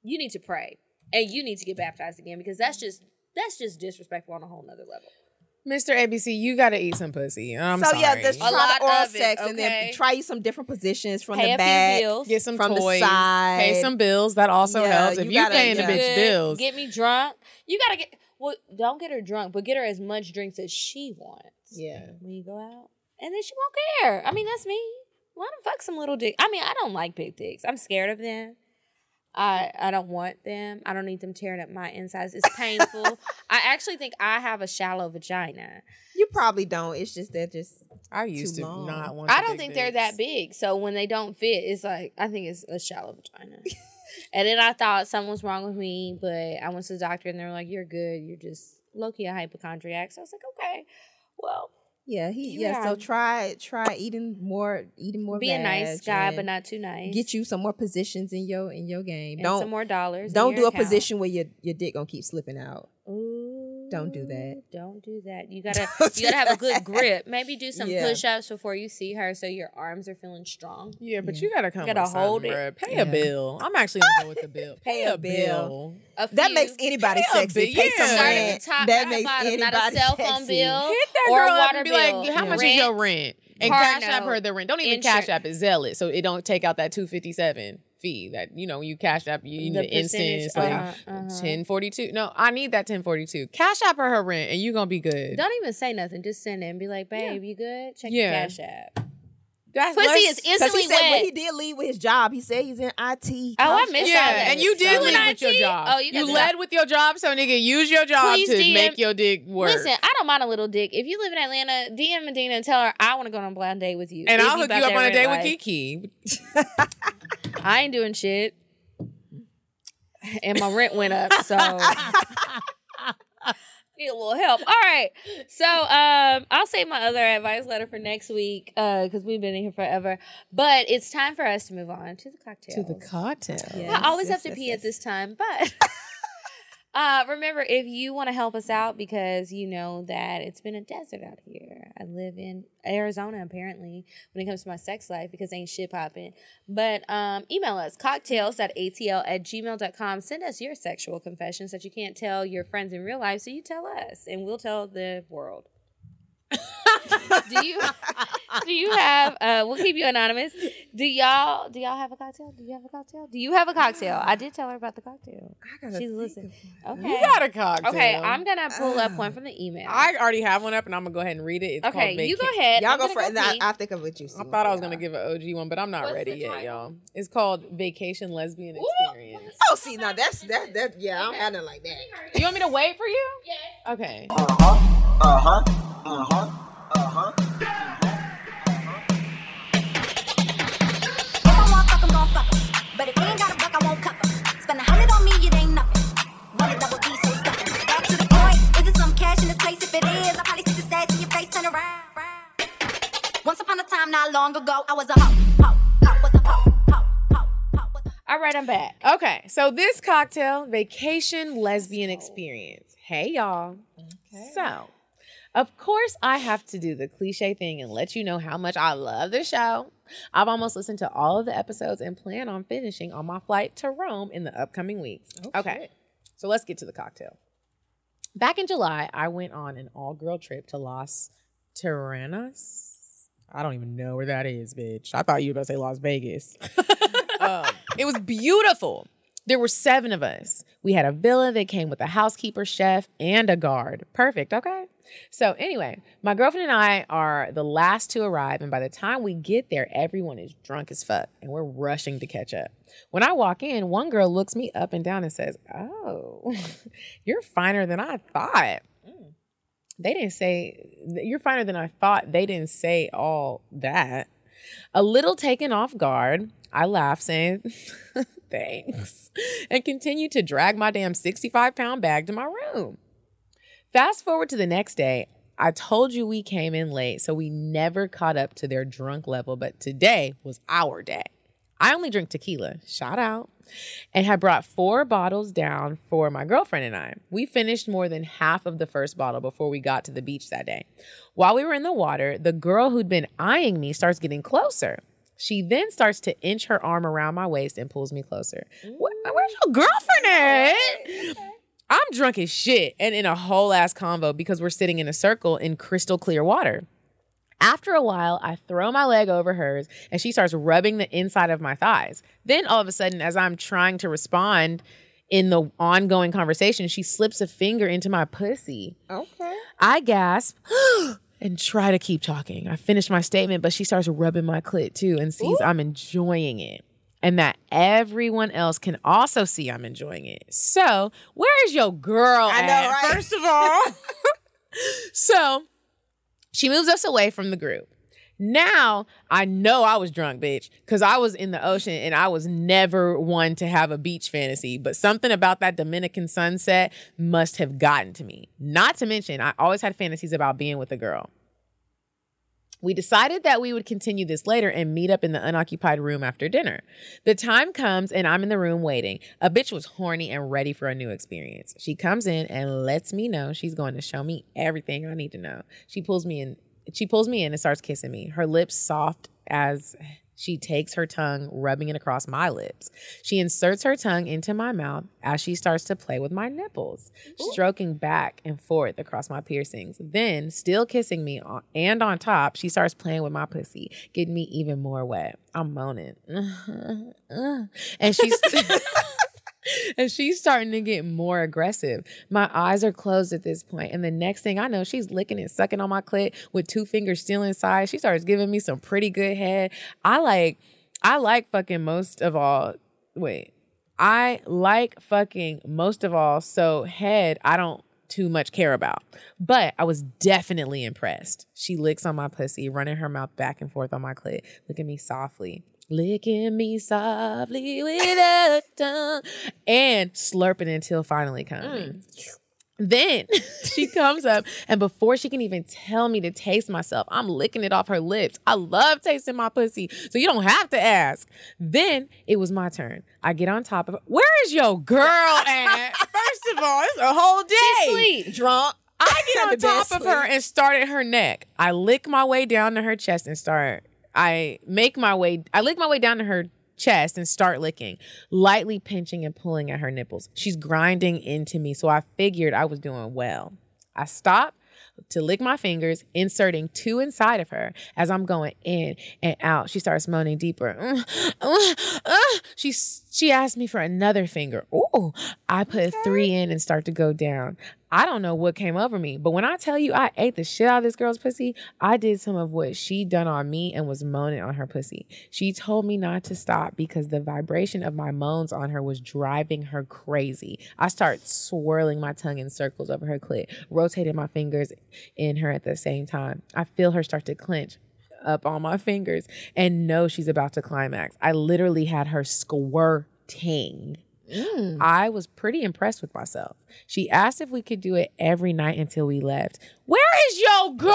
you need to pray and you need to get baptized again because that's just that's just disrespectful on a whole nother level. Mr. ABC, you gotta eat some pussy. I'm sorry. so sorry. yeah, just A lot the oral of it, sex and then try you some different positions from Pay the back, few bills. Get some from toys. the side. Pay some bills. That also Yeah, helps. If you you, gotta- paying the bitch bills. Get me drunk. You gotta get well. Don't get her drunk, but get her as much drinks as she wants. Yeah. when you go out, and then she won't care. I mean, that's me. Let them fuck some little dick. I mean, I don't like big dicks. I'm scared of them. I I don't want them. I don't need them tearing up my insides. It's painful. I actually think I have a shallow vagina. You probably don't. It's just that just I used too to long. not want. I don't big think they're that big. So when they don't fit, it's like I think it's a shallow vagina. and then I thought something was wrong with me, but I went to the doctor and they were like, "You're good. You're just low key a hypochondriac." So I was like, "Okay, well, yeah. He Yeah. yeah. So try try eating more eating more. be a nice guy, but not too nice. Get you some more positions in your in your game. and don't some more dollars. don't do a position where your your dick gonna keep slipping out. Ooh, Don't do that. Mm, don't do that. You gotta Don't you gotta have a good grip. Maybe do some Yeah. push ups before you see her, so your arms are feeling strong. Yeah, but you gotta come. Gotta with hold something, it. bruh. Pay Yeah. a bill. I'm actually gonna go with the bill. Pay a bill. A That makes anybody Pay a sexy. bit, Pay some yeah. start rent. at the top, that not makes bottom, anybody not a cell phone sexy. bill. Hit that Or a girl up and be bill. like, "How Yeah. much is your Rent, rent?" And car cash app note, her the rent. Don't even insurance. cash app it. Zelle it, so it don't take out that two fifty seven fee that you know when you cash app you need The the instant. percentage, It's like uh-huh, uh-huh. ten forty two. No, I need that ten forty two. Cash app her her rent, and you gonna be good. Don't even say nothing. Just send it and be like, babe, you good? Check your cash app. That's Pussy less- is Because instantly he said when wet. he did leave with his job, he said he's in IT. Oh, I college- missed Yeah, that. and you did You lead in with your job. Oh, you you led job. with your job, so nigga, use your job Please to DM make your dick work. Listen, I don't mind a little dick. If you live in Atlanta, DM Medina and tell her I want to go on a blind date with you. and If I'll hook you up on a red date with light. Kiki. I ain't doing shit. And my rent went up, so need a little help. All right. So um I'll save my other advice letter for next week, uh, because we've been in here forever. But it's time for us to move on to the cocktail. To the cocktail. I always yes, have to yes, pee yes. at this time, but uh, remember, if you want to help us out because you know that it's been a desert out here. I live in Arizona, apparently, when it comes to my sex life because ain't shit popping. But um, email us cocktales.atl at gmail.com. Send us your sexual confessions that you can't tell your friends in real life, so you tell us, and we'll tell the world. Do you do you have uh we'll keep you anonymous do y'all do y'all have a cocktail do you have a cocktail do you have a cocktail i did tell her about the cocktail gotta she's listening okay You got a cocktail. okay i'm gonna pull up one uh. from the email I already have one up, and I'm gonna go ahead and read it. It's okay called you go ahead Y'all I'm go gonna for it. I, I think of a juicy. I thought I was gonna give an OG one, but I'm not What's ready the yet, y'all. It's called Vacation Lesbian Experience. Oh, see now that's that that yeah. I don't have nothing like that. You want me to wait for you? Yes. Okay. If I want fuck, I'm gon' fuck 'em. But if he ain't got a buck, I won't cuff 'em. Spend a hundred on me, it ain't nothing. Run a double D, so stuffin'. Back to the point, is it some cash in this place? If it is, I probably stick the stats in your face, turn around. Once upon a time, not long ago, I was a hoe, hoe, hoe, was a hoe, hoe, hoe, hoe, was a all right i'm back Okay. So this cocktail, Vacation Lesbian Experience. Hey, y'all. Okay. So, of course, I have to do the cliche thing and let you know how much I love the show. I've almost listened to all of the episodes and plan on finishing on my flight to Rome in the upcoming weeks. okay. So let's get to the cocktail. Back in July, I went on an all girl trip to Las Tyrannos. I don't even know where that is, bitch. I thought you were about to say Las Vegas. um, it was beautiful. There were seven of us. We had a villa that came with a housekeeper, chef, and a guard. Perfect, okay? So, anyway, my girlfriend and I are the last to arrive, and by the time we get there, everyone is drunk as fuck, and we're rushing to catch up. When I walk in, one girl looks me up and down and says, Oh, you're finer than I thought. Mm. They didn't say, You're finer than I thought. They didn't say all that. A little taken off guard, I laugh, saying, Thanks, and continue to drag my damn 65 pound bag to my room. Fast forward to the next day. I told you we came in late, so we never caught up to their drunk level, but today was our day. I only drink tequila, shout out, and had brought four bottles down for my girlfriend and I. We finished more than half of the first bottle before we got to the beach that day. While we were in the water, the girl who'd been eyeing me starts getting closer. She then starts to inch her arm around my waist and pulls me closer. Where's your girlfriend at? I'm drunk as shit and in a whole ass convo because we're sitting in a circle in crystal clear water. After a while, I throw my leg over hers and she starts rubbing the inside of my thighs. Then all of a sudden, as I'm trying to respond in the ongoing conversation, she slips a finger into my pussy. Okay. I gasp and try to keep talking. I finish my statement, but she starts rubbing my clit too and sees I'm enjoying it. And that everyone else can also see I'm enjoying it. So, where is your girl I know, right? First of all. so, she moves us away from the group. Now I know I was drunk, bitch, because I was in the ocean and I was never one to have a beach fantasy. But something about that Dominican sunset must have gotten to me. Not to mention, I always had fantasies about being with a girl. We decided that we would continue this later and meet up in the unoccupied room after dinner. The time comes and I'm in the room waiting. A bitch was horny and ready for a new experience. She comes in and lets me know she's going to show me everything I need to know. She pulls me in she pulls me in and starts kissing me. Her lips soft as she takes her tongue, rubbing it across my lips. She inserts her tongue into my mouth as she starts to play with my nipples, stroking back and forth across my piercings. Then, still kissing me on, and on top, she starts playing with my pussy, getting me even more wet. I'm moaning. and she's. And she's starting to get more aggressive. My eyes are closed at this point, And the next thing I know, she's licking and sucking on my clit with two fingers still inside. She starts giving me some pretty good head. I like, I like fucking most of all. Wait, I like fucking most of all. So head, I don't too much care about. But I was definitely impressed. She licks on my pussy, running her mouth back and forth on my clit, look at me softly. Licking me softly with a tongue and slurping until finally coming. Mm. Then she comes up, and before she can even tell me to taste myself, I'm licking it off her lips. I love tasting my pussy, so you don't have to ask. Then it was my turn. I get on top of her. Where is your girl at? First of all, it's a whole day. Sleep. Drunk. I get on top of her sleep. and start at her neck. I lick my way down to her chest and start. I make my way. I lick my way down to her chest and start licking, lightly pinching and pulling at her nipples. She's grinding into me, so I figured I was doing well. I stop to lick my fingers, inserting two inside of her as I'm going in and out. She starts moaning deeper. Mm, uh, uh. She she asked me for another finger. Ooh, I put three in and start to go down. I don't know what came over me, but when I tell you I ate the shit out of this girl's pussy, I did some of what she done on me and was moaning on her pussy. She told me not to stop because the vibration of my moans on her was driving her crazy. I start swirling my tongue in circles over her clit, rotating my fingers in her at the same time. I feel her start to clench up on my fingers and know she's about to climax. I literally had her squirting. Mm. I was pretty impressed with myself. She asked if we could do it every night until we left. Where is your girl?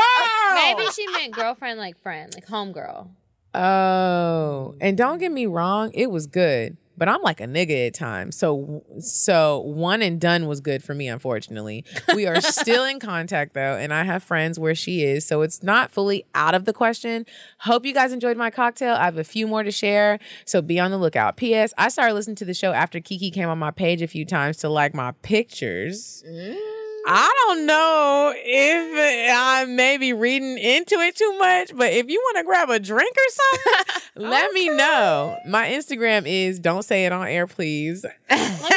Maybe she meant girlfriend like friend, like homegirl. Oh, and don't get me wrong, it was good, but I'm like a nigga at times. So, so one and done was good for me. Unfortunately, we are still in contact though, and I have friends where she is, so it's not fully out of the question. Hope you guys enjoyed my cocktail. I have a few more to share, so be on the lookout. P.S. I started listening to the show after Kiki came on my page a few times to like my pictures. Mm. I don't know if I may be reading into it too much, but if you want to grab a drink or something, let me know. My Instagram is don't say it on air, please. I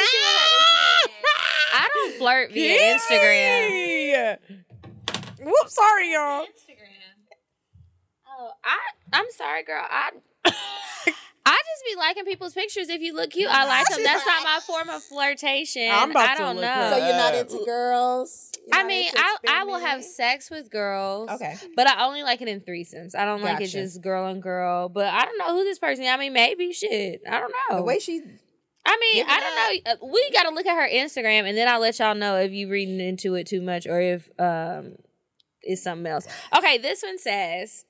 don't flirt via Instagram. Whoops, sorry, y'all. Instagram. Oh, I I'm sorry, girl. I I just be liking people's pictures. If you look cute, I like them. That's not my form of flirtation. I'm about I don't look know. So you're not into girls? You're I mean, I I will have sex with girls. Okay. But I only like it in threesomes. I don't like it just girl and girl. But I don't know who this person. Is. I mean, maybe shit. I don't know. The way she I mean, I don't know. Uh, We got to look at her Instagram, and then I'll let y'all know if you're reading into it too much or if um it's something else. Okay, this one says,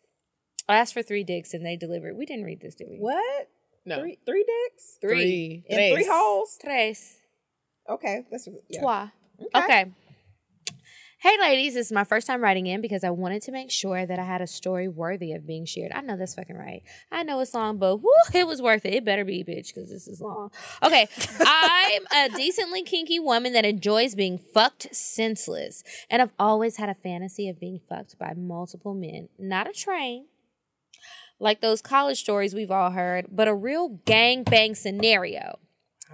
"I asked for three dicks and they delivered." We didn't read this, did we? what? No. Three three dicks? Three. And three Tres. holes? Tres. Okay. That's yeah. Trois. Okay. Okay. Hey, ladies, this is my first time writing in because I wanted to make sure that I had a story worthy of being shared. I know that's fucking right. I know it's long, but whoo, it was worth it. It better be, bitch, because this is long. Okay. I'm a decently kinky woman that enjoys being fucked senseless. And I've always had a fantasy of being fucked by multiple men. Not a train, like those college stories we've all heard, but a real gangbang scenario.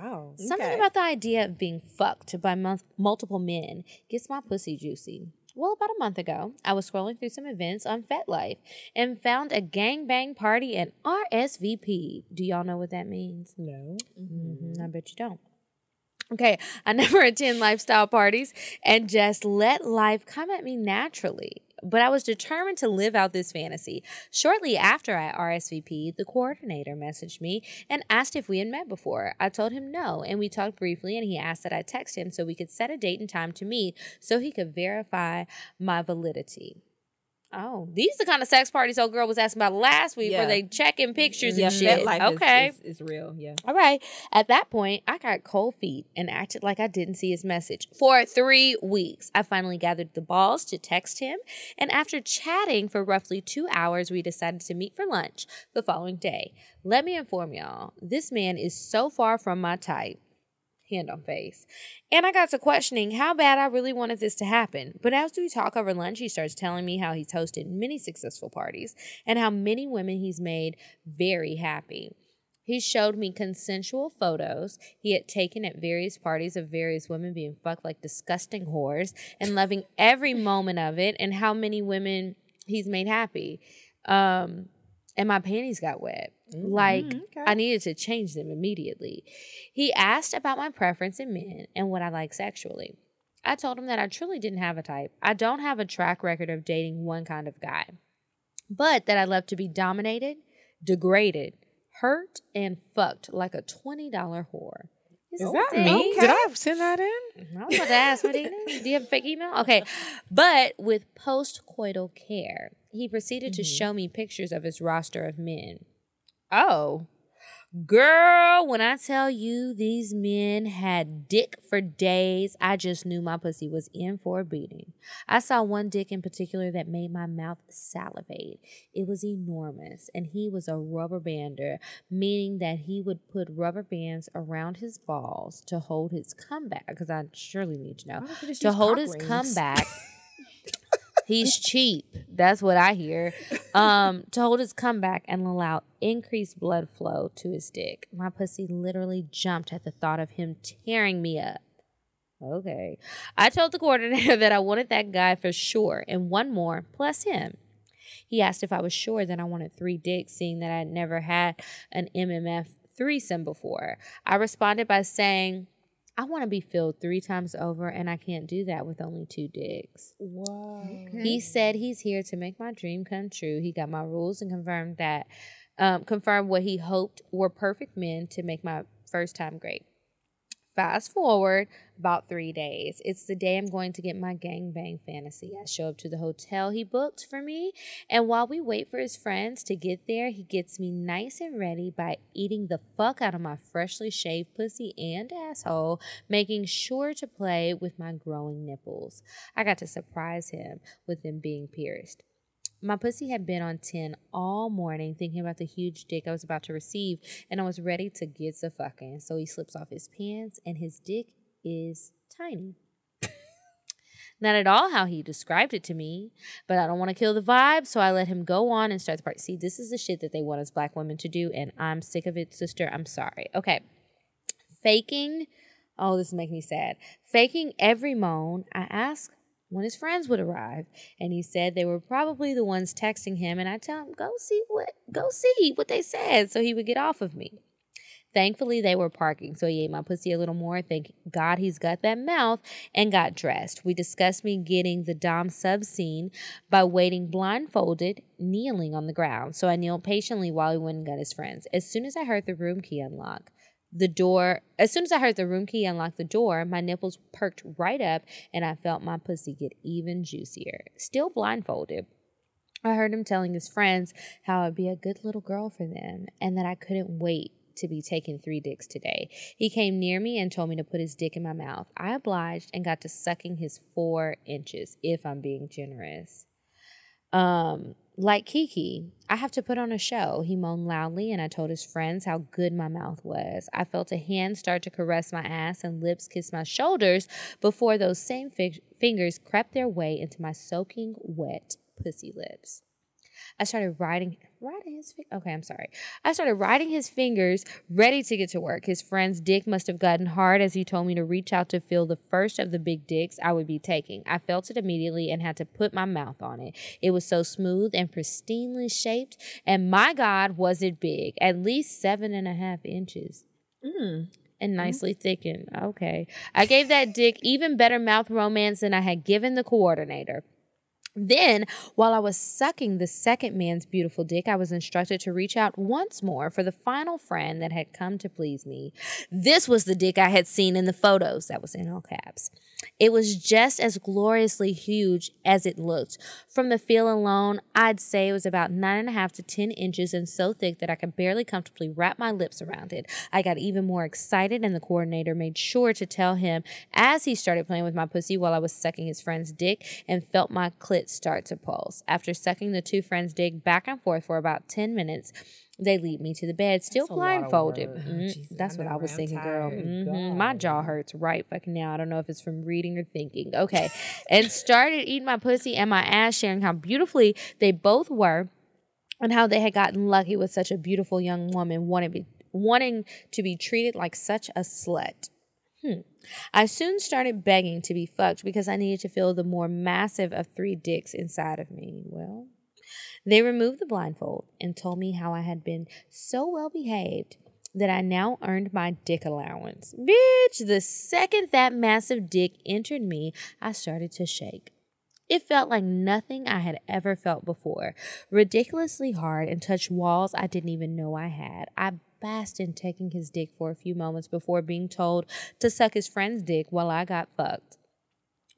Oh. Something about the idea of being fucked by mul- multiple men gets my pussy juicy. Well, about a month ago, I was scrolling through some events on FetLife and found a gangbang party and RSVP. Do y'all know what that means? No. Mhm, I bet you don't. Okay, I never attend lifestyle parties and just let life come at me naturally. But I was determined to live out this fantasy. Shortly after I RSVP'd, the coordinator messaged me and asked if we had met before. I told him no, and we talked briefly, and he asked that I text him so we could set a date and time to meet so he could verify my validity. Oh, these are the kind of sex parties old girl was asking about last week where they checking pictures yeah, and shit. Is- okay. Is, is, real. Yeah. All right. At that point, I got cold feet and acted like I didn't see his message. For three weeks, I finally gathered the balls to text him. And after chatting for roughly two hours, we decided to meet for lunch the following day. Let me inform y'all this man is so far from my type. Hand on face. And I got to questioning how bad I really wanted this to happen. But as we talk over lunch, he starts telling me how he's hosted many successful parties and how many women he's made very happy. He showed me consensual photos he had taken at various parties of various women being fucked like disgusting whores and loving every moment of it and how many women he's made happy. Um, and my panties got wet. Like mm-hmm, I needed to change them immediately. He asked about my preference in men and what I like sexually. I told him that I truly didn't have a type. I don't have a track record of dating one kind of guy, but that I love to be dominated, degraded, hurt, and fucked like a $20 whore. Is that me? okay? Did I send that in? I was about to ask, Medina, do you have a fake email? Okay. But with postcoital care, he proceeded to mm-hmm. show me pictures of his roster of men. Oh. Girl, when I tell you these men had dick for days, I just knew my pussy was in for a beating. I saw one dick in particular that made my mouth salivate. It was enormous, and he was a rubber bander, meaning that he would put rubber bands around his balls to hold his comeback. Because I surely need to know don't you just to hold his rings? comeback. He's cheap. That's what I hear. Um, to hold his comeback and allow increased blood flow to his dick. My pussy literally jumped at the thought of him tearing me up. Okay. I told the coordinator that I wanted that guy for sure and one more plus him. He asked if I was sure that I wanted three dicks, seeing that I'd never had an MMF threesome before. I responded by saying, I want to be filled three times over, and I can't do that with only two dicks. Wow. He said he's here to make my dream come true. He got my rules and confirmed that, um, confirmed what he hoped were perfect men to make my first time great. Fast forward about three days. It's the day I'm going to get my gangbang fantasy. I show up to the hotel he booked for me, and while we wait for his friends to get there, he gets me nice and ready by eating the fuck out of my freshly shaved pussy and asshole, making sure to play with my growing nipples. I got to surprise him with them being pierced. My pussy had been on 10 all morning thinking about the huge dick I was about to receive, and I was ready to get the fucking. So he slips off his pants, and his dick is tiny. Not at all how he described it to me, but I don't want to kill the vibe, so I let him go on and start the party. See, this is the shit that they want us black women to do, and I'm sick of it, sister. I'm sorry. Okay. Faking, oh, this is making me sad. Faking every moan, I asked when his friends would arrive, and he said they were probably the ones texting him, and I tell him, go see what, go see what they said, so he would get off of me. Thankfully, they were parking, so he ate my pussy a little more. Thank God he's got that mouth and got dressed. We discussed me getting the Dom sub scene by waiting blindfolded, kneeling on the ground. So I kneeled patiently while he went and got his friends. As soon as I heard the room key unlock, the door, as soon as I heard the room key unlock the door, my nipples perked right up and I felt my pussy get even juicier. Still blindfolded. I heard him telling his friends how I'd be a good little girl for them and that I couldn't wait to be taking three dicks today. He came near me and told me to put his dick in my mouth. I obliged and got to sucking his four inches, if I'm being generous. Um, like Kiki, I have to put on a show. He moaned loudly, and I told his friends how good my mouth was. I felt a hand start to caress my ass and lips kiss my shoulders before those same fi- fingers crept their way into my soaking wet pussy lips. I started riding riding his fi- okay, I'm sorry. I started riding his fingers, ready to get to work. His friend's dick must have gotten hard as he told me to reach out to feel the first of the big dicks I would be taking. I felt it immediately and had to put my mouth on it. It was so smooth and pristinely shaped, and my God, was it big! At least seven and a half inches mm and nicely thickened. Okay. I gave that dick even better mouth romance than I had given the coordinator. Then, while I was sucking the second man's beautiful dick, I was instructed to reach out once more for the final friend that had come to please me. This was the dick I had seen in the photos, that was in all caps. It was just as gloriously huge as it looked. From the feel alone, I'd say it was about nine and a half to ten inches and so thick that I could barely comfortably wrap my lips around it. I got even more excited, and the coordinator made sure to tell him as he started playing with my pussy while I was sucking his friend's dick and felt my clit start to pulse. After sucking the two friends' dick back and forth for about 10 minutes, they lead me to the bed, still That's blindfolded. Mhm. Jesus, That's I what I was thinking, girl. Mhm. My jaw hurts right fucking now. I don't know if it's from reading or thinking. Okay. and started eating my pussy and my ass, sharing how beautifully they both were and how they had gotten lucky with such a beautiful young woman wanting, wanting to be treated like such a slut. Hmm. I soon started begging to be fucked because I needed to feel the more massive of three dicks inside of me. Well, they removed the blindfold and told me how I had been so well behaved that I now earned my dick allowance. Bitch, the second that massive dick entered me, I started to shake. It felt like nothing I had ever felt before. Ridiculously hard and touched walls I didn't even know I had. I basked in taking his dick for a few moments before being told to suck his friend's dick while I got fucked.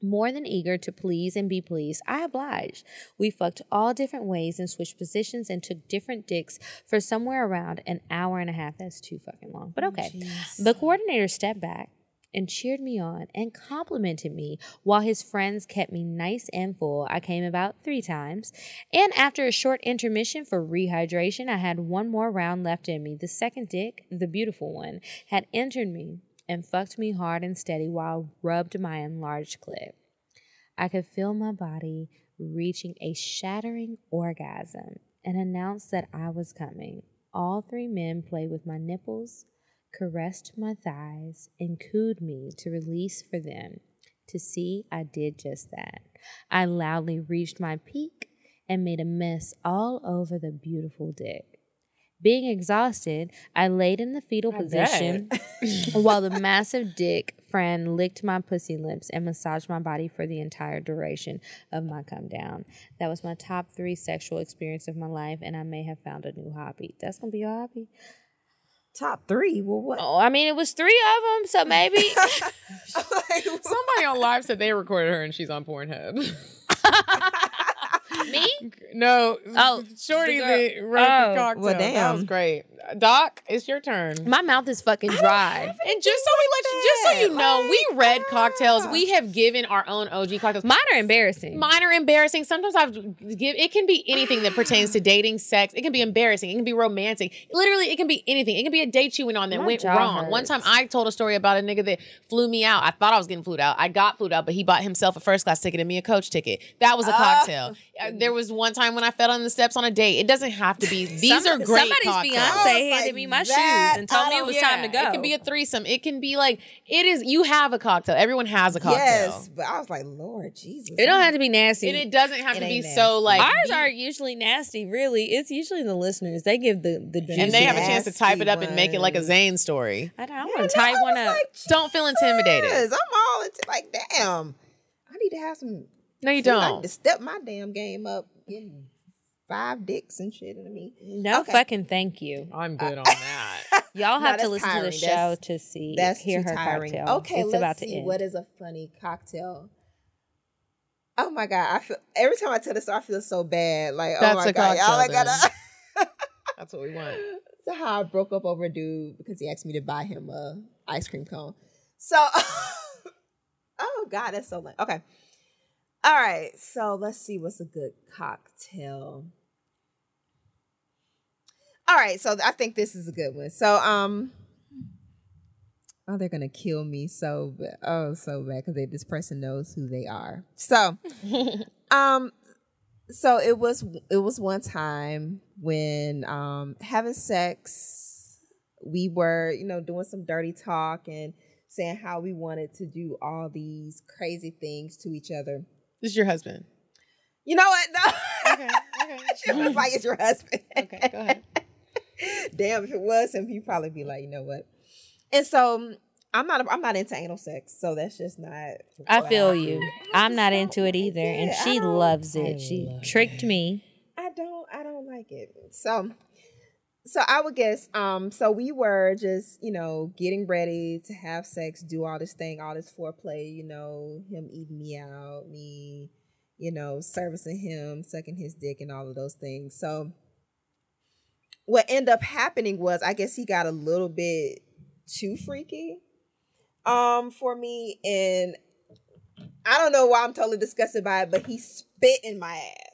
More than eager to please and be pleased, I obliged. We fucked all different ways and switched positions and took different dicks for somewhere around an hour and a half. That's too fucking long, but okay. Oh, the coordinator stepped back and cheered me on and complimented me while his friends kept me nice and full. I came about three times, and after a short intermission for rehydration, I had one more round left in me. The second dick, the beautiful one, had entered me and fucked me hard and steady while I rubbed my enlarged clit. I could feel my body reaching a shattering orgasm and announced that I was coming. All three men played with my nipples, caressed my thighs, and cooed me to release for them. To see, I did just that. I loudly reached my peak and made a mess all over the beautiful dick. Being exhausted, I laid in the fetal I position while the massive dick friend licked my pussy lips and massaged my body for the entire duration of my come down. That was my top three sexual experience of my life, and I may have found a new hobby. That's gonna be your hobby. Top three. Well, what? Oh, I mean, it was three of them, so maybe. Somebody on live said they recorded her and she's on Pornhub. Me? No. Oh, Shorty the girl- the wrote Oh. the cocktail. Well, damn. That was great. Doc, it's your turn. My mouth is fucking dry. And just so we let you, just so you know, we read cocktails. We have given our own OG cocktails. Mine are embarrassing. Mine are embarrassing. Sometimes I've give. It can be anything that pertains to dating, sex. It can be embarrassing. It can be romantic. Literally, it can be anything. It can be a date you went on that My went jaw wrong. One time, I told a story about a nigga that flew me out. I thought I was getting flew out. I got flew out, but he bought himself a first class ticket and me a coach ticket. That was a cocktail. Uh, there was one time when I fell on the steps on a date. It doesn't have to be. These Some- are great. Somebody's cocktails. fiance was handed like, me my that, shoes and told me it don't- was time to go. It can be a threesome. It can be like it is. You have a cocktail. Everyone has a cocktail. Yes, but I was like, Lord Jesus. it don't have to be nasty. And it doesn't have It to be ain't so like Ours deep. aren't usually nasty, really. It's usually the listeners. They give the the juicy. and they have a chance to type it up nasty and make it like a. Zane story. I, don't- I want to type one up. Don't feel intimidated. Yes, I'm all into like, damn. I need to have some. No, you don't. I need don't. to step my damn game up, getting five dicks and shit into me. no Okay. fucking thank you. I'm good uh, on that. Y'all No, have to that's listen to the show That's- to see That's hear too her tiring. cocktail. Okay, it's let's about to see. end. What is a funny cocktail? Oh my god! I feel every time I tell this, I feel so bad. Like, oh That's oh my a god, y'all I gotta. That's what we want. So how I broke up over a dude because he asked me to buy him a ice cream cone. So, oh god, that's so lame. Okay, all right. So let's see what's a good cocktail. All right, so I think this is a good one. So, um, oh, they're gonna kill me so. Oh, so bad because this person knows who they are. So, um, so it was it was one time when um having sex we were you know doing some dirty talk and saying how we wanted to do all these crazy things to each other This is your husband. you know what no Okay. Okay. she was like it's your husband Okay. Go ahead. damn if it was him he'd probably be like you know what and so i'm not i'm not into anal sex so that's just not I feel do. you. I I'm not into it like either, and she don't- loves I it. She tricked it. me. I don't I don't like it. So so I would guess um so we were just, you know, getting ready to have sex, do all this thing, all this foreplay, you know, him eating me out, me, you know, servicing him, sucking his dick and all of those things. So what ended up happening was I guess he got a little bit too freaky um for me and I don't know why I'm totally disgusted by it, but he spit in my ass.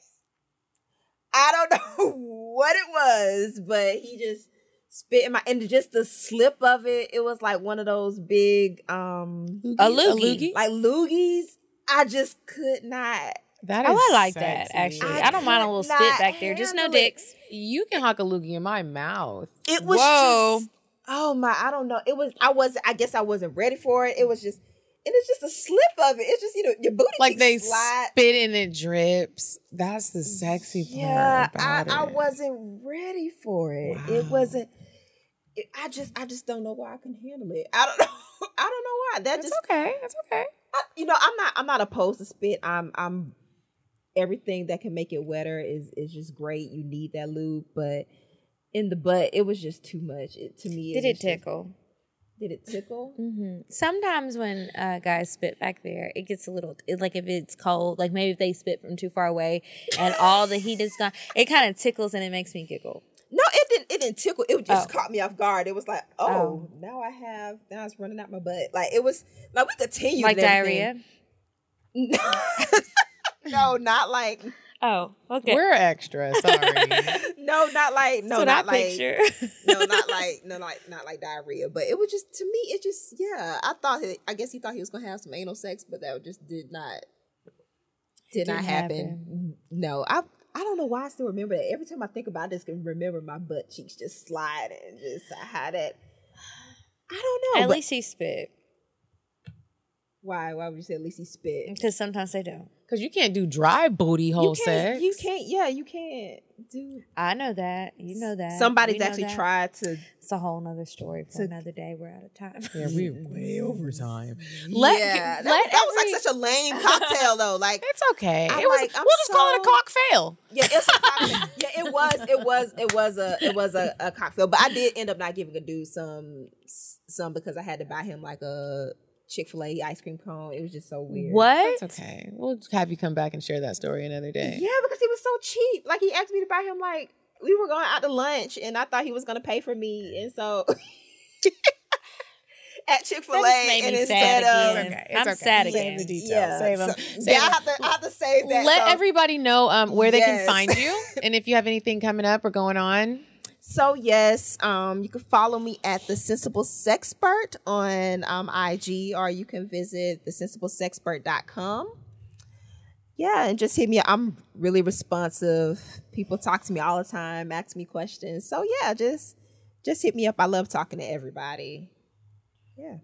I don't know what it was, but he just spit in my and just the slip of it, it was like one of those big um A loogie. like loogies. I just could not. That Oh, I like that, actually. I don't mind a little spit back there. Just no handle it. dicks. You can huck a loogie in my mouth. It was Whoa. just oh my, I don't know. It was I was I guess I wasn't ready for it. It was just and it's just a slip of it. It's just you know your booty Like they slide. spit and it drips. That's the sexy part Yeah, I, I wasn't ready for it. It wasn't. It, I just, I just don't know why I can handle it. I don't know. I don't know why. That That's just, okay. That's okay. I, you know, I'm not, I'm not opposed to spit. I'm, I'm. Everything that can make it wetter is is just great. You need that lube, but in the butt, it was just too much. It, to me, Did it just- tickle? Did it tickle? hmm Sometimes when uh, guys spit back there, it gets a little it, like if it's cold, like maybe if they spit from too far away and all the heat is gone, it kind of tickles and it makes me giggle. No, it didn't. It didn't tickle. It just Oh. caught me off guard. It was like, oh, Oh. now I have. Now it's running out my butt. Like it was. Like we continued like diarrhea. no, not like Oh, okay. We're extra. Sorry. no, not like no, That's what not I like picture. no, not like no, like not like diarrhea. But it was just to me, it just yeah. I thought it, I guess he thought he was gonna have some anal sex, but that just did not did not Didn't happen. Mm-hmm. No, I I don't know why I still remember that. Every time I think about this, can remember my butt cheeks just sliding and just how that. I don't know. At but least he spit why? Why would you say at least he spit? because sometimes they don't. Because you can't do dry booty hole You sex. You can't. Yeah, you can't do. I know that. You know that. Somebody's know actually that. tried to. It's a whole nother story for to- another day. We're out of time. Yeah, we're way over time. Let, yeah, that, let that was like such a lame cocktail though. Like It's okay. I'm it was, like, we'll just call it a cock fail. Yeah, it's a cocktail. yeah, it was, it was, it was a, it was a, a cocktail. But I did end up not giving a dude some, some because I had to buy him like a, Chick Fil A ice cream cone. It was just so weird. What? That's okay. We'll have you come back and share that story another day. Yeah, because he was so cheap. Like he asked me to buy him like we were going out to lunch, and I thought he was gonna pay for me, and so at Chick Fil A, and me instead sad of again. Okay, it's I'm okay. sad Save again. the details. yeah, Save them. so- Save yeah, I 'em. have to, I have to save that. Let so. everybody know um, where they Yes. can find you, and if you have anything coming up or going on. So yes, um, you can follow me at the Sensible Sexpert on um, IG, or you can visit thesensiblesexpert.com. Yeah, and just hit me. Up. I'm really responsive. People talk to me all the time, ask me questions. So yeah, just just hit me up. I love talking to everybody. Yeah.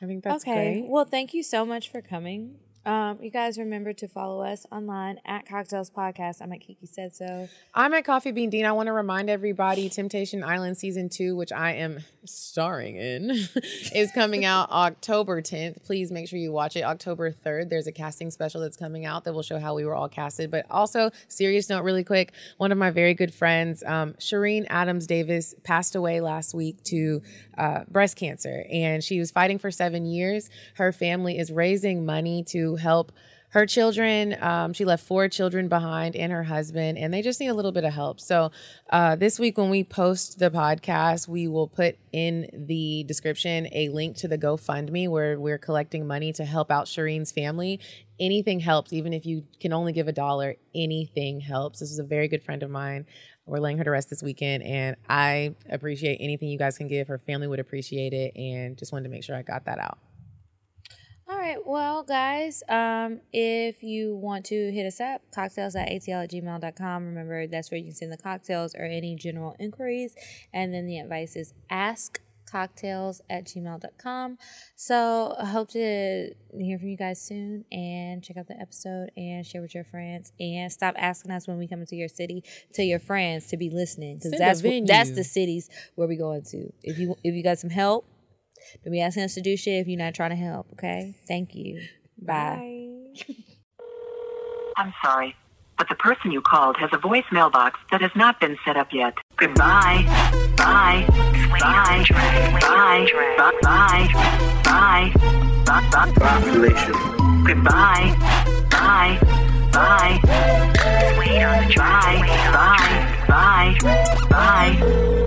I think that's okay. great. Well, thank you so much for coming. Um, you guys remember to follow us online at Cocktales Podcast. I'm at Kiki Said So. I'm at Coffee Bean Dean. I want to remind everybody Temptation Island season two, which I am starring in, is coming out October 10th. Please make sure you watch it. October 3rd, there's a casting special that's coming out that will show how we were all casted. But also, serious note, really quick, one of my very good friends, um, Schrene Adams Davis, passed away last week to uh, breast cancer, and she was fighting for seven years. Her family is raising money to help her children. Um, she left four children behind and her husband and they just need a little bit of help. So uh, this week when we post the podcast we will put in the description a link to the gofundme where we're collecting money to help out Schrene's family. Anything helps even if you can only give a dollar anything helps. This is a very good friend of mine. We're laying her to rest this weekend and i appreciate anything you guys can give. Her family would appreciate it and just wanted to make sure i got that out All right. Well, guys, um, if you want to hit us up, cocktales at atl at gmail.com. Remember, that's where you can send the cocktales or any general inquiries. And then the advice is ask cocktales at gmail.com. So I hope to hear from you guys soon and check out the episode and share with your friends and stop asking us when we come into your city. to your friends to be listening because that's that's the cities where we going to. If you if you got some help, don't be asking us to do shit if you're not trying to help, okay? Thank you. Bye. Bye. I'm sorry, but the person you called has a voice mailbox that has not been set up yet. Goodbye. Bye. Bye. Bye. Bye. Bye. Bye. Bye. Population. Goodbye. Bye. Bye. Bye. Bye. Bye. Bye.